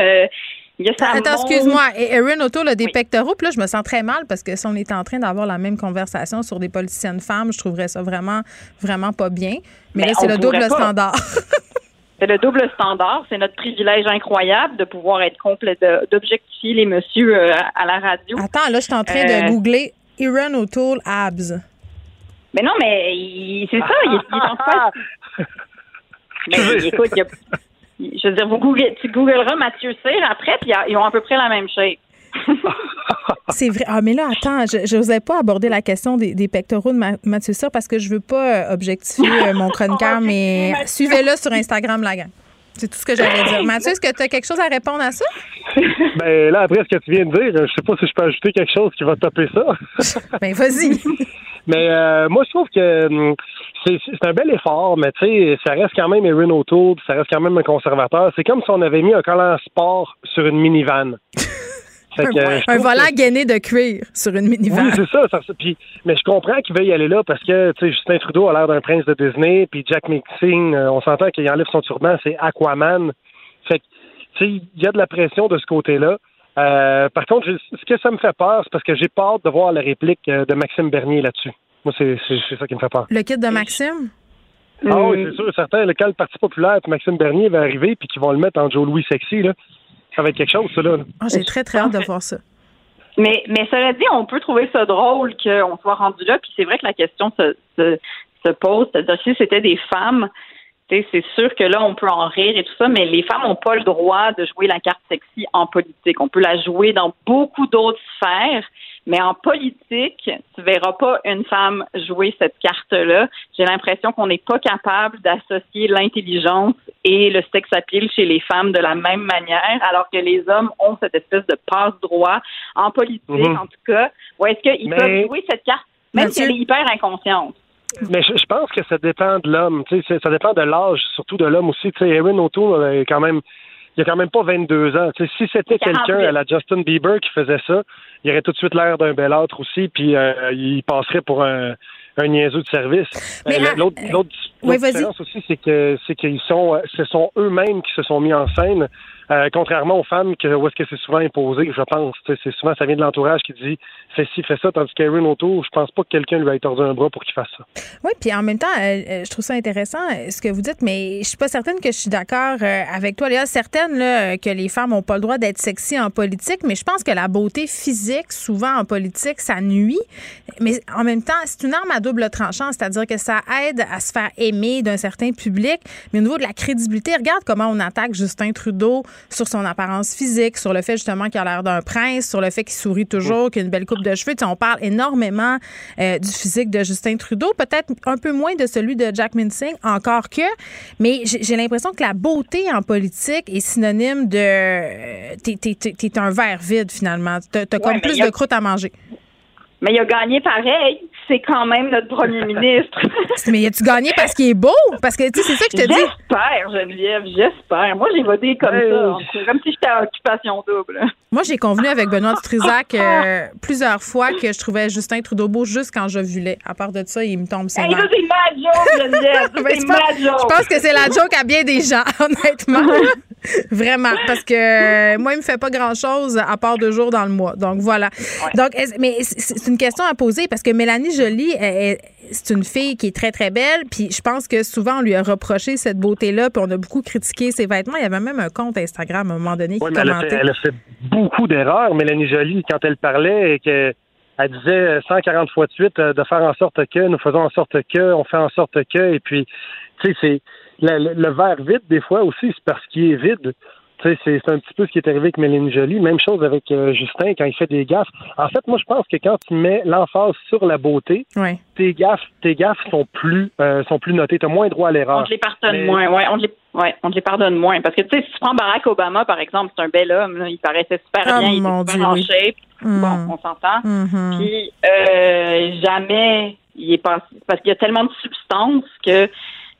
Euh, Attends, excuse-moi. Et Erin O'Toole a des pectoraux. Puis là, je me sens très mal parce que si on était en train d'avoir la même conversation sur des politiciennes femmes, je trouverais ça vraiment, vraiment pas bien. Mais, Mais là, c'est on le double pas. standard. C'est le double standard. C'est notre privilège incroyable de pouvoir être complet, d'objectifier les messieurs euh, à la radio. Attends, là, je suis en train Euh, de googler Erin O'Toole abs. Mais non, mais c'est ça. Il, est- il est en face. Mais écoute, il y a- je veux dire, vous tu googleras Mathieu Cyr après, puis ils ont à peu près la même shape. C'est vrai. Ah, mais là, attends, je n'osais pas aborder la question des, des pectoraux de Ma- Mathieu Cyr parce que je veux pas euh, objectifier euh, mon chroniqueur, mais suivez-le sur Instagram, la gang. C'est tout ce que j'allais dire. Mathieu, est-ce que tu as quelque chose à répondre à ça? Ben là, après ce que tu viens de dire, je sais pas si je peux ajouter quelque chose qui va topper ça. Ben, vas-y. Mais euh, moi, je trouve que hum, c'est un bel effort, mais tu sais, ça reste quand même Erin O'Toole, ça reste quand même un conservateur. C'est comme si on avait mis un collant sport sur une minivan. Fait que, euh, je Un trouve volant que- gainé de cuir sur une minivan. Oui, c'est ça. ça. Puis, mais je comprends qu'il veuille y aller là parce que tu sais, Justin Trudeau a l'air d'un prince de Disney, puis Jack Mixing, euh, on s'entend qu'il enlève son turban, c'est Aquaman. Fait que, tu sais, il y a de la pression de ce côté-là. Euh, par contre, je- ce que ça me fait peur, c'est parce que j'ai peur de voir la réplique euh, de Maxime Bernier là-dessus. Moi, c'est ça qui me fait peur. Le kit de Maxime? Ah oui, c'est sûr, certain. Le quand le Parti populaire puis Maxime Bernier va arriver puis qu'ils vont le mettre en Joe Louis sexy, là, ça va être quelque chose, ça, là. Ah, J'ai très, très hâte de voir ça. Mais, mais cela dit, on peut trouver ça drôle qu'on soit rendu là. Puis c'est vrai que la question se, se- se pose. C'est-à-dire si c'était des femmes, c'est sûr que là, on peut en rire et tout ça, mais les femmes n'ont pas le droit de jouer la carte sexy en politique. On peut la jouer dans beaucoup d'autres sphères, mais en politique, tu verras pas une femme jouer cette carte-là. J'ai l'impression qu'on n'est pas capable d'associer l'intelligence et le sex appeal chez les femmes de la même manière, alors que les hommes ont cette espèce de passe-droit en politique, Mhm. en tout cas. Ou est-ce qu'ils Mais- peuvent jouer cette carte, même si elle est hyper inconsciente? Mais je, je pense que ça dépend de l'homme. Tu sais, c'est- ça dépend de l'âge, surtout de l'homme aussi. Tu sais, Erin O'Toole euh, est quand même. Il a quand même pas 22 ans. Tu sais, si c'était quelqu'un 48. à la Justin Bieber qui faisait ça, il aurait tout de suite l'air d'un bel autre aussi, puis euh, il passerait pour un, un niaiseux de service. Mais, Euh, ah, L'autre oui, vas-y. différence aussi, c'est que c'est qu'ils sont, euh, ce sont eux-mêmes qui se sont mis en scène, euh, contrairement aux femmes que où est-ce que c'est souvent imposé, je pense. C'est souvent ça vient de l'entourage qui dit fais ci, fais ça, tandis qu'Erin O'Toole, je pense pas que quelqu'un lui ait tordu un bras pour qu'il fasse ça. Oui, puis en même temps, euh, euh, je trouve ça intéressant euh, ce que vous dites, mais je suis pas certaine que je suis d'accord euh, avec toi, Léa. Certaine là, euh, que les femmes n'ont pas le droit d'être sexy en politique, mais je pense que la beauté physique, souvent en politique, ça nuit. Mais en même temps, c'est une arme à double tranchant, c'est-à-dire que ça aide à se faire aimer d'un certain public, mais au niveau de la crédibilité, regarde comment on attaque Justin Trudeau sur son apparence physique, sur le fait justement qu'il a l'air d'un prince, sur le fait qu'il sourit toujours, qu'il a une belle coupe de cheveux. Tu sais, on parle énormément euh, du physique de Justin Trudeau, peut-être un peu moins de celui de Jack Minsing, encore que, mais j'ai l'impression que la beauté en politique est synonyme de... euh, T'es t'es un verre vide, finalement. T'as t'as comme plus a- de croûte à manger. Mais il a gagné pareil. C'est quand même notre premier ministre. mais as-tu gagné parce qu'il est beau? Parce que, tu sais, c'est ça que je te dis. J'espère, Geneviève, j'espère. Moi, j'ai voté comme ça. C'est comme si j'étais en occupation double. Moi, j'ai convenu avec Benoît Dutrisac euh, plusieurs fois que je trouvais Justin Trudeau beau juste quand je vulais. À part de ça, il me tombe ses Hey, là, c'est ma joke, Geneviève. Ça, Ben, joke. Je pense que c'est la joke à bien des gens, honnêtement. Vraiment. Parce que euh, moi, il me fait pas grand-chose à part deux jours dans le mois. Donc, voilà. Donc, mais c'est c'est une question à poser parce que Mélanie elle- c'est une fille qui est très, très belle. Puis je pense que souvent, on lui a reproché cette beauté-là. Puis on a beaucoup critiqué ses vêtements. Il y avait même un compte Instagram à un moment donné qui Oui, mais elle a, commentait. fait, elle a fait beaucoup d'erreurs, Mélanie Joly, quand elle parlait et qu'elle elle disait 140 fois de suite euh, de faire en sorte que, nous faisons en sorte que, on fait en sorte que, et puis, tu sais, le, le- verre vide, des fois aussi, c'est parce qu'il est vide. Tu sais, c'est un petit peu ce qui est arrivé avec Mélanie Joly. Même chose avec euh, Justin quand il fait des gaffes. En fait, moi, je pense que quand tu mets l'emphase sur la beauté, Ouais. tes gaffes, tes gaffes sont plus, euh, sont plus notées. Tu as moins droit à l'erreur. On te les pardonne Mais- moins. Ouais, on te les, ouais, on te les pardonne moins. Parce que, tu sais, si tu prends Barack Obama, par exemple, c'est un bel homme. là. Il paraissait super Ah, bien. Il était super en shape. Mm. Bon, on s'entend. Mhm. Puis, euh, jamais il est passé. Parce qu'il y a tellement de substances que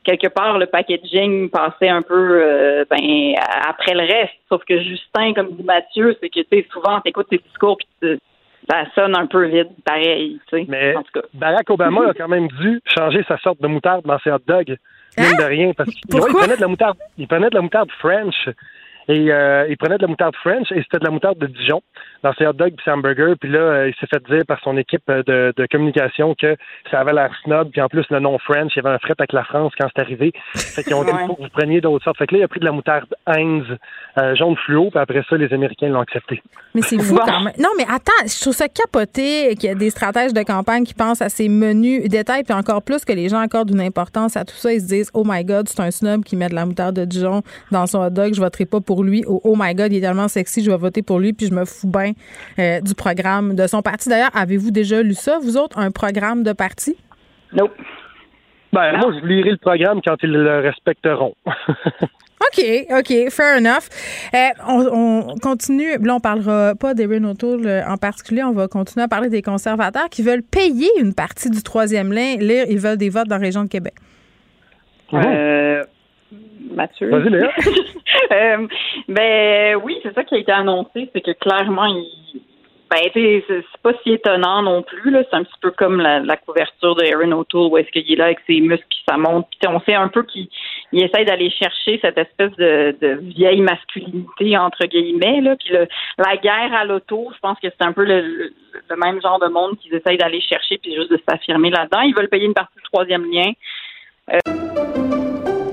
quelque part le packaging passait un peu euh, ben après le reste. Sauf que Justin, comme dit Mathieu, c'est que tu sais souvent t'écoutes ses discours puis tu- ça sonne un peu vide, pareil. Tu. Mais en tout cas. Barack Obama a quand même dû changer sa sorte de moutarde dans ses hot dogs. Mine de rien. Parce qu'il ouais, il prenait de la moutarde. Il prenait de la moutarde French. Et euh, il prenait de la moutarde French et c'était de la moutarde de Dijon dans ses hot dogs puis ses hamburgers. Puis là, euh, il s'est fait dire par son équipe euh, de, de communication que ça avait l'air snob. Puis en plus, le nom French, il y avait un fret avec la France quand c'est arrivé. Fait qu'ils ont dit, Ouais. il faut que vous preniez d'autres sortes. Fait que là, il a pris de la moutarde Heinz euh, jaune fluo. Puis après ça, les Américains l'ont accepté. Mais c'est fou quand même. Non, mais attends, je trouve ça capoté qu'il y a des stratèges de campagne qui pensent à ces menus détails, puis encore plus que les gens accordent une importance à tout ça. Ils se disent, oh my God, c'est un snob qui met de la moutarde de Dijon dans son hot dog, je voterai pas pour lui. Ou, oh my God, il est tellement sexy, je vais voter pour lui, puis je me fous bien euh, du programme de son parti. D'ailleurs, avez-vous déjà lu ça, vous autres, un programme de parti? Nope. Ben, moi, je lirai le programme quand ils le respecteront. OK, OK, fair enough. Euh, on, on continue. Là, on parlera pas d'Erin O'Toole euh, en particulier. On va continuer à parler des conservateurs qui veulent payer une partie du troisième lien. Lire, ils veulent des votes dans la région de Québec. Euh, Mathieu. Vas-y, Léa. Euh, ben oui, c'est ça qui a été annoncé, c'est que clairement, il, ben, c'est pas si étonnant non plus. Là. C'est un petit peu comme la, la couverture de Aaron O'Toole, où est-ce qu'il est là avec ses muscles qui ça monte. Puis, on sait un peu qu'il il essaye d'aller chercher cette espèce de, de vieille masculinité entre guillemets. Là. Puis le, la guerre à l'auto, je pense que c'est un peu le, le- le même genre de monde qu'ils essayent d'aller chercher, puis juste de s'affirmer là-dedans. Ils veulent payer une partie du troisième lien.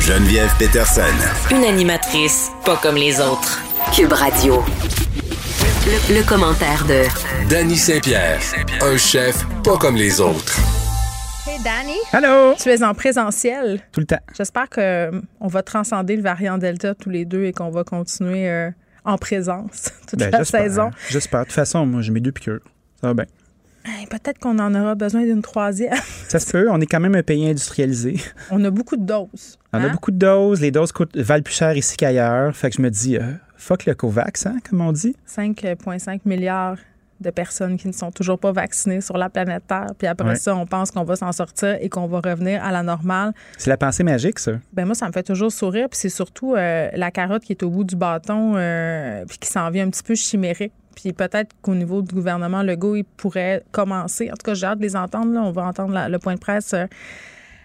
Geneviève Peterson. Une animatrice pas comme les autres. Cube Radio. Le, le commentaire de Danny Saint-Pierre, un chef pas comme les autres. Hey Danny. Allô? Tu es en présentiel. Tout le temps. J'espère qu'on va transcender le variant Delta tous les deux et qu'on va continuer euh, en présence toute Ben, la saison. J'espère. De toute façon, moi, j'ai mes deux piqûres. Ça va bien. Hey, Peut-être qu'on en aura besoin d'une troisième. Ça se peut. On est quand même un pays industrialisé. On a beaucoup de doses. On a hein? beaucoup de doses. Les doses coûtent, valent plus cher ici qu'ailleurs. Fait que je me dis, euh, fuck le COVAX, hein, comme on dit. 5,5 milliards de personnes qui ne sont toujours pas vaccinées sur la planète Terre. Puis après Ouais. ça, on pense qu'on va s'en sortir et qu'on va revenir à la normale. C'est la pensée magique, ça. Ben moi, ça me fait toujours sourire. Puis c'est surtout euh, la carotte qui est au bout du bâton, euh, puis qui s'en vient un petit peu chimérique. Puis peut-être qu'au niveau du gouvernement Legault, il pourrait commencer. En tout cas, j'ai hâte de les entendre. Là. On va entendre la- le point de presse euh,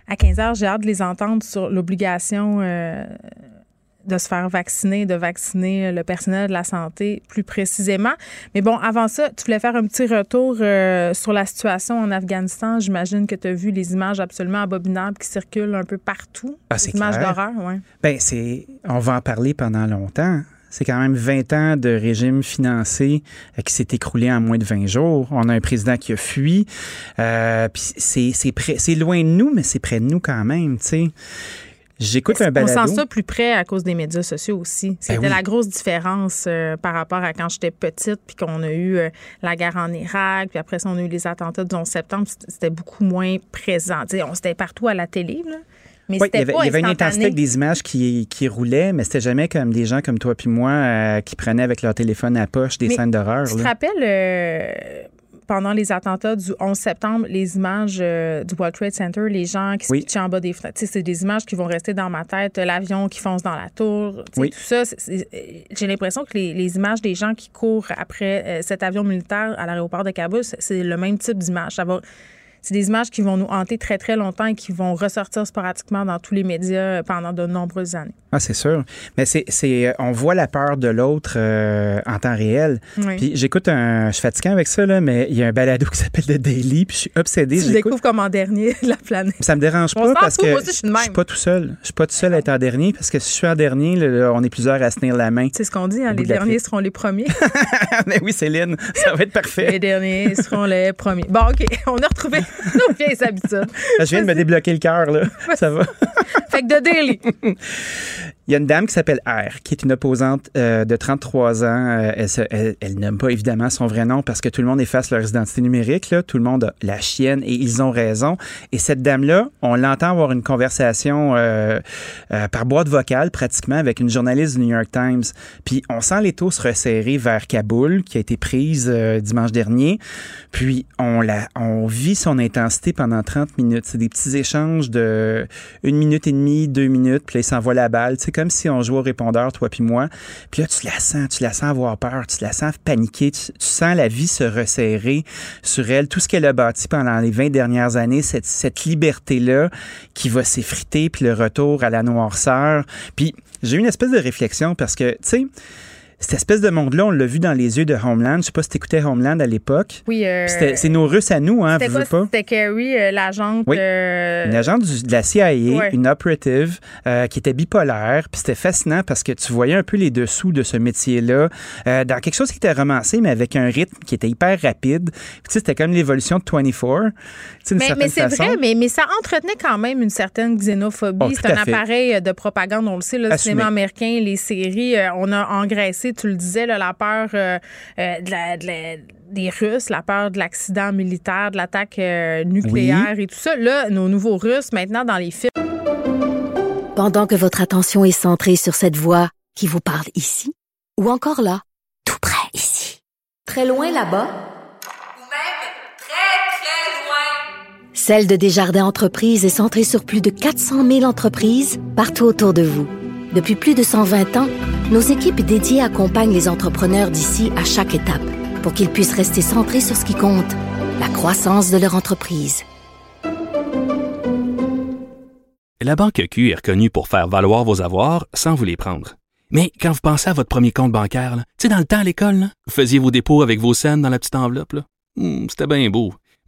à 15 heures. J'ai hâte de les entendre sur l'obligation de se faire vacciner, de vacciner le personnel de la santé plus précisément. Mais bon, avant ça, tu voulais faire un petit retour euh, sur la situation en Afghanistan. J'imagine que tu as vu les images absolument abominables qui circulent un peu partout. Ah, c'est les images d'horreur, oui. Ben, c'est. On va en parler pendant longtemps. C'est quand même 20 ans de régime financé euh, qui s'est écroulé en moins de 20 jours. On a un président qui a fui. Euh, Puis c'est c'est près- c'est loin de nous, mais c'est près de nous quand même, tu sais. J'écoute un On balado. sent ça plus près à cause des médias sociaux aussi? C'était Ben oui. la grosse différence euh, par rapport à quand j'étais petite, puis qu'on a eu euh, la guerre en Irak, puis après ça, on a eu les attentats du 11 septembre. C'était- C'était beaucoup moins présent. On c'était partout à la télé, là. Mais Oui, il c'était y avait, pas il y avait une intensité avec des images qui, qui roulaient, mais c'était jamais comme des gens comme toi puis moi euh, qui prenaient avec leur téléphone à poche des Mais scènes d'horreur. Tu te là. Euh, pendant les attentats du 11 septembre, les images euh, du World Trade Center, les gens qui Oui. en bas des fenêtres, c'est des images qui vont rester dans ma tête. L'avion qui fonce dans la tour, Oui. tout ça. c'est- J'ai l'impression que les, les images des gens qui courent après euh, cet avion militaire à l'aéroport de Kaboul, c'est- c'est le même type d'image. Ça va- C'est des images qui vont nous hanter très, très longtemps et qui vont ressortir sporadiquement dans tous les médias pendant de nombreuses années. Ah, c'est sûr. Mais c'est, c'est, euh, on voit la peur de l'autre euh, en temps réel. Oui. Puis j'écoute un. Je suis fatiguant avec ça, là, mais il y a un balado qui s'appelle The Daily, puis je suis obsédé. Tu j'écoute. découvres comme en dernier la planète. Ça me dérange On pas parce que aussi, je suis de suis pas tout seul. Je suis pas tout seul à être en dernier parce que si je suis en dernier, là, on est plusieurs à se tenir la main. C'est ce qu'on dit, hein, les de derniers seront les premiers. Mais oui, Céline, ça va être parfait. Les derniers seront les premiers. Bon, OK, on a retrouvé nos vieilles habitudes. Je viens de me débloquer le cœur, là. Ça va. Fait que de Daily. Il y a une dame qui s'appelle R, qui est une opposante euh, de 33 ans. Euh, elle, se- pas évidemment son vrai nom parce que tout le monde efface leur identité numérique. Tout le monde a la chienne et ils ont raison. Et cette dame-là, on l'entend avoir une conversation euh, euh, par boîte vocale pratiquement avec une journaliste du New York Times. Puis on sent les taux se resserrer vers Kaboul, qui a été prise dimanche dernier. Puis on, la, on vit son intensité pendant 30 minutes. C'est des petits échanges de une minute et demie, deux minutes, puis là, il s'envoie la balle. Comme si on jouait au répondeur, toi puis moi. Puis là, tu la sens, tu la sens avoir peur, tu la sens paniquer, tu, tu sens la vie se resserrer sur elle. Tout ce qu'elle a bâti pendant les 20 dernières années, cette, cette liberté-là qui va s'effriter, puis le retour à la noirceur. Puis j'ai eu une espèce de réflexion parce que, tu sais, cette espèce de monde-là, on l'a vu dans les yeux de Homeland. Je sais pas si t'écoutais Homeland à l'époque. Oui, euh, C'est nos Russes à nous, hein, vous pas? C'était Carrie, euh, l'agente. Oui. euh, Une agente du- de la CIA, Ouais. une operative euh, qui était bipolaire. Puis c'était fascinant parce que tu voyais un peu les dessous de ce métier-là euh, dans quelque chose qui était romancé, mais avec un rythme qui était hyper rapide. Puis, tu sais, c'était comme l'évolution de 24. Mais, mais c'est vrai, mais, mais ça entretenait quand même une certaine xénophobie. Oh, c'est un appareil euh, de propagande, on le sait, là, le Assumé. cinéma américain, les séries, euh, on a engraissé tu le disais, là, la peur euh, euh, de la- de la- des Russes, la peur de l'accident militaire, de l'attaque euh, nucléaire et tout ça. Là, nos nouveaux Russes, maintenant, dans les films. Pendant que votre attention est centrée sur cette voix qui vous parle ici, ou encore là, tout près ici, très loin là-bas, Celle de Desjardins Entreprises est centrée sur plus de 400 000 entreprises partout autour de vous. Depuis plus de 120 ans, nos équipes dédiées accompagnent les entrepreneurs d'ici à chaque étape pour qu'ils puissent rester centrés sur ce qui compte, la croissance de leur entreprise. La Banque Q est reconnue pour faire valoir vos avoirs sans vous les prendre. Mais quand vous pensez à votre premier compte bancaire, tu sais, dans le temps à l'école, vous faisiez vos dépôts avec vos scènes dans la petite enveloppe. Hmm, C'était bien beau.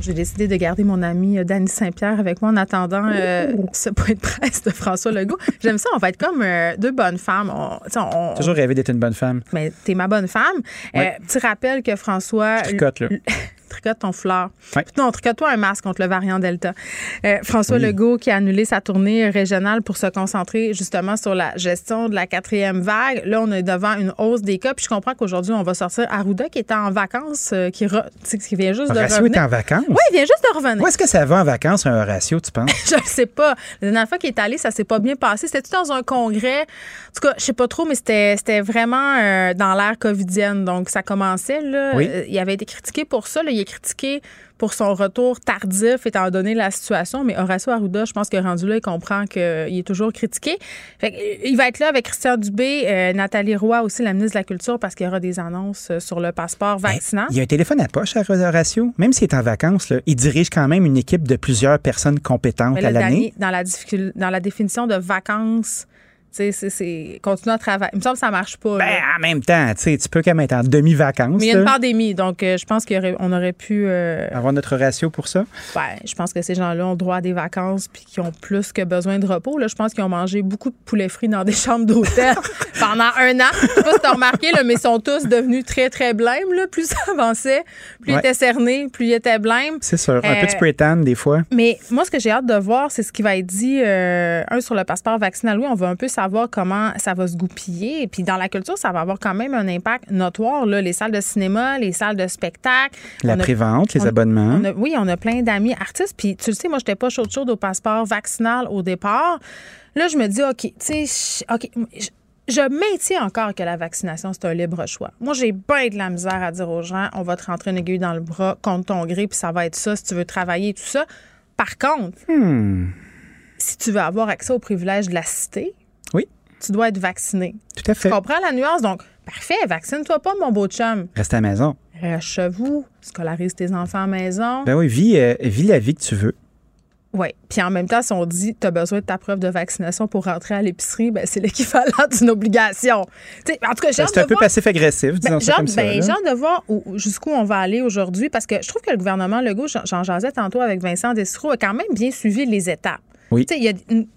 J'ai décidé de garder mon ami euh, Danny Saint-Pierre avec moi en attendant euh, ce point de presse de François Legault. J'aime ça, on va être comme euh, deux bonnes femmes. On- Toujours rêvé d'être une bonne femme. Mais t'es ma bonne femme. Ouais. Euh, petit rappel que François. Tricote, là. tricote ton fleur. Ouais. Non, tricote-toi un masque contre le variant Delta. Euh, François Legault qui a annulé sa tournée régionale pour se concentrer justement sur la gestion de la quatrième vague. Là, on est devant une hausse des cas. Puis je comprends qu'aujourd'hui, on va sortir Arruda qui est en vacances, euh, qui, re- qui vient juste de revenir. est en vacances? Oui, il vient juste de revenir. Où est-ce que ça va en vacances, un Horatio, tu penses? Je ne sais pas. La dernière fois qu'il est allé, ça s'est pas bien passé. C'était-tu dans un congrès? En tout cas, je sais pas trop, mais c'était c'était vraiment euh, dans l'ère covidienne. Donc, ça commençait. Là. Oui. Il avait été critiqué pour ça. Là. Il est critiqué pour son retour tardif, étant donné la situation. Mais Horacio Arruda, je pense que rendu là, il comprend qu'il est toujours critiqué. Fait euh, il va être là avec Christian Dubé, euh, Nathalie Roy aussi, la ministre de la Culture, parce qu'il y aura des annonces euh, sur le passeport vaccinant. Il y a un téléphone à poche à Horatio. Même s'il est en vacances, là, il dirige quand même une équipe de plusieurs personnes compétentes à l'année. La, dans la définition de vacances, tu sais, c'est- continuer à travailler. Il me semble que ça marche pas. Ben, en même temps, tu sais, tu peux quand même être en demi-vacances. Mais il y a une pandémie, donc euh, je pense qu'on aurait pu. euh, Avoir notre ratio pour ça? ben, je pense que ces gens-là ont droit à des vacances puis qui ont plus que besoin de repos. Là, je pense qu'ils ont mangé beaucoup de poulet frit dans des chambres d'hôtel pendant un an. Je sais pas si t'as remarqué, là, mais ils sont tous devenus très, très blêmes. Là. Plus ça avançait, plus ils étaient cernés, plus ils étaient blêmes. C'est sûr. Un Euh, peu de spray tan, des fois. Mais moi, ce que j'ai hâte de voir, c'est ce qui va être dit, euh, un, sur le passeport vaccinal. Oui, on va un peu savoir comment ça va se goupiller. Et puis, dans la culture, ça va avoir quand même un impact notoire. Là. Les salles de cinéma, les salles de spectacle. La prévente, les on- abonnements. on a- oui, on a plein d'amis artistes. Puis, tu le sais, moi, je n'étais pas chaude chaude au passeport vaccinal au départ. Là, je me dis, OK, tu sais, OK, je- je maintiens encore que la vaccination, c'est un libre choix. Moi, j'ai bien de la misère à dire aux gens, on va te rentrer une aiguille dans le bras contre ton gré, puis ça va être ça si tu veux travailler et tout ça. Par contre, Hmm. si tu veux avoir accès aux privilèges de la cité, Oui. tu dois être vacciné. Tout à fait. Tu comprends la nuance? Donc, parfait, vaccine-toi pas, mon beau chum. Reste à la maison. Reste chez vous, scolarise tes enfants à la maison. Ben oui, vis, euh, vis la vie que tu veux. Oui. Puis en même temps, si on dit tu as besoin de ta preuve de vaccination pour rentrer à l'épicerie, ben c'est l'équivalent d'une obligation. En tout cas, j'ai Ben, C'est un peu voir- passif-agressif, disons Ben, ça j'ai comme ça. ben, j'ai de voir où- jusqu'où on va aller aujourd'hui parce que je trouve que le gouvernement Legault, j'en- j'en jasais tantôt avec Vincent Dessereau, a quand même bien suivi les étapes. Oui. Tu y a-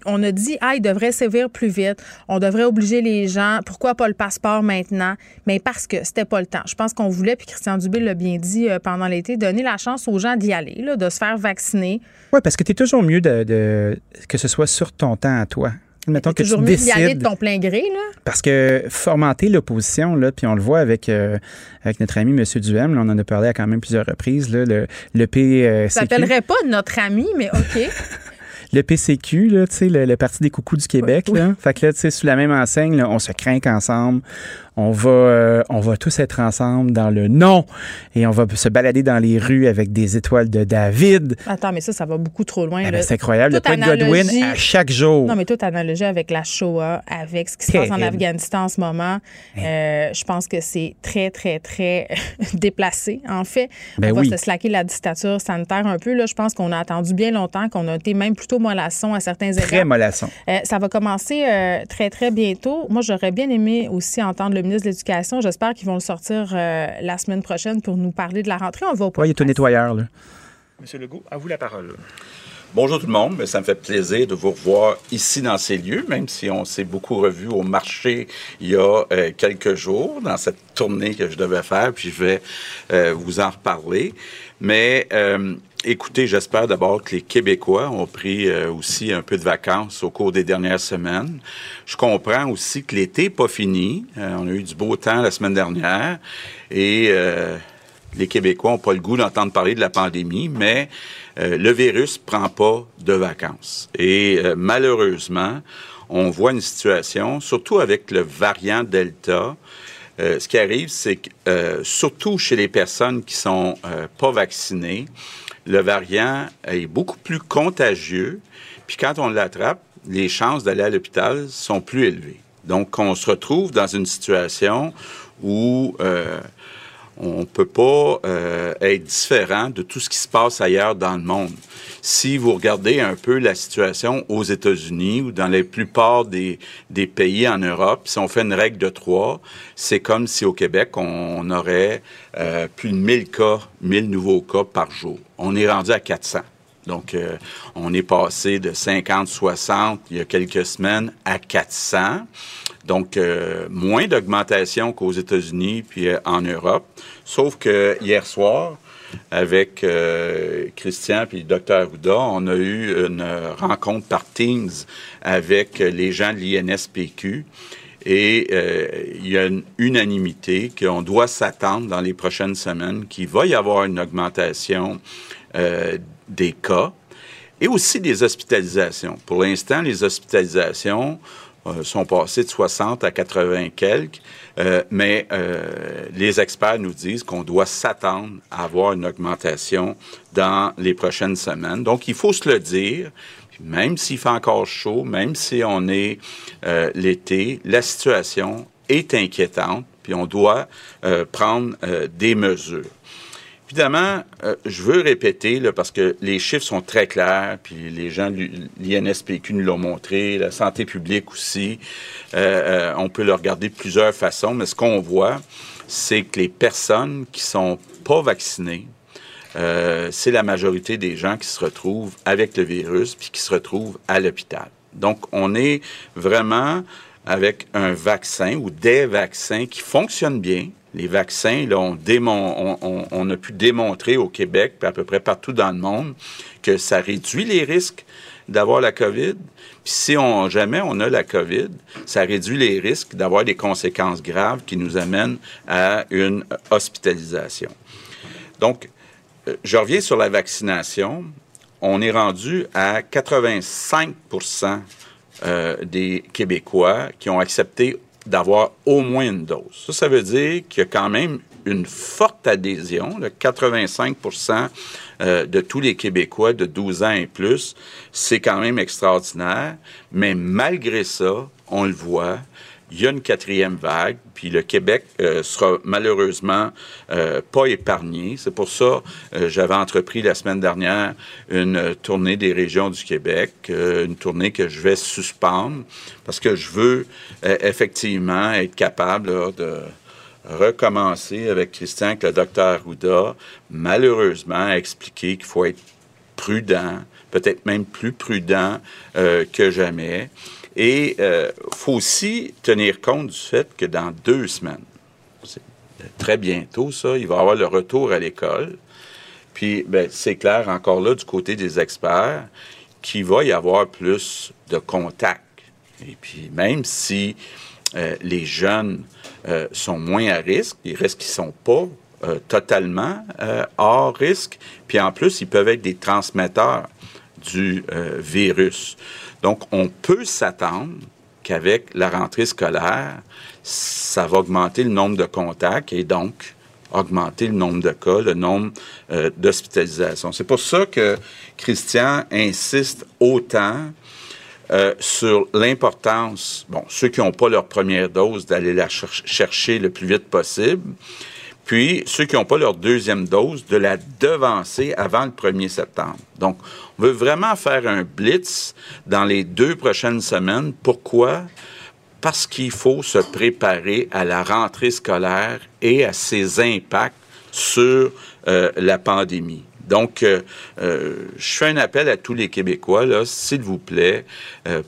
on a dit, ah, il devrait sévir plus vite. On devrait obliger les gens. Pourquoi pas le passeport maintenant? Mais parce que c'était pas le temps. Je pense qu'on voulait, puis Christian Dubé l'a bien dit euh, pendant l'été, donner la chance aux gens d'y aller, là, de se faire vacciner. Oui, parce que tu es toujours mieux de, de- que ce soit sur ton temps à toi. Mettons que tu Toujours mieux d'y aller de décides. ton plein gré, là. Parce que formenter l'opposition, là, puis on le voit avec, euh, avec notre ami M. Duhem, là, on en a parlé à quand même plusieurs reprises, là, le, le euh, Ça s'appellerait pas notre ami, mais OK. le PCQ, là, tu sais, le, le Parti des coucous du Québec. Là. Fait que là, tu sais, sous la même enseigne, là, on se craint ensemble. On va, euh, on va tous être ensemble dans le non. Et on va se balader dans les rues avec des étoiles de David. Attends, mais ça, ça va beaucoup trop loin. Eh ben, c'est incroyable. Le point de Godwin à chaque jour. Non, mais toute analogie avec la Shoah, avec ce qui se passe en. Afghanistan en ce moment, euh, je pense que c'est très, très, très déplacé, en fait. Ben on va se slacker la dictature sanitaire un peu. Là, je pense qu'on a attendu bien longtemps, qu'on a été même plutôt mollasson à certains Très égards. mollasson. Euh, ça va commencer très, très bientôt. Moi, j'aurais bien aimé aussi entendre le le ministre de l'Éducation. J'espère qu'ils vont le sortir euh, la semaine prochaine pour nous parler de la rentrée. On va au point Oui, il est au nettoyeur, là. Monsieur Legault, à vous la parole. Bonjour tout le monde, ça me fait plaisir de vous revoir ici dans ces lieux, même si on s'est beaucoup revu au marché il y a euh, quelques jours dans cette tournée que je devais faire, puis je vais euh, vous en reparler. Mais euh, écoutez, j'espère d'abord que les Québécois ont pris aussi un peu de vacances au cours des dernières semaines. Je comprends aussi que l'été n'est pas fini. on a eu du beau temps la semaine dernière et les Québécois n'ont pas le goût d'entendre parler de la pandémie, mais euh, le virus prend pas de vacances. Et euh, malheureusement, on voit une situation, surtout avec le variant Delta, euh, ce qui arrive, c'est que surtout chez les personnes qui sont pas vaccinées, le variant est beaucoup plus contagieux. Puis quand on l'attrape, les chances d'aller à l'hôpital sont plus élevées. Donc, on se retrouve dans une situation où on ne peut pas euh, être différent de tout ce qui se passe ailleurs dans le monde. Si vous regardez un peu la situation aux États-Unis ou dans la plupart des, pays en Europe, si on fait une règle de trois, c'est comme si au Québec, on, aurait euh, plus de 1000 cas, 1000 nouveaux cas par jour. On est rendu à 400. Donc, euh, on est passé de 50, 60 il y a quelques semaines à 400. Donc, euh, moins d'augmentation qu'aux États-Unis puis euh, en Europe. Sauf que hier soir, avec euh, Christian puis le docteur Houda, on a eu une rencontre par Teams avec les gens de l'INSPQ. Et il y a une unanimité qu'on doit s'attendre dans les prochaines semaines qu'il va y avoir une augmentation des cas et aussi des hospitalisations. Pour l'instant, les hospitalisations, sont passés de 60 à 80 quelques, euh, mais euh, les experts nous disent qu'on doit s'attendre à avoir une augmentation dans les prochaines semaines. Donc, il faut se le dire. Même s'il fait encore chaud, même si on est l'été, la situation est inquiétante, puis on doit prendre des mesures. Évidemment, euh, je veux répéter, parce que les chiffres sont très clairs, puis les gens de l'INSPQ nous l'ont montré, la santé publique aussi. Euh, euh, on peut le regarder de plusieurs façons, mais ce qu'on voit, c'est que les personnes qui sont pas vaccinées, c'est la majorité des gens qui se retrouvent avec le virus, puis qui se retrouvent à l'hôpital. Donc, on est vraiment avec un vaccin ou des vaccins qui fonctionnent bien, les vaccins, on, a pu démontrer au Québec, puis à peu près partout dans le monde, que ça réduit les risques d'avoir la COVID. Puis si on, jamais on a la COVID, ça réduit les risques d'avoir des conséquences graves qui nous amènent à une hospitalisation. Donc, euh, je reviens sur la vaccination. On est rendu à 85 euh, des Québécois qui ont accepté d'avoir au moins une dose. Ça, ça veut dire qu'il y a quand même une forte adhésion, de 85% euh, de tous les Québécois de 12 ans et plus. C'est quand même extraordinaire. Mais malgré ça, on le voit, il y a une quatrième vague, puis le Québec euh, sera malheureusement euh, pas épargné. C'est pour ça euh, j'avais entrepris la semaine dernière une tournée des régions du Québec, une tournée que je vais suspendre parce que je veux effectivement être capable de recommencer avec Christian, avec le docteur Houda, malheureusement expliquer qu'il faut être prudent, peut-être même plus prudent que jamais. Et il euh, faut aussi tenir compte du fait que dans deux semaines, très bientôt ça, il va y avoir le retour à l'école. Puis, ben, c'est clair, encore là, du côté des experts, qu'il va y avoir plus de contacts. Et puis, même si euh, les jeunes euh, sont moins à risque, il reste qu'ils ne sont pas totalement hors risque. Puis, en plus, ils peuvent être des transmetteurs du virus. Donc, on peut s'attendre qu'avec la rentrée scolaire, ça va augmenter le nombre de contacts et donc augmenter le nombre de cas, le nombre euh, d'hospitalisations. C'est pour ça que Christian insiste autant euh, sur l'importance, bon, ceux qui n'ont pas leur première dose, d'aller la chercher le plus vite possible, puis, ceux qui n'ont pas leur deuxième dose, de la devancer avant le 1er septembre. Donc, on veut vraiment faire un blitz dans les deux prochaines semaines. Pourquoi? parce qu'il faut se préparer à la rentrée scolaire et à ses impacts sur euh, la pandémie. Donc, euh, euh, je fais un appel à tous les Québécois, là, s'il vous plaît,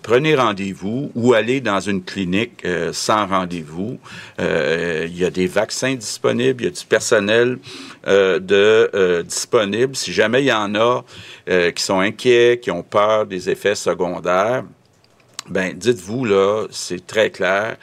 prenez rendez-vous ou allez dans une clinique sans rendez-vous. Il y a des vaccins disponibles, il y a du personnel de, disponible. Si jamais il y en a qui sont inquiets, qui ont peur des effets secondaires, ben dites-vous là, c'est très clair,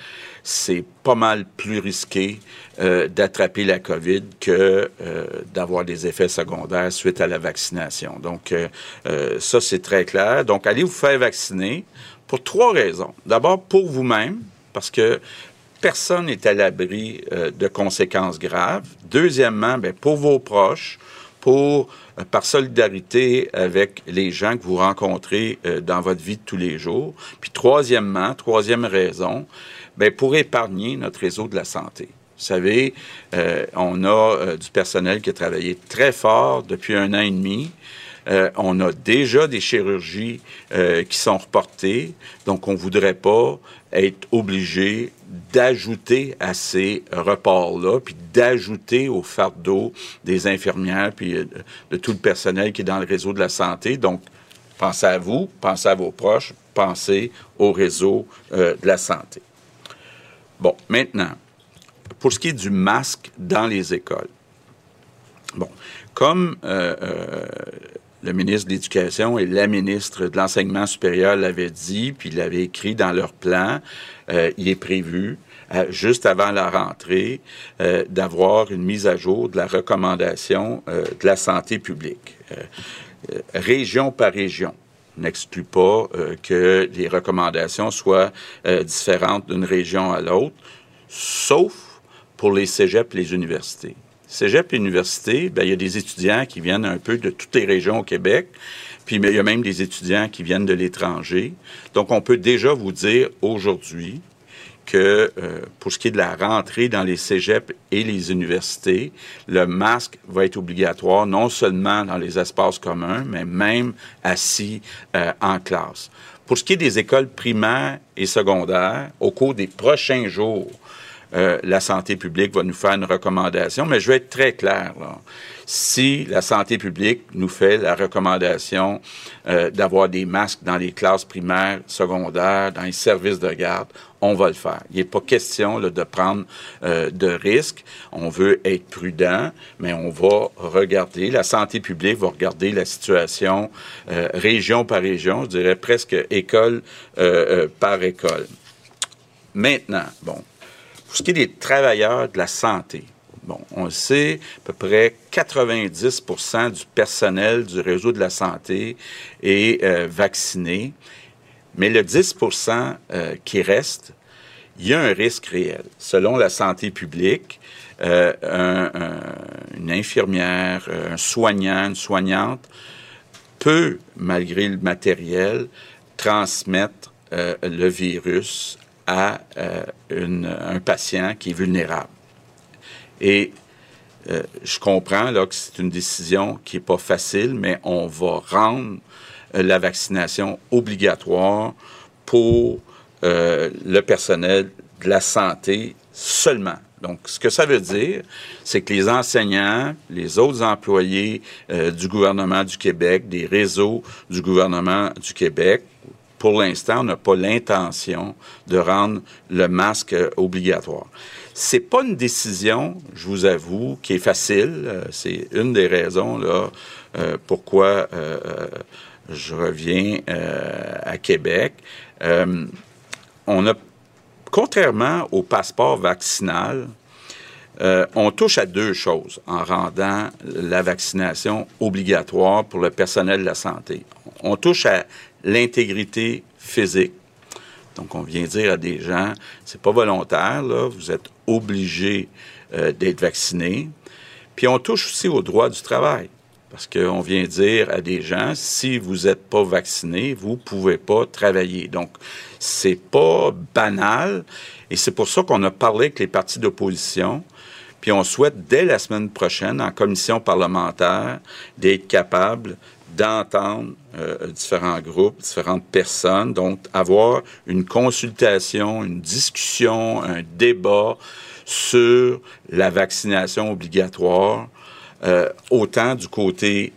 c'est pas mal plus risqué euh, d'attraper la COVID que euh, d'avoir des effets secondaires suite à la vaccination. Donc euh, ça c'est très clair. Donc allez vous faire vacciner pour trois raisons. D'abord pour vous-même parce que personne n'est à l'abri de conséquences graves. Deuxièmement, ben, pour vos proches, par solidarité avec les gens que vous rencontrez dans votre vie de tous les jours. Puis troisièmement, troisième raison, bien, pour épargner notre réseau de la santé. Vous savez, euh, on a du personnel qui a travaillé très fort depuis un an et demi. on a déjà des chirurgies qui sont reportées, donc on ne voudrait pas être obligé d'ajouter à ces reports-là, puis d'ajouter au fardeau des infirmières, puis euh, de tout le personnel qui est dans le réseau de la santé. Donc, pensez à vous, pensez à vos proches, pensez au réseau euh, de la santé. Bon, maintenant, pour ce qui est du masque dans les écoles. Bon, comme euh, le ministre de l'Éducation et la ministre de l'Enseignement supérieur l'avaient dit, puis l'avaient écrit dans leur plan, euh, il est prévu, euh, juste avant la rentrée, euh, d'avoir une mise à jour de la recommandation de la santé publique, région par région n'exclut pas que les recommandations soient différentes d'une région à l'autre, sauf pour les cégeps les universités. Cégep et université, ben, il y a des étudiants qui viennent un peu de toutes les régions au Québec, puis il y a même des étudiants qui viennent de l'étranger. Donc, on peut déjà vous dire aujourd'hui que euh, pour ce qui est de la rentrée dans les cégeps et les universités, le masque va être obligatoire non seulement dans les espaces communs, mais même assis euh, en classe. Pour ce qui est des écoles primaires et secondaires, au cours des prochains jours, euh, la santé publique va nous faire une recommandation, mais je vais être très clair. Si la santé publique nous fait la recommandation euh, d'avoir des masques dans les classes primaires, secondaires, dans les services de garde, on va le faire. Il n'est pas question de prendre euh, de risques. On veut être prudent, mais on va regarder. La santé publique va regarder la situation région par région, je dirais presque école par école. Maintenant, bon, pour ce qui est des travailleurs de la santé, bon, on sait, à peu près 90% du personnel du réseau de la santé est euh, vacciné, mais le 10% euh, qui reste, il y a un risque réel. Selon la santé publique, euh, une infirmière, un soignant, une soignante peut, malgré le matériel, transmettre le virus à euh, un patient qui est vulnérable. Et euh, je comprends là, que c'est une décision qui n'est pas facile, mais on va rendre euh, la vaccination obligatoire pour le personnel de la santé seulement. Donc, ce que ça veut dire, c'est que les enseignants, les autres employés du gouvernement du Québec, des réseaux du gouvernement du Québec, pour l'instant, on n'a pas l'intention de rendre le masque obligatoire. C'est pas une décision, je vous avoue, qui est facile. Euh, c'est une des raisons là euh, pourquoi euh, je reviens à Québec. on a, contrairement au passeport vaccinal, on touche à deux choses en rendant la vaccination obligatoire pour le personnel de la santé. On touche à l'intégrité physique. Donc, on vient dire à des gens, c'est pas volontaire, vous êtes obligé euh, d'être vacciné. Puis on touche aussi au droit du travail. Parce qu'on vient dire à des gens, si vous n'êtes pas vacciné, vous pouvez pas travailler. Donc, c'est pas banal. Et c'est pour ça qu'on a parlé avec les partis d'opposition. Puis on souhaite, dès la semaine prochaine, en commission parlementaire, d'être capable d'entendre euh, différents groupes, différentes personnes, donc avoir une consultation, une discussion, un débat sur la vaccination obligatoire, euh, autant du côté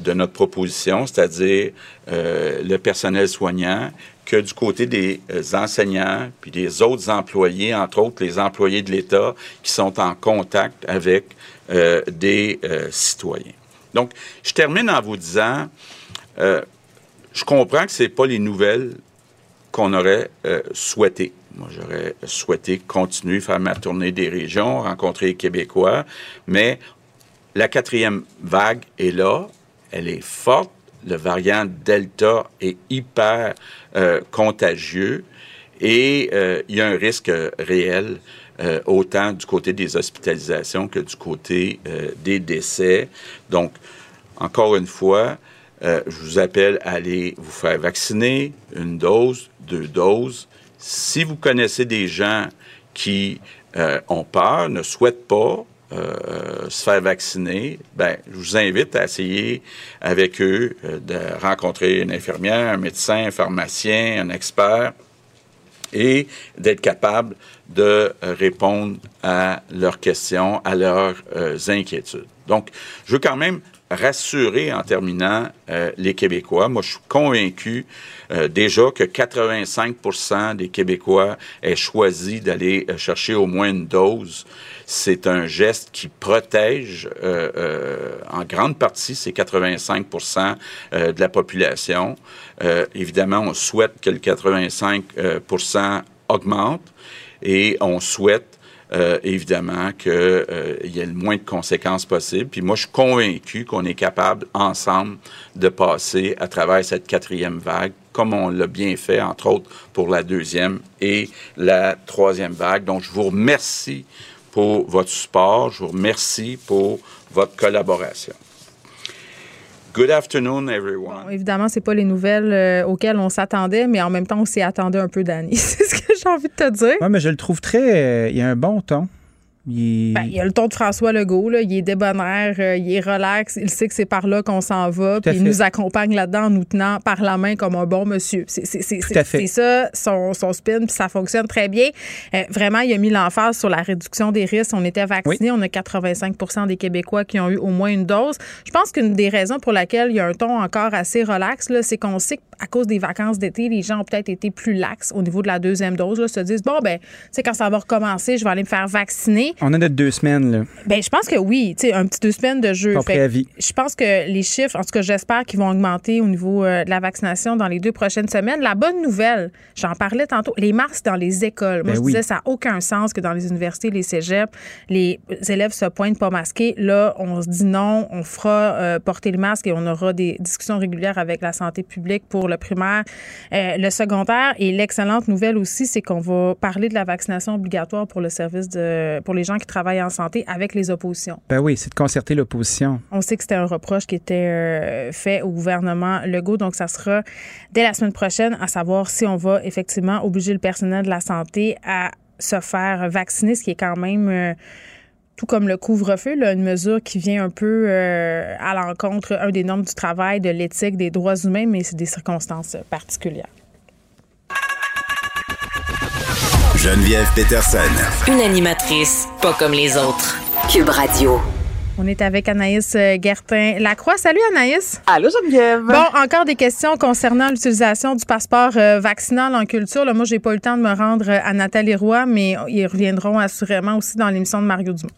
de notre proposition, c'est-à-dire euh, le personnel soignant, que du côté des enseignants, puis des autres employés, entre autres les employés de l'État qui sont en contact avec des citoyens. Donc, je termine en vous disant, je comprends que ce n'est pas les nouvelles qu'on aurait souhaitées. Moi, j'aurais souhaité continuer, faire ma tournée des régions, rencontrer les Québécois, mais la quatrième vague est là, elle est forte, le variant Delta est hyper euh, contagieux et euh, il y a un risque réel euh, autant du côté des hospitalisations que du côté des décès. Donc, encore une fois, je vous appelle à aller vous faire vacciner, une dose, deux doses. Si vous connaissez des gens qui ont peur, ne souhaitent pas, euh, se faire vacciner, ben, je vous invite à essayer avec eux euh, de rencontrer une infirmière, un médecin, un pharmacien, un expert et d'être capable de répondre à leurs questions, à leurs euh, inquiétudes. Donc, je veux quand même rassurer en terminant les Québécois. Moi, je suis convaincu déjà que 85% des Québécois aient choisi d'aller chercher au moins une dose c'est un geste qui protège euh, euh, en grande partie ces 85% euh, de la population. évidemment, on souhaite que le 85% augmente et on souhaite évidemment qu'il y ait le moins de conséquences possibles. Puis moi, je suis convaincu qu'on est capable ensemble de passer à travers cette quatrième vague comme on l'a bien fait, entre autres, pour la deuxième et la troisième vague. Donc, je vous remercie pour votre support. Je vous remercie pour votre collaboration. Good afternoon, everyone. Bon, évidemment, c'est pas les nouvelles euh, auxquelles on s'attendait, mais en même temps, on s'y attendait un peu, Danny. c'est ce que j'ai envie de te dire. Oui, mais je le trouve très. Euh, il y a un bon ton. Il... Ben, il a le ton de François Legault, là. il est débonnaire, euh, il est relax, il sait que c'est par là qu'on s'en va, puis il nous accompagne là-dedans en nous tenant par la main comme un bon monsieur. C'est ça son, son spin, puis ça fonctionne très bien. Euh, vraiment, il a mis l'emphase sur la réduction des risques. On était vaccinés, on a 85% des Québécois qui ont eu au moins une dose. Je pense qu'une des raisons pour laquelle il y a un ton encore assez relax, c'est qu'on sait qu'à cause des vacances d'été, les gens ont peut-être été plus lax au niveau de la deuxième dose, là, se disent, bon, ben, tu sais, quand ça va recommencer, je vais aller me faire vacciner. On a notre deux semaines, là. Ben, je pense que oui. Tu sais, un petit deux semaines de jeu. préavis. Je pense que les chiffres, en tout cas, j'espère qu'ils vont augmenter au niveau euh, de la vaccination dans les deux prochaines semaines. La bonne nouvelle, j'en parlais tantôt, les masques dans les écoles. Moi, ben je disais, ça n'a aucun sens que dans les universités, les cégeps, les élèves se pointent pas masqués. Là, on se dit non, on fera euh, porter le masque et on aura des discussions régulières avec la santé publique pour le primaire, euh, le secondaire. Et l'excellente nouvelle aussi, c'est qu'on va parler de la vaccination obligatoire pour le service de, pour les gens qui travaillent en santé avec les oppositions. Ben oui, c'est de concerter l'opposition. On sait que c'était un reproche qui était euh, fait au gouvernement Legault, donc ça sera dès la semaine prochaine à savoir si on va effectivement obliger le personnel de la santé à se faire vacciner, ce qui est quand même euh, tout comme le couvre-feu, une mesure qui vient un peu euh, à l'encontre, un des normes du travail, de l'éthique, des droits humains, mais c'est des circonstances particulières. Geneviève Peterson. Une animatrice pas comme les autres. Cube Radio. On est avec Anaïs euh, Gertin-Lacroix. Salut Anaïs. Allô Geneviève. Bon, encore des questions concernant l'utilisation du passeport euh, vaccinal en culture. Là, moi, j'ai pas eu le temps de me rendre euh, à Nathalie Roy, mais ils reviendront assurément aussi dans l'émission de Mario Dumont.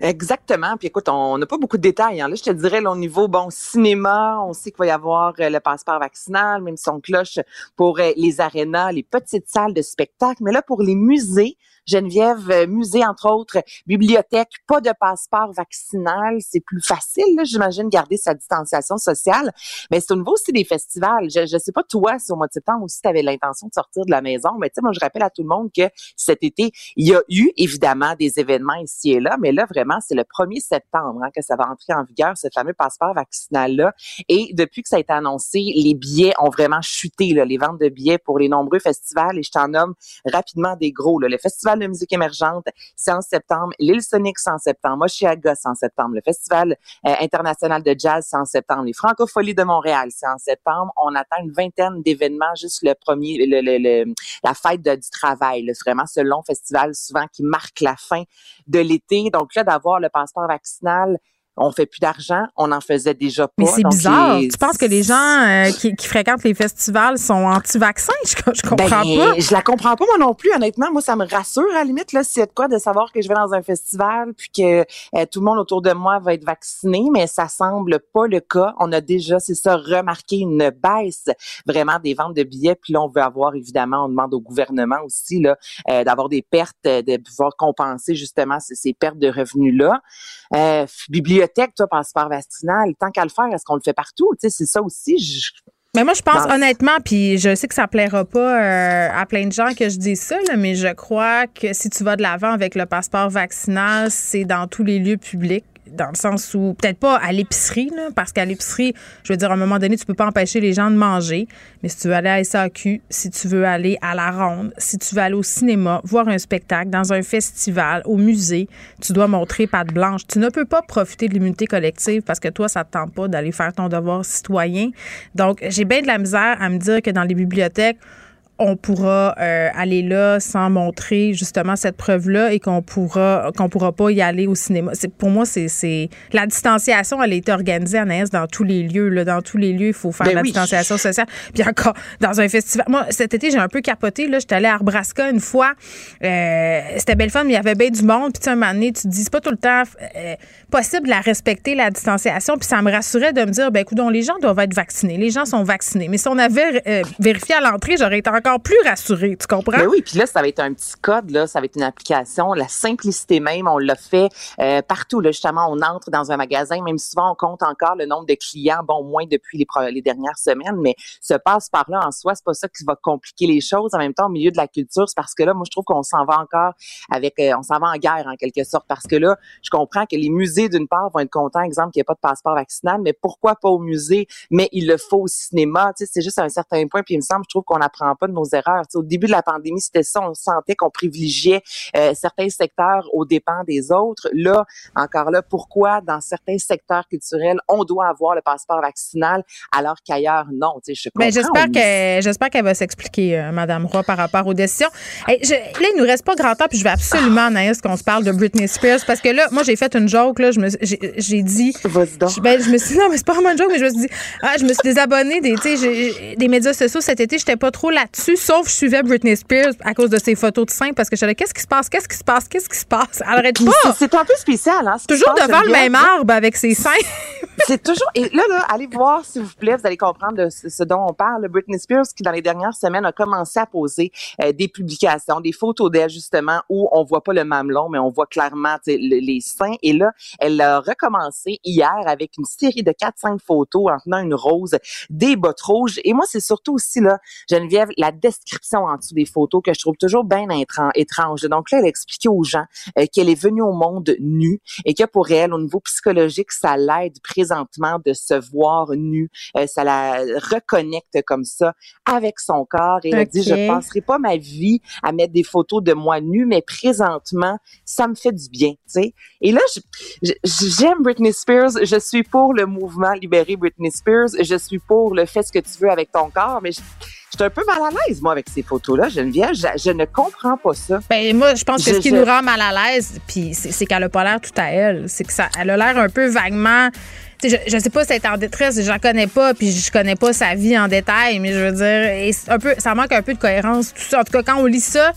Exactement. Puis écoute, on n'a pas beaucoup de détails. Hein. Là, je te dirais, au niveau bon cinéma, on sait qu'il va y avoir euh, le passeport vaccinal, même son cloche pour euh, les arénas, les petites salles de spectacle. Mais là, pour les musées, Geneviève, euh, musée entre autres, bibliothèque, pas de passeport vaccinal, c'est plus facile, j'imagine, garder sa distanciation sociale. Mais c'est au niveau aussi des festivals. Je ne sais pas toi si au mois de septembre aussi tu avais l'intention de sortir de la maison, mais tu sais, moi je rappelle à tout le monde que cet été, il y a eu évidemment des événements ici et là, mais là vraiment c'est le 1er septembre hein, que ça va entrer en vigueur, ce fameux passeport vaccinal-là. Et depuis que ça a été annoncé, les billets ont vraiment chuté, là, les ventes de billets pour les nombreux festivals, et je t'en nomme rapidement des gros. Là. Le Festival Festival de musique émergente, c'est en septembre. L'île Sonic, c'est en septembre. Oshiaga, c'est en septembre. Le Festival euh, international de jazz, c'est en septembre. Les Francopholies de Montréal, c'est en septembre. On attend une vingtaine d'événements, juste le premier, le, le, le la fête du travail. C'est vraiment ce long festival souvent qui marque la fin de l'été. Donc là, d'avoir le passeport vaccinal, on fait plus d'argent, on en faisait déjà pas. Mais c'est bizarre. Tu penses que les gens euh, qui, fréquentent les festivals sont anti-vaccins? Je, comprends ben, pas. Je la comprends pas moi non plus, honnêtement. Moi, ça me rassure à la limite, là, s'il y a de quoi de savoir que je vais dans un festival puis que euh, tout le monde autour de moi va être vacciné, mais ça semble pas le cas. On a déjà, c'est ça, remarqué une baisse vraiment des ventes de billets. Puis là, on veut avoir, évidemment, on demande au gouvernement aussi là euh, d'avoir des pertes, de pouvoir compenser justement ces, ces pertes de revenus-là. bibliothèque bibliothèque, toi, passeport vaccinal, tant qu'à le faire, est-ce qu'on le fait partout? Tu sais, c'est ça aussi. mais moi, je pense honnêtement, puis je sais que ça plaira pas euh, à plein de gens que je dis ça, mais je crois que si tu vas de l'avant avec le passeport vaccinal, c'est dans tous les lieux publics dans le sens où, peut-être pas à l'épicerie, parce qu'à l'épicerie, je veux dire, à un moment donné, tu peux pas empêcher les gens de manger. Mais si tu veux aller à SAQ, si tu veux aller à la ronde, si tu veux aller au cinéma, voir un spectacle, dans un festival, au musée, tu dois montrer patte blanche. Tu ne peux pas profiter de l'immunité collective parce que toi, ça te tente pas d'aller faire ton devoir citoyen. Donc, j'ai bien de la misère à me dire que dans les bibliothèques, on pourra euh, aller là sans montrer justement cette preuve-là et qu'on pourra qu'on pourra pas y aller au cinéma. C'est pour moi c'est la distanciation elle a été organisée Anaïs dans tous les lieux là, dans tous les lieux il faut faire ben la distanciation sociale. Puis encore dans un festival. Moi cet été j'ai un peu capoté là, j'étais allée à Arbrasca une fois. Euh, c'était belle fun mais il y avait bien du monde. Puis tu un moment donné tu te dis c'est pas tout le temps euh, possible de la respecter la distanciation. Puis ça me rassurait de me dire ben écoute les gens doivent être vaccinés, les gens sont vaccinés. Mais si on avait vérifié à l'entrée j'aurais été encore encore plus rassuré, tu comprends? Ben oui, puis là, ça va être un petit code, là, ça va être une application. La simplicité même, on l'a fait euh, partout. Là, justement, on entre dans un magasin, même souvent, on compte encore le nombre de clients, bon, moins depuis les, dernières semaines, mais ce passe par là en soi, c'est pas ça qui va compliquer les choses. En même temps, au milieu de la culture, c'est parce que là, moi, je trouve qu'on s'en va encore avec, euh, on s'en va en guerre en quelque sorte, parce que là, je comprends que les musées, d'une part, vont être contents, exemple, qu'il n'y ait pas de passeport vaccinal, mais pourquoi pas au musée? Mais il le faut au cinéma, tu sais, c'est juste à un certain point, puis il me semble, je trouve qu'on n'apprend pas de nos erreurs. au début de la pandémie, c'était ça. On sentait qu'on privilégiait euh, certains secteurs aux dépens des autres. Là, encore là, pourquoi dans certains secteurs culturels, on doit avoir le passeport vaccinal alors qu'ailleurs, non? Je Mais j'espère que j'espère qu'elle va s'expliquer, euh, Madame Roy, par rapport aux décisions. Je, là, il nous reste pas grand temps, puis je vais absolument, ah. Anaïs, qu'on se parle de Britney Spears, parce que là, moi, j'ai fait une joke, là, je me, j'ai, dit, je, ben, je me suis dit, non, mais c'est pas vraiment une joke, mais je me suis dit, ah, je me suis désabonnée des, des médias sociaux cet été, j'étais pas trop là-dessus, sauf je suivais Britney Spears à cause de ses photos de seins parce que je disais qu'est-ce qui se passe, qu'est-ce qui se passe, qu'est-ce qui se passe? Elle arrête pas. C'est un peu spécial, hein. Toujours devant le même arbre avec ses seins. c'est toujours. Et là, là, allez voir s'il vous plaît, vous allez comprendre de ce, dont on parle. Britney Spears qui dans les dernières semaines a commencé à poser euh, des publications, des photos d'elle justement où on voit pas le mamelon, mais on voit clairement les seins. Et là, elle a recommencé hier avec une série de 4-5 photos en tenant une rose, des bottes rouges. Et moi, c'est surtout aussi là, Geneviève, la description en dessous des photos que je trouve toujours bien étrange. Donc là, elle expliquait aux gens euh, qu'elle est venue au monde nue et que pour elle, au niveau psychologique, ça l'aide présentement de se voir nue. Euh, ça la reconnecte comme ça avec son corps. Et elle dit, je passerai pas ma vie à mettre des photos de moi nue, mais présentement, ça me fait du bien. sais. Et là, j'aime Britney Spears. Je suis pour le mouvement Libérer Britney Spears. Je suis pour le fait ce que tu veux avec ton corps, mais je, je suis un peu mal à l'aise, moi, avec ces photos-là, Geneviève. Je, je ne comprends pas ça. Ben, moi, je pense que ce qui nous rend mal à l'aise, puis c'est qu'elle n'a pas l'air tout à elle. C'est que ça, elle a l'air un peu vaguement. Je, je sais pas si elle est en détresse, je la connais pas, puis je connais pas sa vie en détail, mais je veux dire, un peu, ça manque un peu de cohérence, tout ça. En tout cas, quand on lit ça,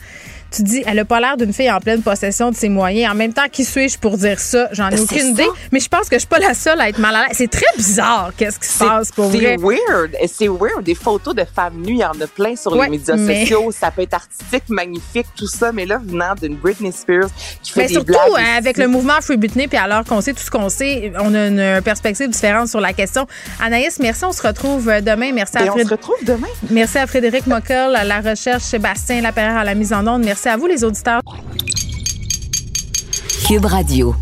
tu dis, elle a pas l'air d'une fille en pleine possession de ses moyens. En même temps, qui suis-je pour dire ça? J'en ai ben, aucune idée. Mais je pense que je suis pas la seule à être mal à l'aise. C'est très bizarre, qu'est-ce qui se passe pour vrai. C'est weird. C'est weird. Des photos de femmes nues, il y en a plein sur les médias sociaux. Ça peut être artistique, magnifique, tout ça. Mais là, venant d'une Britney Spears qui fait mais des surtout, blagues. Euh, avec le mouvement Free Britney, puis alors qu'on sait tout ce qu'on sait, on a une perspective différente sur la question. Anaïs, merci. On se retrouve euh, demain. Merci à Frédéric. On se retrouve demain. Merci à Frédéric Mockel, à la recherche, Sébastien Lapierre à la mise en onde. Merci à vous, les auditeurs. Cube Radio.